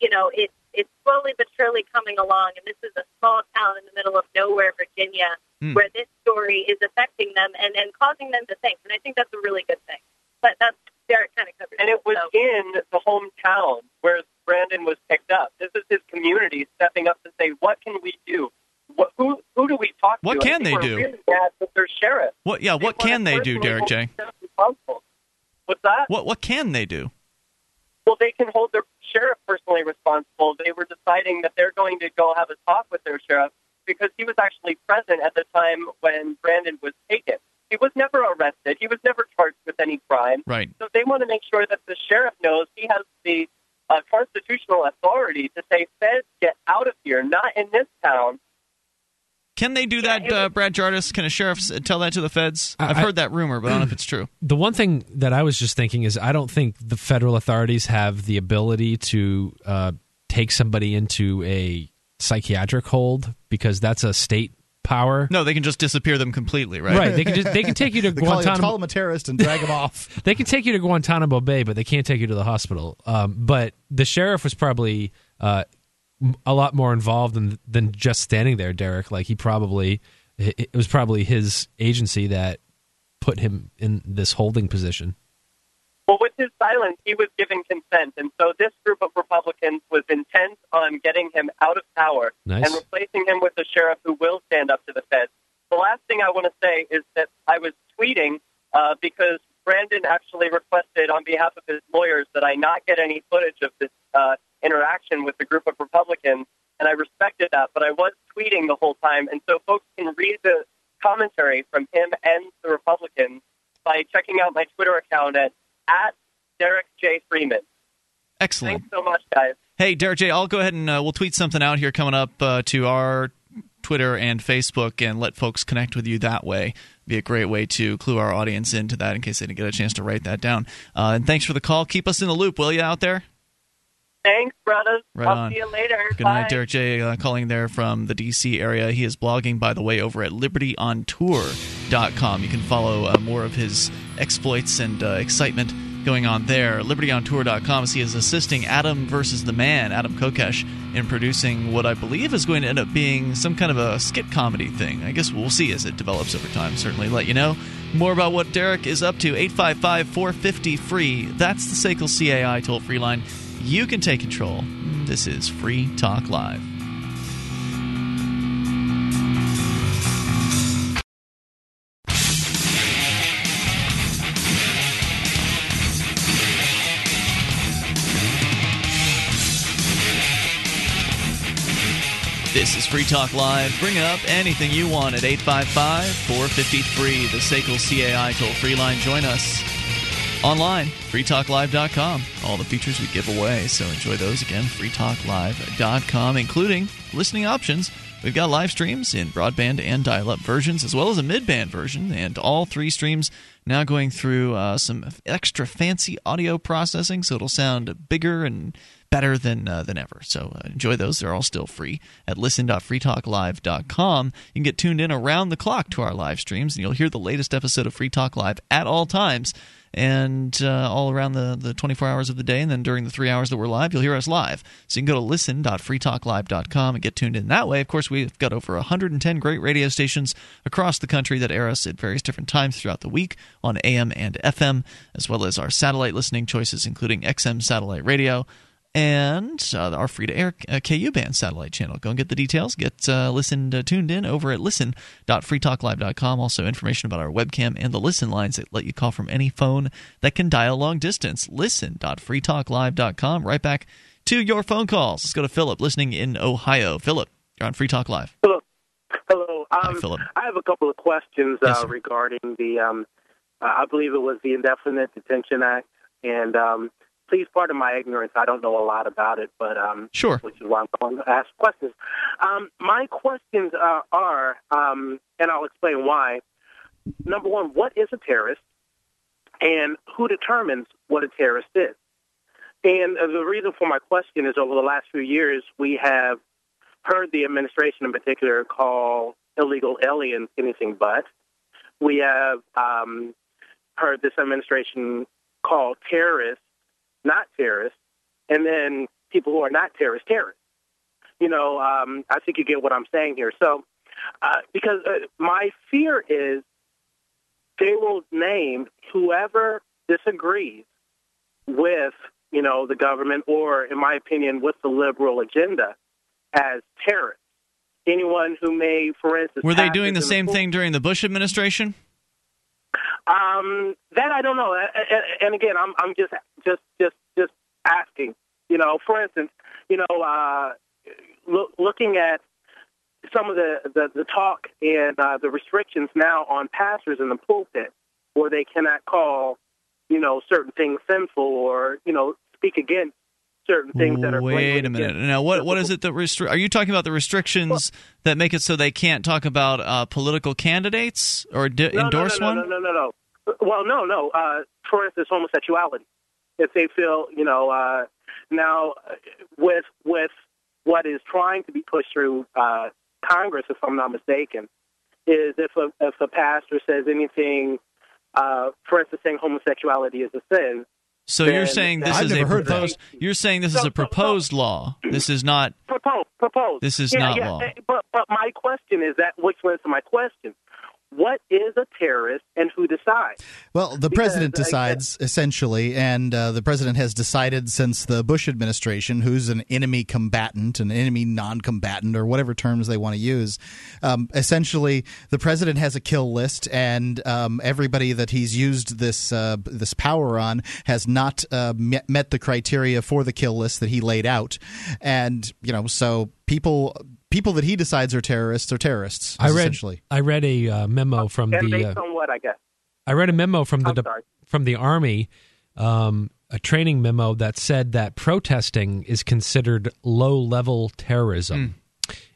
you know, it's it's slowly but surely coming along. And this is a small town in the middle of nowhere, Virginia, Hmm. where this story is affecting them and, and causing them to think. And I think that's a really good thing. But that's Derrick kind of covered. And it was in the hometown where Brandon was picked up. This is his community stepping up to say, what can we do? What, who, who do we talk What to? can they do? Really mad with their sheriff. What? Yeah. What can they do, Derrick J? What's that? What? What can they do? Well, they can hold their sheriff personally responsible. They were deciding that they're going to go have a talk with their sheriff because he was actually present at the time when Brandon was taken. He was never arrested. He was never charged with any crime. Right. So they want to make sure that the sheriff knows he has the uh, constitutional authority to say, "Feds, get out of here! Not in this town." Can they do that, uh, Brad Jardis? Can a sheriff tell that to the feds? I've I- heard that rumor, but I don't know if it's true. The one thing that I was just thinking is I don't think the federal authorities have the ability to uh, take somebody into a psychiatric hold because that's a state power. No, they can just disappear them completely, right? Right. They can just they can take you to They call, you, Guantanamo. call him a terrorist and drag them off. they can take you to Guantanamo Bay, but they can't take you to the hospital. Um, but the sheriff was probably uh, m- a lot more involved than than just standing there, Derrick. Like he probably it was probably his agency that put him in this holding position. Well, with his silence, he was giving consent, and so this group of Republicans was intent on getting him out of power Nice. and replacing him with a sheriff who will stand up to the feds. The last thing I want to say is that I was tweeting uh, because Brandon actually requested on behalf of his lawyers that I not get any footage of this uh, interaction with the group of Republicans, and I respected that. But I was tweeting the whole time, and so folks can read the commentary from him and the Republicans by checking out my Twitter account at at Derrick J Freeman. Excellent. Thanks so much, guys. Hey, Derrick J, I'll go ahead and uh, we'll tweet something out here coming up uh, to our Twitter and Facebook and let folks connect with you that way. Be a great way to clue our audience into that in case they didn't get a chance to write that down. Uh, and thanks for the call. Keep us in the loop, will you, out there? Thanks, brothers. Right I'll on. see you later. Good Bye. night, Derrick J. Uh, calling there from the D.C. area. He is blogging, by the way, over at libertyontour.com. You can follow uh, more of his exploits and uh, excitement going on there. Libertyontour.com he is assisting Adam versus the Man, Adam Kokesh, in producing what I believe is going to end up being some kind of a skit comedy thing. I guess we'll see as it develops over time. Certainly let you know. More about what Derrick is up to, 855 450 free. That's the SACL CAI toll free line. You can take control. This is Free Talk Live. This is Free Talk Live. Bring up anything you want at 855 453, the SACL CAI toll free line. Join us online, freetalklive.com. All the features we give away, so enjoy those again, freetalklive.com, including listening options. We've got live streams in broadband and dial up versions, as well as a mid band version, and all three streams now going through uh, some extra fancy audio processing, so it'll sound bigger and better than uh, than ever. So uh, enjoy those; they're all still free at listen.freetalklive.com. You can get tuned in around the clock to our live streams, and you'll hear the latest episode of Free Talk Live at all times and uh, all around the, the 24 hours of the day. And then during the three hours that we're live, you'll hear us live. So you can go to listen.freetalklive.com and get tuned in that way. Of course, we've got over 110 great radio stations across the country that air us at various different times throughout the week on AM and FM, as well as our satellite listening choices, including XM satellite radio and uh, our free to air uh, KU band satellite channel. Go and get the details. Get uh, listened, uh, tuned in over at listen.freetalklive.com. Also, information about our webcam and the listen lines that let you call from any phone that can dial long distance. Listen.freetalklive.com. Right back to your phone calls. Let's go to Philip, listening in Ohio. Philip, you're on Free Talk Live. Hello. Hello. Um, Hi, Philip. I have a couple of questions Yes, uh, regarding the, um, uh, I believe it was the Indefinite Detention Act. And um, please pardon my ignorance. I don't know a lot about it, but um, Sure. which is why I'm going to ask questions. Um, my questions uh, are, um, and I'll explain why. Number one, what is a terrorist, and who determines what a terrorist is? And uh, the reason for my question is over the last few years, we have heard the administration in particular call illegal aliens anything but. We have um, heard this administration call terrorists not terrorists, and then people who are not terrorists terrorists. You know, um, I think you get what I'm saying here. So, uh, because uh, my fear is they will name whoever disagrees with, you know, the government or, in my opinion, with the liberal agenda as terrorists. Anyone who may, for instance, Were they doing the same thing during the Bush administration? Um, that I don't know. And again, I'm I'm just just just just asking. You know, for instance, you know, uh, look, looking at some of the the, the talk and uh, the restrictions now on pastors in the pulpit, where they cannot call, you know, certain things sinful or you know speak against certain things that are Wait a minute. against- Now, what what is it that restri- Are you talking about the restrictions that make it so they can't talk about uh, political candidates or d- no, endorse no, no, one? No, no, no, no. Well, no, no. Uh, for instance, homosexuality. If they feel, you know, uh, now with with what is trying to be pushed through uh, Congress, if I'm not mistaken, is if a if a pastor says anything, uh, for instance, saying homosexuality is a sin. So you're saying this is a proposed. You're saying this is a proposed law. This is not. proposed. propose. This is yeah, not yeah, law. eh, But but my question is that which leads to my question: What is a terrorist, and who decides? Well, the Because, president uh, decides essentially, and uh, the president has decided since the Bush administration who's an enemy combatant, an enemy non-combatant, or whatever terms they want to use. Um, essentially, the president has a kill list, and um, everybody that he's used this uh, this power on has not uh, met, met the criteria for the kill list that he laid out, and you know, so people people that he decides are terrorists are terrorists. I read essentially. I read a uh, memo from and the based uh, on what I guess. I read a memo from the de- from the army, um, a training memo that said that protesting is considered low level terrorism,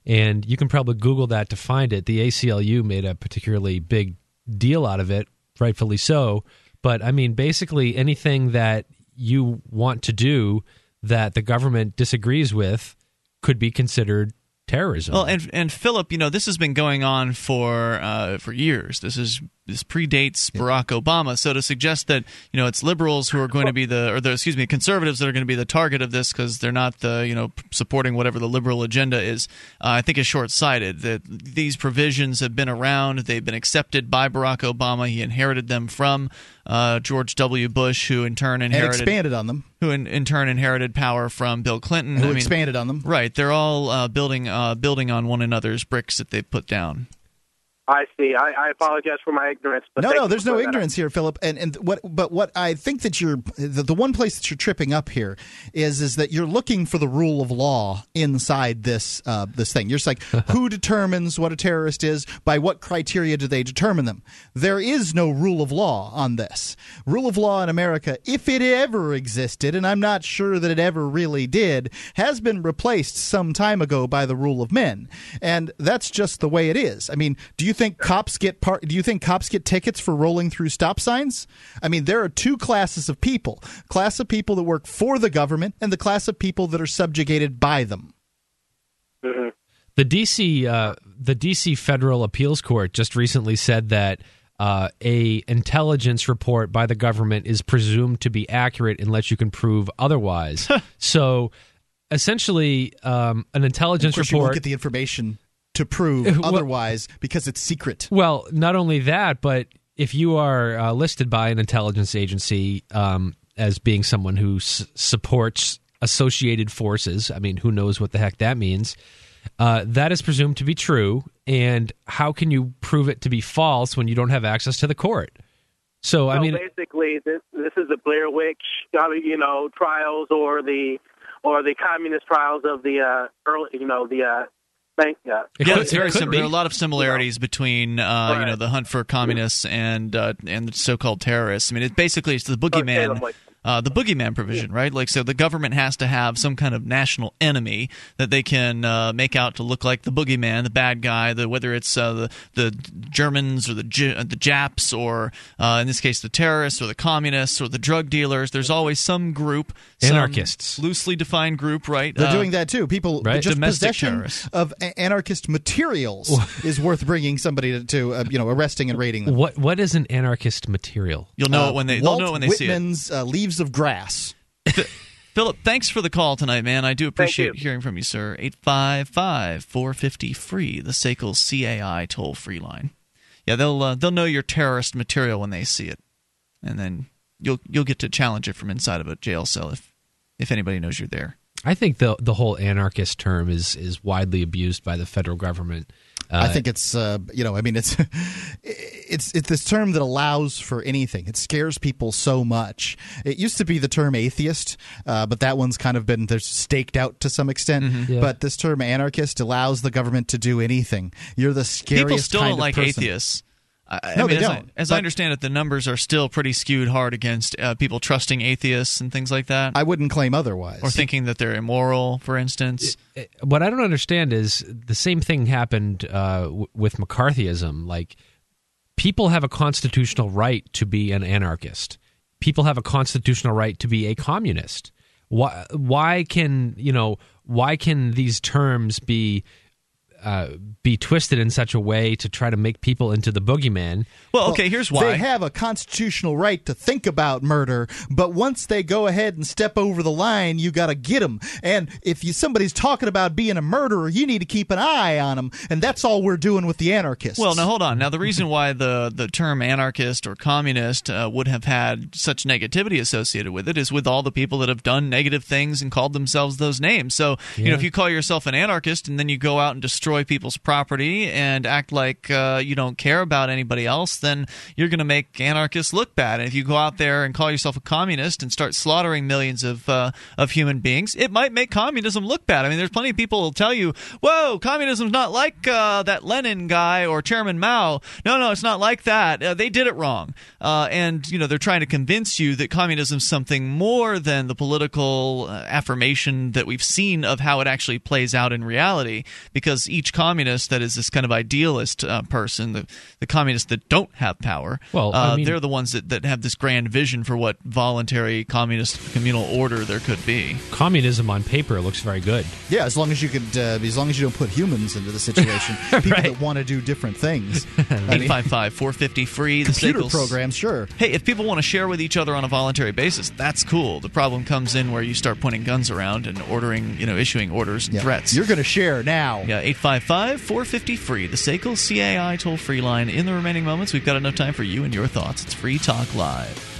and you can probably Google that to find it. The ACLU made a particularly big deal out of it, rightfully so. But I mean, basically anything that you want to do that the government disagrees with could be considered terrorism. Well, and and Philip, you know, this has been going on for uh, for years. This is this predates Barack Obama. So to suggest that you know it's liberals who are going to be the or the excuse me conservatives that are going to be the target of this because they're not the you know supporting whatever the liberal agenda is, uh, I think is short sighted. That these provisions have been around. They've been accepted by Barack Obama. He inherited them from uh, George W. Bush, who in turn and inherited expanded on them. who in, in turn inherited power from Bill Clinton. Who I mean, expanded on them. Right, they're all uh, building uh, building on one another's bricks that they've put down. I see. I, I apologize for my ignorance. But no, no, there's no that. ignorance here, Philip. And and what, but what I think that you're the, the one place that you're tripping up here is is that you're looking for the rule of law inside this uh, this thing. You're just like, who determines what a terrorist is? By what criteria do they determine them? There is no rule of law on this. Rule of law in America, if it ever existed, and I'm not sure that it ever really did, has been replaced some time ago by the rule of men, and that's just the way it is. I mean, do you think cops get par- do you think cops get tickets for rolling through stop signs? I mean, there are two classes of people. Class of people that work for the government and the class of people that are subjugated by them. The DC uh, the DC Federal Appeals Court just recently said that uh, a intelligence report by the government is presumed to be accurate unless you can prove otherwise. so essentially, um, an intelligence course, you report won't get the information to prove Well- otherwise because it's secret. Well, not only that, but if you are uh, listed by an intelligence agency um, as being someone who s- supports associated forces, I mean, who knows what the heck that means? Uh, that is presumed to be true. And how can you prove it to be false when you don't have access to the court? So, I mean, basically, this this is the Blair Witch, you know, trials or the or the communist trials of the uh, early, you know, the uh, bank. Uh, yeah, it's very sim- there are a lot of similarities between uh, you know the hunt for communists and uh, and the so-called terrorists. I mean, it basically it's the boogeyman. Uh, the boogeyman provision, right? Like, so the government has to have some kind of national enemy that they can uh, make out to look like the boogeyman, the bad guy. The whether it's uh, the the Germans or the J- the Japs or uh, in this case the terrorists or the communists or the drug dealers. There's always some group, some Anarchists. loosely defined group, right? They're Uh, doing that too. People Right. just Domestic possession terrorists. of a- anarchist materials is worth bringing somebody to, to uh, you know arresting and raiding them. what what is an anarchist material? You'll know Uh, it when they they'll Walt know it when they see it. Whitman's Leaves of Grass. Philip, thanks for the call tonight, man. I do appreciate hearing from you, sir. 855 450 free, the SACL CAI toll free line. Yeah, they'll uh, they'll know your terrorist material when they see it, and then you'll you'll get to challenge it from inside of a jail cell if if anybody knows you're there. I think the the whole anarchist term is is widely abused by the federal government. Uh, I think it's uh, you know I mean it's it's it's this term that allows for anything. It scares people so much. It used to be the term atheist, uh, but that one's kind of been there's staked out to some extent. Mm-hmm. Yeah. But this term anarchist allows the government to do anything. You're the scariest. People still kind don't of like person. atheists. I, I No, mean, they as, don't, I, as I understand it, the numbers are still pretty skewed hard against uh, people trusting atheists and things like that, I wouldn't claim otherwise. or thinking that they're immoral, for instance. what I don't understand is the same thing happened uh, w- with McCarthyism. Like, people have a constitutional right to be an anarchist. People have a constitutional right to be a communist. Why? Why can you know? Why can these terms be? Uh, be twisted in such a way to try to make people into the boogeyman. Well, okay, here's why. They have a constitutional right to think about murder, but once they go ahead and step over the line, you got to get them. And if you somebody's talking about being a murderer, you need to keep an eye on them. And that's all we're doing with the anarchists. Well, now hold on. Now the reason why the the term anarchist or communist uh, would have had such negativity associated with it is with all the people that have done negative things and called themselves those names. So you know, if you call yourself an anarchist and then you go out and destroy people's property and act like uh, you don't care about anybody else, then you're going to make anarchists look bad. And if you go out there and call yourself a communist and start slaughtering millions of uh, of human beings, it might make communism look bad. I mean, there's plenty of people who'll tell you, "Whoa, communism's not like uh, that Lenin guy or Chairman Mao." No, no, it's not like that. Uh, they did it wrong, uh, and you know they're trying to convince you that communism's something more than the political uh, affirmation that we've seen of how it actually plays out in reality. Because each communist that is this kind of idealist uh, person, the the communists that don't have power, Well, I uh, mean- they're the ones that, that have this grand vision for what voluntary communist communal order there could be. Communism on paper looks very good. yeah, as long as you could, uh, as long as you don't put humans into the situation, people that want to do different things. I 855 450 free. The computer Staples- programs, sure. Hey, if people want to share with each other on a voluntary basis, that's cool. The problem comes in where you start pointing guns around and ordering, you know, issuing orders and Yeah. threats. You're going to share now. yeah, 855 450 free. The SACL CAI toll free line. In the remaining moments, we've got enough time for you and your thoughts. It's Free Talk Live.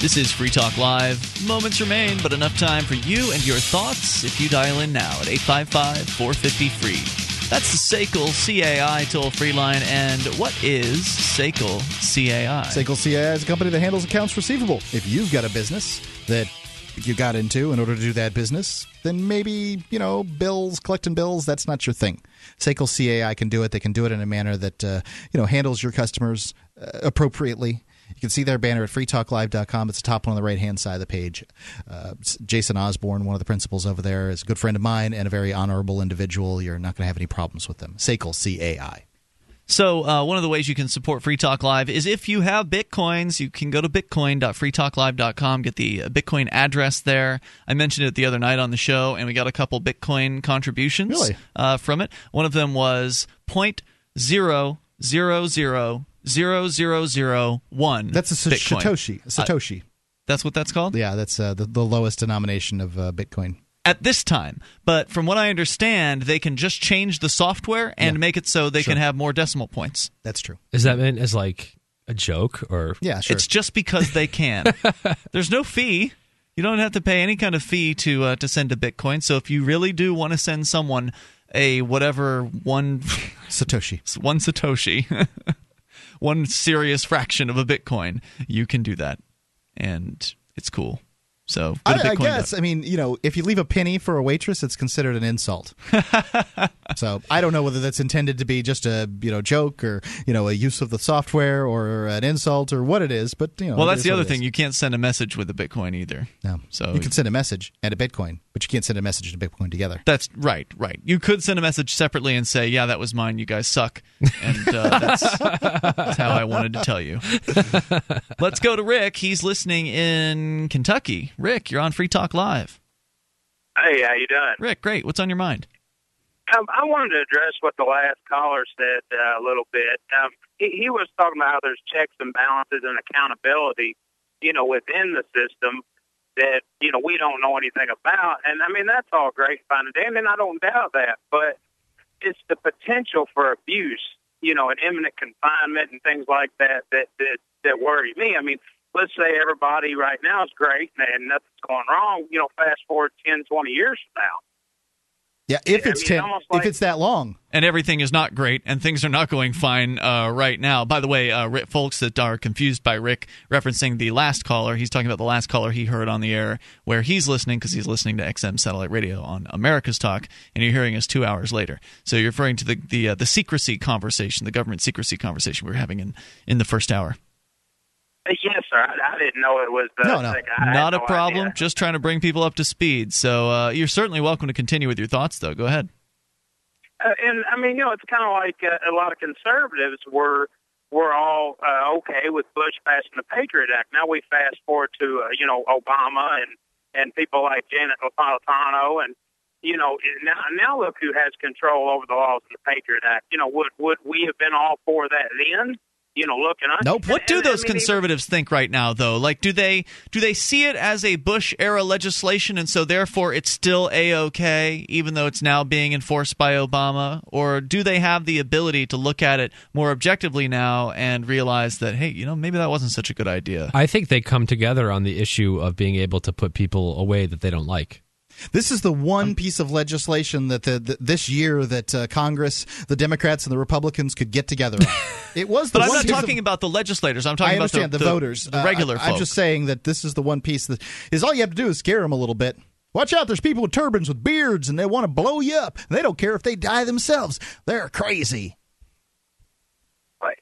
This is Free Talk Live. Moments remain, but enough time for you and your thoughts if you dial in now at 855 450 free. That's the SACL CAI toll free line. And what is SACL CAI? SACL CAI is a company that handles accounts receivable. If you've got a business that you got into in order to do that business, then maybe, you know, bills, collecting bills, that's not your thing. SACL CAI can do it. They can do it in a manner that, uh, you know, handles your customers uh, appropriately. You can see their banner at freetalklive.com. It's the top one on the right hand side of the page. Uh, Jason Osborne, one of the principals over there, is a good friend of mine and a very honorable individual. You're not going to have any problems with them. SACL CAI. So, uh, one of the ways you can support Free Talk Live is if you have bitcoins, you can go to bitcoin.freetalklive.com, get the Bitcoin address there. I mentioned it the other night on the show, and we got a couple Bitcoin contributions Really? uh, from it. One of them was point zero zero zero zero zero zero one. That's a sa- Bitcoin. Satoshi. A Uh, Satoshi. that's what that's called? Yeah, that's uh, the, the lowest denomination of uh, Bitcoin. at this time. But from what I understand, they can just change the software and make it so they Sure. can have more decimal points. That's true. Is that meant as like a joke or? Yeah, sure. It's just because they can. There's no fee. You don't have to pay any kind of fee to uh, to send a Bitcoin. So if you really do want to send someone a whatever one Satoshi, one Satoshi, one serious fraction of a Bitcoin, you can do that, and it's cool. So I, I guess. I mean, you know, if you leave a penny for a waitress, it's considered an insult. so I don't know whether that's intended to be just a you know joke or you know a use of the software or an insult or what it is. But you know, well, that's the other thing. You can't send a message with a Bitcoin either. No. So you can send a message and a Bitcoin, but you can't send a message and a Bitcoin together. That's right, right. You could send a message separately and say, "Yeah, that was mine. You guys suck," and uh, that's, that's how I wanted to tell you. Let's go to Rick. He's listening in Kentucky. Rick, you're on Free Talk Live. Hey, how you doing? Rick, great. What's on your mind? Um, I wanted to address what the last caller said uh, a little bit. Um, he, he was talking about how there's checks and balances and accountability, you know, within the system that you know we don't know anything about. And I mean that's all great, fine and dandy, and I don't doubt that. But it's the potential for abuse, you know, and imminent confinement and things like that that that that worry me. I mean, let's say everybody right now is great and nothing's going wrong. You know, fast forward ten, twenty years from now. Yeah, if I it's mean, ten, almost if it's that long. And everything is not great, and things are not going fine uh, right now. By the way, uh, folks that are confused by Rick referencing the last caller, he's talking about the last caller he heard on the air where he's listening because he's listening to XM satellite radio on America's Talk, and you're hearing us two hours later. So you're referring to the the uh, the secrecy conversation, the government secrecy conversation we were having in in the first hour. Yes, sir. I, I didn't know it was the No, no, thing. I had not a no problem. idea. Just trying to bring people up to speed. So uh, you're certainly welcome to continue with your thoughts, though. Go ahead. Uh, and I mean, you know, it's kind of like uh, a lot of conservatives were were all uh, okay with Bush passing the Patriot Act. Now we fast forward to uh, you know Obama and and people like Janet Napolitano and you know now now look who has control over the laws of the Patriot Act. You know, would would we have been all for that then? You know, looking at What do And- and I those mean, even- conservatives think right now, though? Like, do they do they see it as a Bush era legislation, and so therefore it's still a okay, even though it's now being enforced by Obama, or do they have the ability to look at it more objectively now and realize that, hey, you know, maybe that wasn't such a good idea? I think they come together on the issue of being able to put people away that they don't like. This is the one piece of legislation that the, the this year that uh, Congress, the Democrats and the Republicans could get together on. It was the But I'm not piece of- talking about the legislators. I'm talking I about understand the, the, voters, the Uh, regular I, folk. I'm just saying that this is the one piece that is all you have to do is scare them a little bit. Watch out! There's people with turbans with beards, and they want to blow you up. They don't care if they die themselves. They're crazy.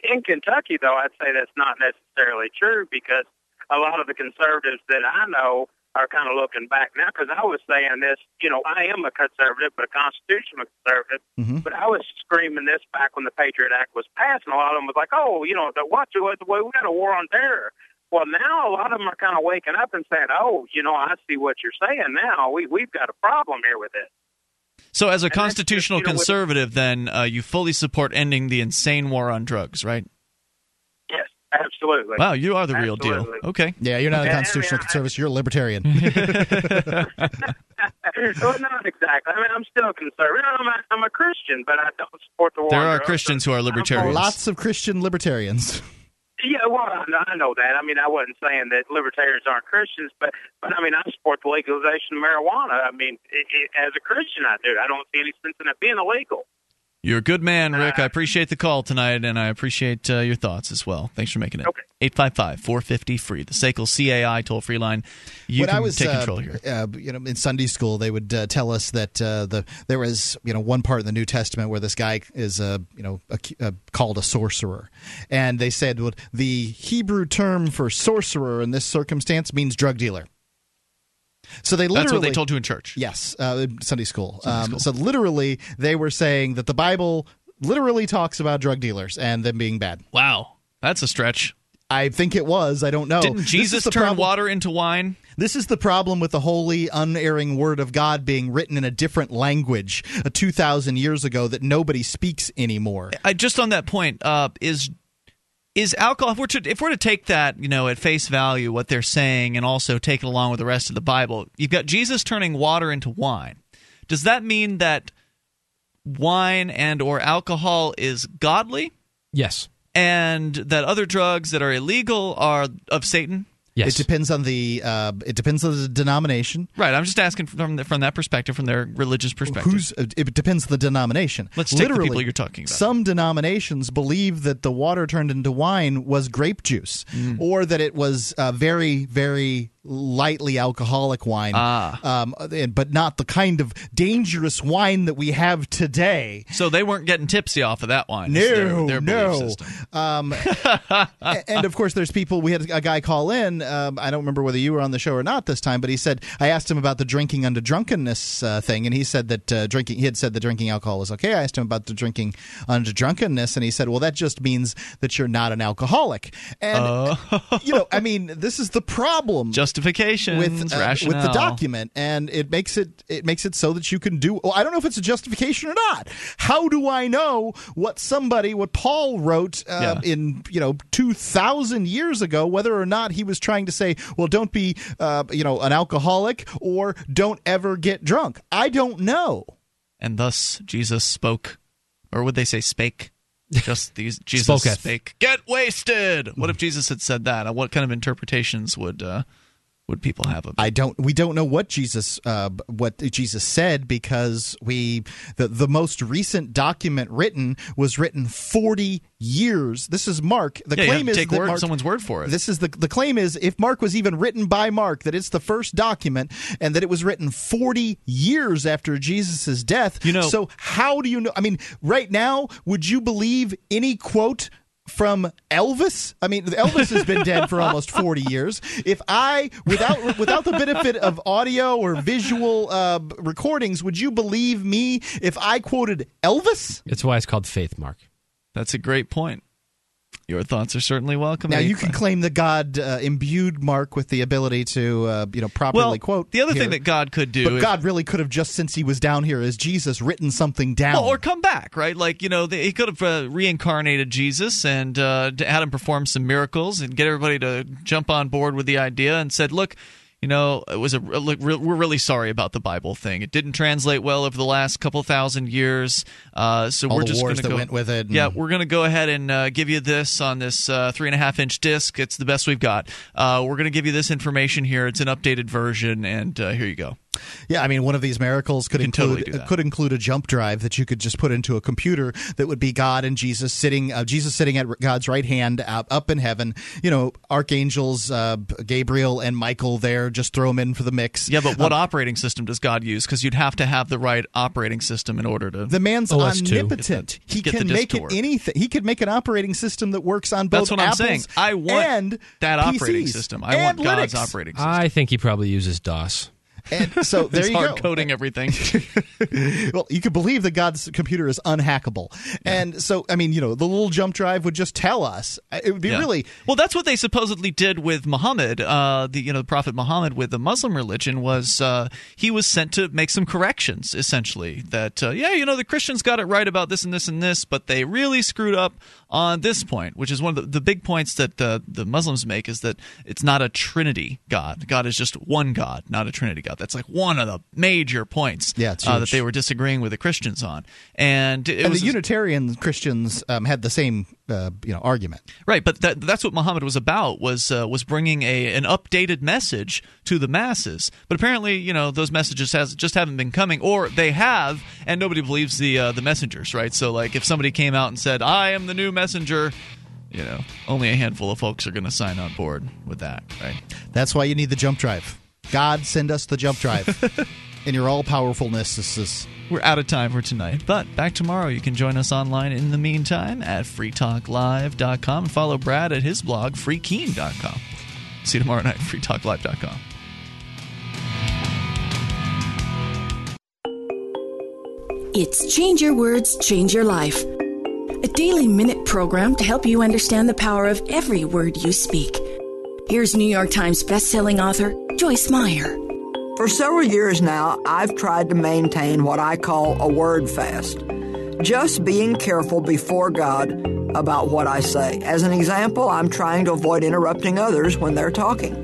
In Kentucky, though, I'd say that's not necessarily true because a lot of the conservatives that I know are kind of looking back now. Because I was saying this, you know, I am a conservative, but a constitutional conservative. Mm-hmm. But I was screaming this back when the Patriot Act was passed, and a lot of them was like, "Oh, you know, the, watch it, we we got a war on terror." Well, now a lot of them are kind of waking up and saying, "Oh, you know, I see what you're saying now. We we've got a problem here with it." so, as a and just, constitutional you know, conservative, then uh, you fully support ending the insane war on drugs, right? Yes, absolutely. Wow, you are the real deal. Okay. Yeah, you're not a Yeah, I constitutional mean, conservative. You're a libertarian. well, not exactly. I mean, I'm still a conservative. I'm a, I'm a Christian, but I don't support the war. There are. Christians who are libertarians. Lots of Christian libertarians. Yeah, well, I know, I know that. I mean, I wasn't saying that libertarians aren't Christians, but but I mean, I support the legalization of marijuana. I mean, it, it, as a Christian, I do. I don't see any sense in it being illegal. You're a good man, Rick. I appreciate the call tonight, and I appreciate uh, your thoughts as well. Thanks for making it. Okay. 855 450 free. The SACL CAI toll free line. You when can I was take uh, control here. Uh, you know, in Sunday school, they would uh, tell us that uh, the there was you know one part in the New Testament where this guy is uh, you know a, called a sorcerer, and they said well, the Hebrew term for sorcerer in this circumstance means drug dealer. So they literally That's what they told you in church. Yes, uh, Sunday school. Sunday um, school. So literally, they were saying that the Bible literally talks about drug dealers and them being bad. Wow, that's a stretch. I think it was. I don't know. Didn't Jesus turn problem- water into wine? This is the problem with the holy, unerring word of God being written in a different language uh, 2,000 years ago that nobody speaks anymore. I just on that point uh, is is alcohol. If we're to if we're to take that you know at face value what they're saying and also take it along with the rest of the Bible, you've got Jesus turning water into wine. Does that mean that wine and or alcohol is godly? Yes. And that other drugs that are illegal are of Satan? It depends on the uh, it depends on the denomination. Right. I'm just asking from the, from that perspective, from their religious perspective. Who's uh, it depends on the denomination. Let's take the people you're talking about. Some denominations believe that the water turned into wine was grape juice, Mm. or that it was uh, very, very lightly alcoholic wine, Ah. um, and- but not the kind of dangerous wine that we have today. So they weren't getting tipsy off of that wine. It's their- No, their no. Um, and of course, there's people. We had a guy call in. Um, I don't remember whether you were on the show or not this time, but he said I asked him about the drinking under drunkenness uh, thing, and he said that uh, drinking. He had said that drinking alcohol was okay. I asked him about the drinking under drunkenness, and he said, "Well, that just means that you're not an alcoholic." And you know, I mean, this is the problem. Justifications, with uh, with the document, and it makes it it makes it so that you can do. Well, I don't know if it's a justification or not. How do I know what somebody, what Paul wrote uh, in you know two thousand years ago, whether or not he was trying to say, well, don't be uh, you know an alcoholic or don't ever get drunk. I don't know. And thus Jesus spoke, or would they say spake? Just these Jesus Spoketh. spake. Get wasted. What if Jesus had said that? What kind of interpretations would uh, would people have of it? I don't. We don't know what Jesus uh, what Jesus said because we the the most recent document written was written forty years. This is Mark. The Yeah, claim is take word- Mark, someone's word for it. This is the the claim is if Mark was even written by Mark that it's the first document and that it was written forty years after Jesus' death. You know. So how do you know? I mean, right now, would you believe any quote? From Elvis, I mean, Elvis has been dead for almost forty years. If I, without without the benefit of audio or visual uh, recordings, would you believe me if I quoted Elvis? It's why it's called faith, Mark. That's a great point. Your thoughts are certainly welcome. Now you can claim that God uh, imbued Mark with the ability to, uh, you know, properly Well, quote. the other here. thing that God could do but if- God really could have just since he was down here as Jesus written something down. Well, or come back, right? Like you know, they, he could have uh, reincarnated Jesus and uh, had him perform some miracles and get everybody to jump on board with the idea and said, "Look, you know, it was a look, we're really sorry about the Bible thing. It didn't translate well over the last couple thousand years, uh, so All we're just going to go went with it and- Yeah, we're going to go ahead and uh, give you this on this uh, three and a half inch disc. It's the best we've got. Uh, we're going to give you this information here. It's an updated version, and uh, here you go." Yeah, I mean, one of these miracles could include totally could include a jump drive that you could just put into a computer that would be God and Jesus sitting uh, Jesus sitting at God's right hand up, up in heaven. You know, archangels uh, Gabriel and Michael there. Just throw them in for the mix. Yeah, but what Um, operating system does God use? Because you'd have to have the right operating system in order to. The man's omnipotent. He can make it anything. He could make an operating system that works on both That's what I'm saying. I want and that operating PCs system. I want God's Linux. operating system. I think he probably uses DOS. And so there you hard go. coding everything. well, you could believe that God's computer is unhackable, and so I mean, you know, the little jump drive would just tell us. It would be Yeah. really well. That's what they supposedly did with Muhammad. Uh, the you know the Prophet Muhammad with the Muslim religion was uh, he was sent to make some corrections. Essentially, that uh, yeah, you know the Christians got it right about this and this and this, but they really screwed up on this point, which is one of the, the big points that uh, the Muslims make, is that it's not a Trinity God. God is just one God, not a Trinity God. That's like one of the major points yeah, uh, that they were disagreeing with the Christians on. And, it and was the Unitarian Christians um, had the same uh, you know argument. Right, but that, that's what Muhammad was about was uh, was bringing a an updated message to the masses. But apparently, you know, those messages has just haven't been coming, or they have, and nobody believes the uh, the messengers. Right, so like if somebody came out and said, "I am the new messenger," you know, only a handful of folks are going to sign on board with that. Right. That's why you need the jump drive. God, send us the jump drive. In your all powerfulness, this. We're out of time for tonight, but back tomorrow. You can join us online in the meantime at freetalklive.com and follow Brad at his blog, freekeene.com. See you tomorrow night, at freetalklive.com. It's Change Your Words, Change Your Life. A daily minute program to help you understand the power of every word you speak. Here's New York Times bestselling author Joyce Meyer. For several years now, I've tried to maintain what I call a word fast. Just being careful before God about what I say. As an example, I'm trying to avoid interrupting others when they're talking.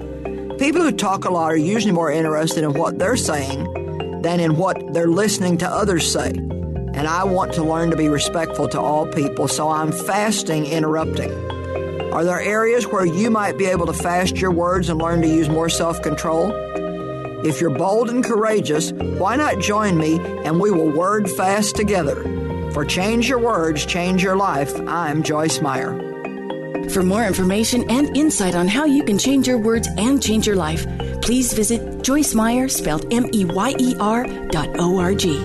People who talk a lot are usually more interested in what they're saying than in what they're listening to others say. And I want to learn to be respectful to all people, so I'm fasting interrupting. Are there areas where you might be able to fast your words and learn to use more self control? If you're bold and courageous, why not join me and we will word fast together? For Change Your Words, Change Your Life, I'm Joyce Meyer. For more information and insight on how you can change your words and change your life, please visit Joyce Meyer, spelled M E Y E R dot O R G.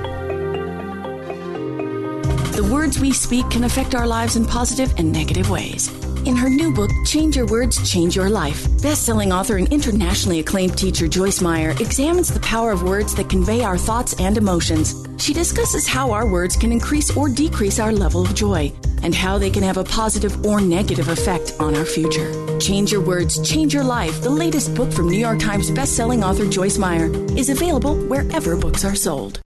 The words we speak can affect our lives in positive and negative ways. In her new book, Change Your Words, Change Your Life, best-selling author and internationally acclaimed teacher Joyce Meyer examines the power of words that convey our thoughts and emotions. She discusses how our words can increase or decrease our level of joy and how they can have a positive or negative effect on our future. Change Your Words, Change Your Life, the latest book from New York Times best-selling author Joyce Meyer, is available wherever books are sold.